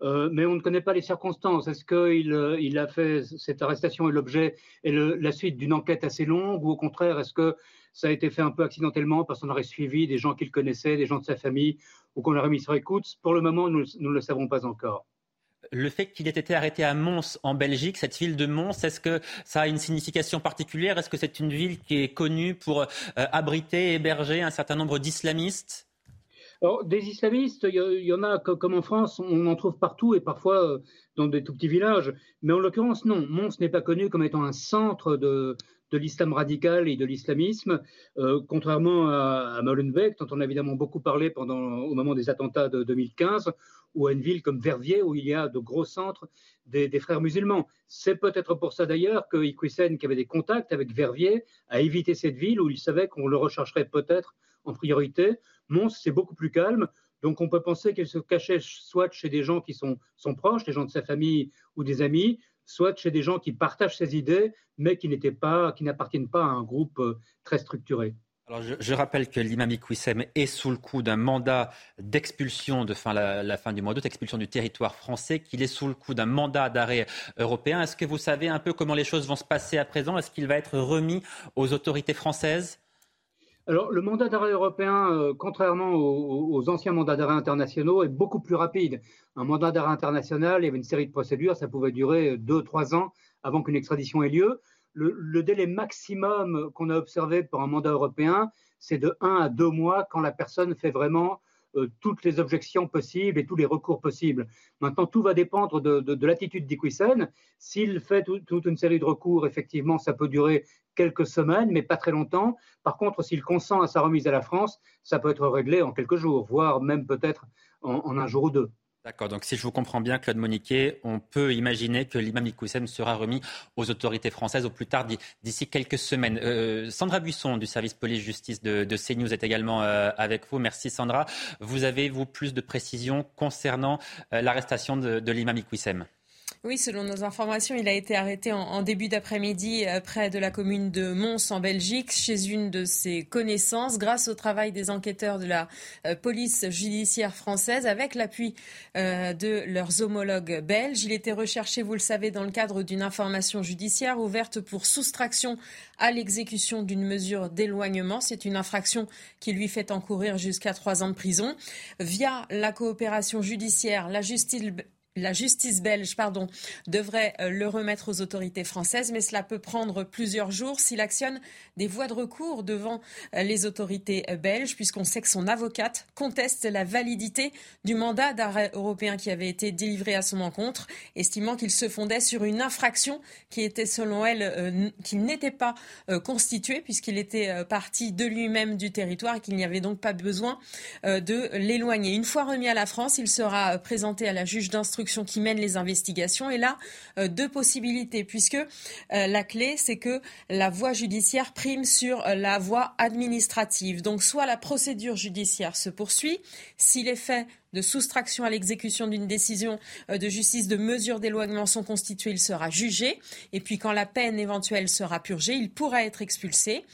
Euh, mais on ne connaît pas les circonstances. Est-ce qu'il il a fait cette arrestation et l'objet et la suite d'une enquête assez longue ou au contraire est-ce que ça a été fait un peu accidentellement parce qu'on aurait suivi des gens qu'il connaissait, des gens de sa famille ou qu'on aurait mis sur écoute? Pour le moment, nous ne le savons pas encore le fait qu'il ait été arrêté à Mons en Belgique, cette ville de Mons, est-ce que ça a une signification particulière? Est-ce que c'est une ville qui est connue pour euh, abriter héberger un certain nombre d'islamistes? Des islamistes, il y, en a comme en France, on en trouve partout et parfois euh, dans des tout petits villages. Mais en l'occurrence, non. Mons n'est pas connu comme étant un centre de, l'islam radical et de l'islamisme, euh, contrairement à, Molenbeek, dont on a évidemment beaucoup parlé pendant, au moment des attentats de 2015, ou à une ville comme Verviers où il y a de gros centres des, frères musulmans. C'est peut-être pour ça d'ailleurs que Iquisen, qui avait des contacts avec Verviers, a évité cette ville où il savait qu'on le rechercherait peut-être en priorité. Mons, c'est beaucoup plus calme. Donc on peut penser qu'il se cachait soit chez des gens qui sont, proches, des gens de sa famille ou des amis, soit chez des gens qui partagent ses idées, mais qui n'appartiennent pas à un groupe euh, très structuré. Alors je, rappelle que l'imam Iqwissem est sous le coup d'un mandat d'expulsion de fin, la, fin du mois d'août, expulsion du territoire français, qu'il est sous le coup d'un mandat d'arrêt européen. Est-ce que vous savez un peu comment les choses vont se passer à présent? Est-ce qu'il va être remis aux autorités françaises? Alors, le mandat d'arrêt européen, euh, contrairement aux, anciens mandats d'arrêt internationaux, est beaucoup plus rapide. Un mandat d'arrêt international, il y avait une série de procédures, ça pouvait durer deux, trois ans avant qu'une extradition ait lieu le, délai maximum qu'on a observé pour un mandat européen, c'est de 1 à 2 mois quand la personne fait vraiment euh, toutes les objections possibles et tous les recours possibles. Maintenant, tout va dépendre de, l'attitude d'Iquisen. S'il fait toute une série de recours, effectivement, ça peut durer quelques semaines, mais pas très longtemps. Par contre, s'il consent à sa remise à la France, ça peut être réglé en quelques jours, voire même peut-être en un jour ou deux. D'accord, donc si je vous comprends bien, Claude Moniquet, on peut imaginer que l'imam Iqoussem sera remis aux autorités françaises au plus tard d'ici quelques semaines. Euh, Sandra Buisson du service police-justice de, CNews est également euh, avec vous. Merci Sandra. Vous avez, vous, plus de précisions concernant euh, l'arrestation de, l'imam oui, selon nos informations, il a été arrêté en, début d'après-midi euh, près de la commune de Mons en Belgique, chez une de ses connaissances, grâce au travail des enquêteurs de la euh, police judiciaire française, avec l'appui euh, de leurs homologues belges. Il était recherché, vous le savez, dans le cadre d'une information judiciaire ouverte pour soustraction à l'exécution d'une mesure d'éloignement. C'est une infraction qui lui fait encourir jusqu'à trois ans de prison. Via la coopération judiciaire, la justice la justice belge pardon, devrait euh, le remettre aux autorités françaises, mais cela peut prendre plusieurs jours s'il actionne des voies de recours devant euh, les autorités euh, belges, puisqu'on sait que son avocate conteste la validité du mandat d'arrêt européen qui avait été délivré à son encontre, estimant qu'il se fondait sur une infraction qui était selon elle, qui n'était pas constituée, puisqu'il était parti de lui-même du territoire et qu'il n'y avait donc pas besoin de l'éloigner. Une fois remis à la France, il sera présenté à la juge d'instruction qui mène les investigations. Et là, euh, deux possibilités, puisque euh, la clé, c'est que la voie judiciaire prime sur euh, la voie administrative. Donc, soit la procédure judiciaire se poursuit, si les faits de soustraction à l'exécution d'une décision euh, de justice de mesure d'éloignement sont constitués, il sera jugé. Et puis quand la peine éventuelle sera purgée, il pourra être expulsé.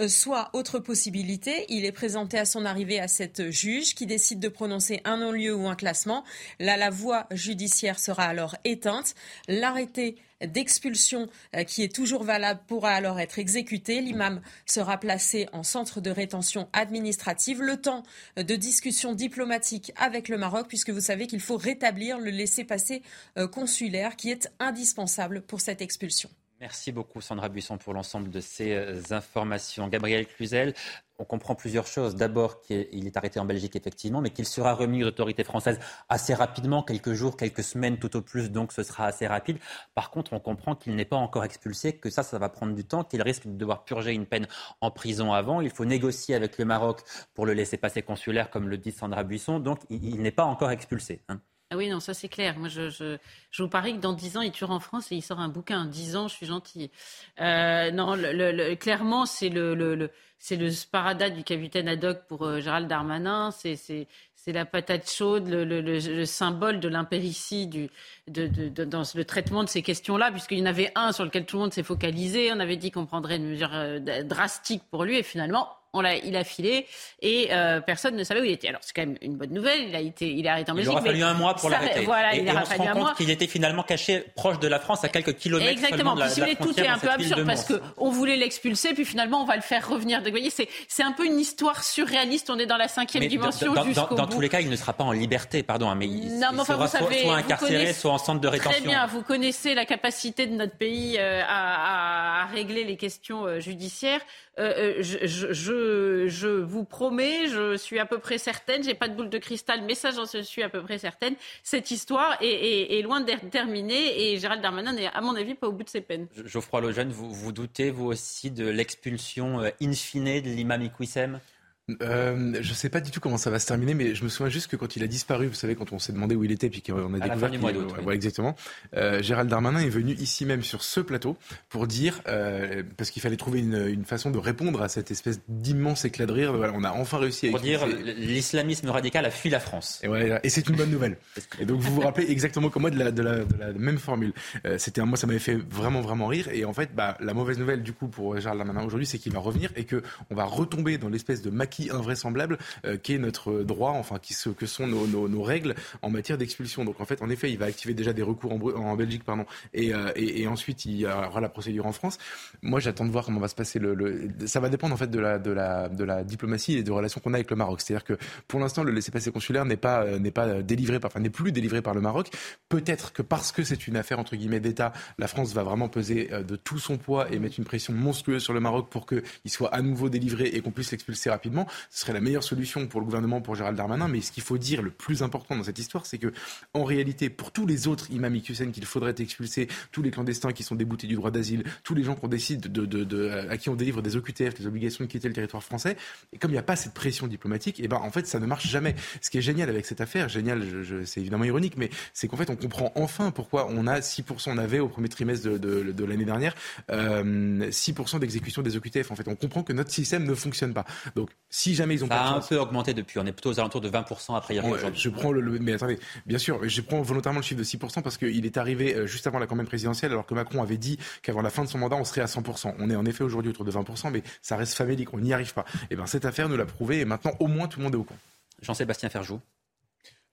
Euh, soit, autre possibilité, il est présenté à son arrivée à cette juge qui décide de prononcer un non-lieu ou un classement. Là, la voie judiciaire sera alors éteinte. L'arrêté d'expulsion euh, qui est toujours valable pourra alors être exécuté. L'imam sera placé en centre de rétention administrative le temps de discussions diplomatiques avec le Maroc puisque vous savez qu'il faut rétablir le laissez-passer euh, consulaire qui est indispensable pour cette expulsion. Merci beaucoup Sandra Buisson pour l'ensemble de ces euh, informations. Gabriel Cluzel, on comprend plusieurs choses. D'abord qu'il est arrêté en Belgique effectivement, mais qu'il sera remis aux autorités françaises assez rapidement, quelques jours, quelques semaines tout au plus, donc ce sera assez rapide. Par contre, on comprend qu'il n'est pas encore expulsé, que ça, ça va prendre du temps, qu'il risque de devoir purger une peine en prison avant. Il faut négocier avec le Maroc pour le laisser passer consulaire, comme le dit Sandra Buisson, donc il, n'est pas encore expulsé. Hein. Ah oui, non, ça c'est clair. Moi, je, je, je, vous parie que dans dix ans, il tuera en France et il sort un bouquin. Dix ans, je suis gentil. Euh, non, clairement, c'est le, le, c'est le sparadrap du capitaine Haddock pour euh, Gérald Darmanin. C'est, la patate chaude, le, le, le symbole de l'impéritie de, de, dans le traitement de ces questions-là, puisqu'il y en avait un sur lequel tout le monde s'est focalisé. On avait dit qu'on prendrait une mesure euh, drastique pour lui, et finalement, il a filé et euh, personne ne savait où il était. Alors c'est quand même une bonne nouvelle. Il a été, il est arrêté en Belgique. Il aura fallu un mois pour l'arrêter. Voilà, et, il on se rend compte qu'il était finalement caché proche de la France, à quelques kilomètres Exactement. de la, si vous voulez, tout est un peu absurde parce qu'on voulait l'expulser, puis finalement on va le faire revenir. Vous voyez, c'est un peu une histoire surréaliste. On est dans la cinquième dimension dans, dans, tous les cas, il ne sera pas en liberté, pardon, hein, mais il, sera soit, incarcéré, soit en centre de rétention. Très bien. Vous connaissez la capacité de notre pays euh, à, à, régler les questions euh, judiciaires. Euh, je, je, vous promets, je suis à peu près certaine, j'ai pas de boule de cristal, mais ça j'en suis à peu près certaine, cette histoire est, loin d'être terminée et Gérald Darmanin n'est à mon avis pas au bout de ses peines. Geoffroy Lejeune, vous, doutez vous aussi de l'expulsion euh, in fine de l'imam Iqwissem euh, je sais pas du tout comment ça va se terminer, mais je me souviens juste que quand il a disparu, vous savez, quand on s'est demandé où il était, puis qu'on a découvert qu'il ouais, exactement. Euh, Gérald Darmanin est venu ici même sur ce plateau pour dire, euh, parce qu'il fallait trouver une, une, façon de répondre à cette espèce d'immense éclat de rire. Voilà, on a enfin réussi à pour dire l'islamisme radical a fui la France. Et, voilà, et c'est une bonne nouvelle. [laughs] et donc vous vous rappelez exactement comme moi de la, de la, de la même formule. C'était un moi, ça m'avait fait vraiment vraiment rire. Et en fait, bah, la mauvaise nouvelle du coup pour Gérald Darmanin aujourd'hui, c'est qu'il va revenir et que on va retomber dans l'espèce de maquis invraisemblable euh, qui est notre droit, enfin qui ce que sont nos, nos, règles en matière d'expulsion. Donc en fait, en effet, il va activer déjà des recours en, Belgique, pardon, et, euh, et, et, ensuite il y aura la procédure en France. Moi, j'attends de voir comment va se passer le, Ça va dépendre en fait de la de la de la diplomatie et des relations qu'on a avec le Maroc. C'est-à-dire que pour l'instant, le laissez-passer consulaire n'est pas euh, n'est pas délivré, par, enfin n'est plus délivré par le Maroc. Peut-être que parce que c'est une affaire entre guillemets d'État, la France va vraiment peser de tout son poids et mettre une pression monstrueuse sur le Maroc pour qu'il soit à nouveau délivré et qu'on puisse l'expulser rapidement. Ce serait la meilleure solution pour le gouvernement, pour Gérald Darmanin. Mais ce qu'il faut dire, le plus important dans cette histoire, c'est que, en réalité, pour tous les autres imams Iqiyoussen qu'il faudrait expulser, tous les clandestins qui sont déboutés du droit d'asile, tous les gens qu'on décide de, de, de, à qui on délivre des OQTF, des obligations de quitter le territoire français, et comme il n'y a pas cette pression diplomatique, et eh ben en fait ça ne marche jamais. Ce qui est génial avec cette affaire, génial, c'est évidemment ironique, mais c'est qu'en fait on comprend enfin pourquoi on a 6%, on avait au premier trimestre de, de l'année dernière euh, 6% d'exécution des OQTF. En fait, on comprend que notre système ne fonctionne pas. Donc si jamais ils ont ça pas a un peu augmenté depuis. On est plutôt aux alentours de 20% après hier. Je prends le, mais attendez, bien sûr, je prends volontairement le chiffre de 6% parce qu'il est arrivé euh, juste avant la campagne présidentielle, alors que Macron avait dit qu'avant la fin de son mandat, on serait à 100%. On est en effet aujourd'hui autour de 20%, mais ça reste famélique, on n'y arrive pas. Et eh bien cette affaire nous l'a prouvé, et maintenant au moins tout le monde est au courant. Jean-Sébastien Ferjou.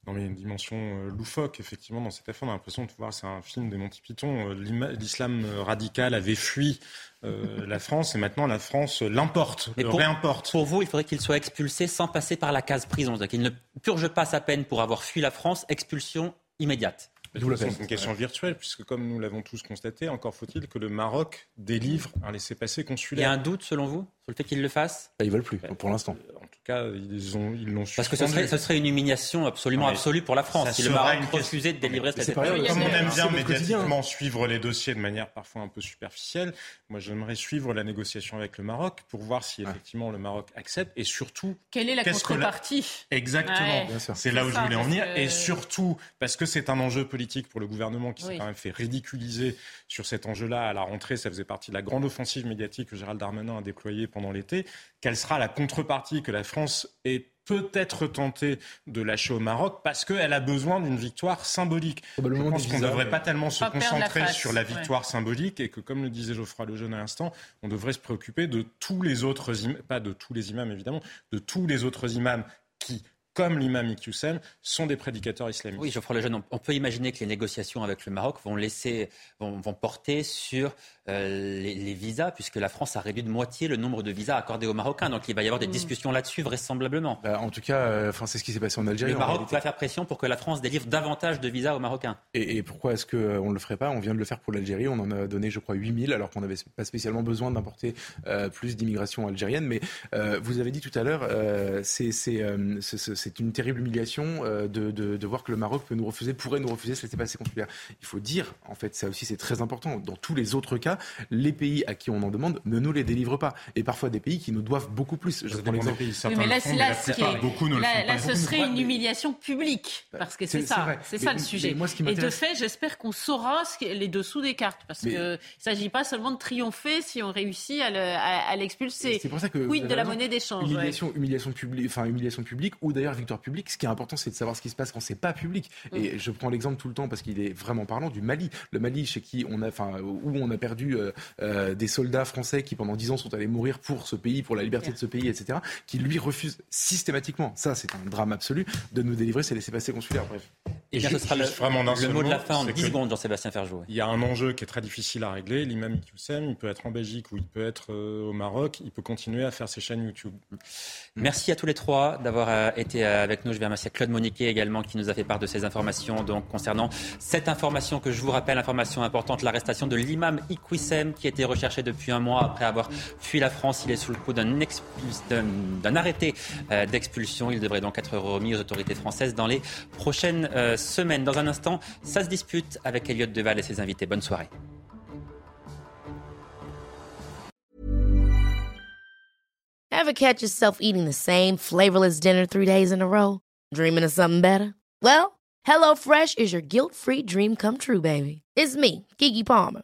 Non, mais il y a une dimension euh, loufoque, effectivement, dans cette affaire. On a l'impression de voir, c'est un film des Monty Python. Euh, l'islam radical avait fui [laughs] la France et maintenant la France l'importe, le pour, réimporte. Pour vous, il faudrait qu'il soit expulsé sans passer par la case prison, c'est-à-dire qu'il ne purge pas sa peine pour avoir fui la France, expulsion immédiate. C'est une question virtuelle, puisque comme nous l'avons tous constaté, encore faut-il que le Maroc délivre un laissez-passer consulaire. Il y a un doute, selon vous, sur le fait qu'il le fasse Ils veulent plus, pour l'instant. En tout cas, ils ont, ils l'ont Parce que ce serait, ce serait, une humiliation absolument absolue pour la France. Si le Maroc refusait de délivrer cette Comme on aime bien médiatiquement suivre les dossiers de manière parfois un peu superficielle, moi j'aimerais suivre la négociation avec le Maroc pour voir si effectivement le Maroc accepte. Et surtout... Quelle est la contrepartie? Exactement. C'est là où je voulais en venir. Et surtout, parce que c'est un enjeu politique pour le gouvernement qui s'est quand même fait ridiculiser sur cet enjeu-là à la rentrée. Ça faisait partie de la grande offensive médiatique que Gérald Darmanin a déployée pendant l'été. Quelle sera la contrepartie que la France est peut-être tentée de lâcher au Maroc parce qu'elle a besoin d'une victoire symbolique. Je pense qu'on ne devrait pas tellement se concentrer sur la victoire symbolique et que, comme le disait Geoffroy Lejeune à l'instant, on devrait se préoccuper de tous les autres, pas de tous les imams évidemment, de tous les autres imams qui comme l'imam Iqiyoussen, sont des prédicateurs islamiques. Oui, Geoffroy Lejeune, on peut imaginer que les négociations avec le Maroc vont, laisser, vont, vont porter sur euh, les, visas, puisque la France a réduit de moitié le nombre de visas accordés aux Marocains. Donc il va y avoir des mm. discussions là-dessus, vraisemblablement. Bah, en tout cas, euh, c'est ce qui s'est passé en Algérie. Le Maroc va faire pression pour que la France délivre davantage de visas aux Marocains. Et, pourquoi est-ce qu'on euh, ne le ferait pas? On vient de le faire pour l'Algérie. On en a donné, je crois, 8000, alors qu'on n'avait pas spécialement besoin d'importer plus d'immigration algérienne. Mais vous avez dit tout à l'heure, c'est une terrible humiliation de, de, de, voir que le Maroc peut nous refuser, pourrait nous refuser ce laissez-passer consulaire. Il faut dire, en fait, ça aussi c'est très important. Dans tous les autres cas, les pays à qui on en demande ne nous les délivrent pas. Et parfois des pays qui nous doivent beaucoup plus. Je prends l'exemple. mais là, ce serait une humiliation publique, bah, parce que c'est ça, c'est ça le sujet. et de fait, j'espère qu'on saura les dessous des cartes, parce qu'il ne s'agit pas seulement de triompher si on réussit à l'expulser. C'est pour ça que quid de la monnaie d'échange. Humiliation, humiliation publique, enfin humiliation publique, ou d'ailleurs victoire publique. Ce qui est important, c'est de savoir ce qui se passe quand c'est pas public. Mm. Et je prends l'exemple tout le temps parce qu'il est vraiment parlant du Mali. Le Mali, chez qui on a, enfin, où on a perdu euh, euh, des soldats français qui pendant dix ans sont allés mourir pour ce pays, pour la liberté de ce pays, etc., qui lui refusent systématiquement, ça c'est un drame absolu, de nous délivrer ces laissés-passer consulaires. Bref. Et bien, ce sera le, vraiment le mot de la fin en 10 secondes, Jean-Sébastien Ferjou. Il y a un enjeu qui est très difficile à régler. L'imam Iqiyoussen, il peut être en Belgique ou il peut être euh, au Maroc. Il peut continuer à faire ses chaînes YouTube. Merci à tous les trois d'avoir été avec nous. Je vais remercier Claude Moniquet également qui nous a fait part de ces informations donc, concernant cette information que je vous rappelle, information importante, l'arrestation de l'imam Iqiyoussen qui été recherché depuis un mois après avoir fui la France. Il est sous le coup d'un arrêté euh, d'expulsion. Il devrait donc être remis aux autorités françaises dans les prochaines semaine. Dans un instant, ça se dispute avec Elliot Deval et ses invités. Bonne soirée. Ever catch yourself eating the same flavorless dinner three days in a row? Dreaming of something better? Well, HelloFresh is your guilt-free dream come true, baby. It's me, Kiki Palmer.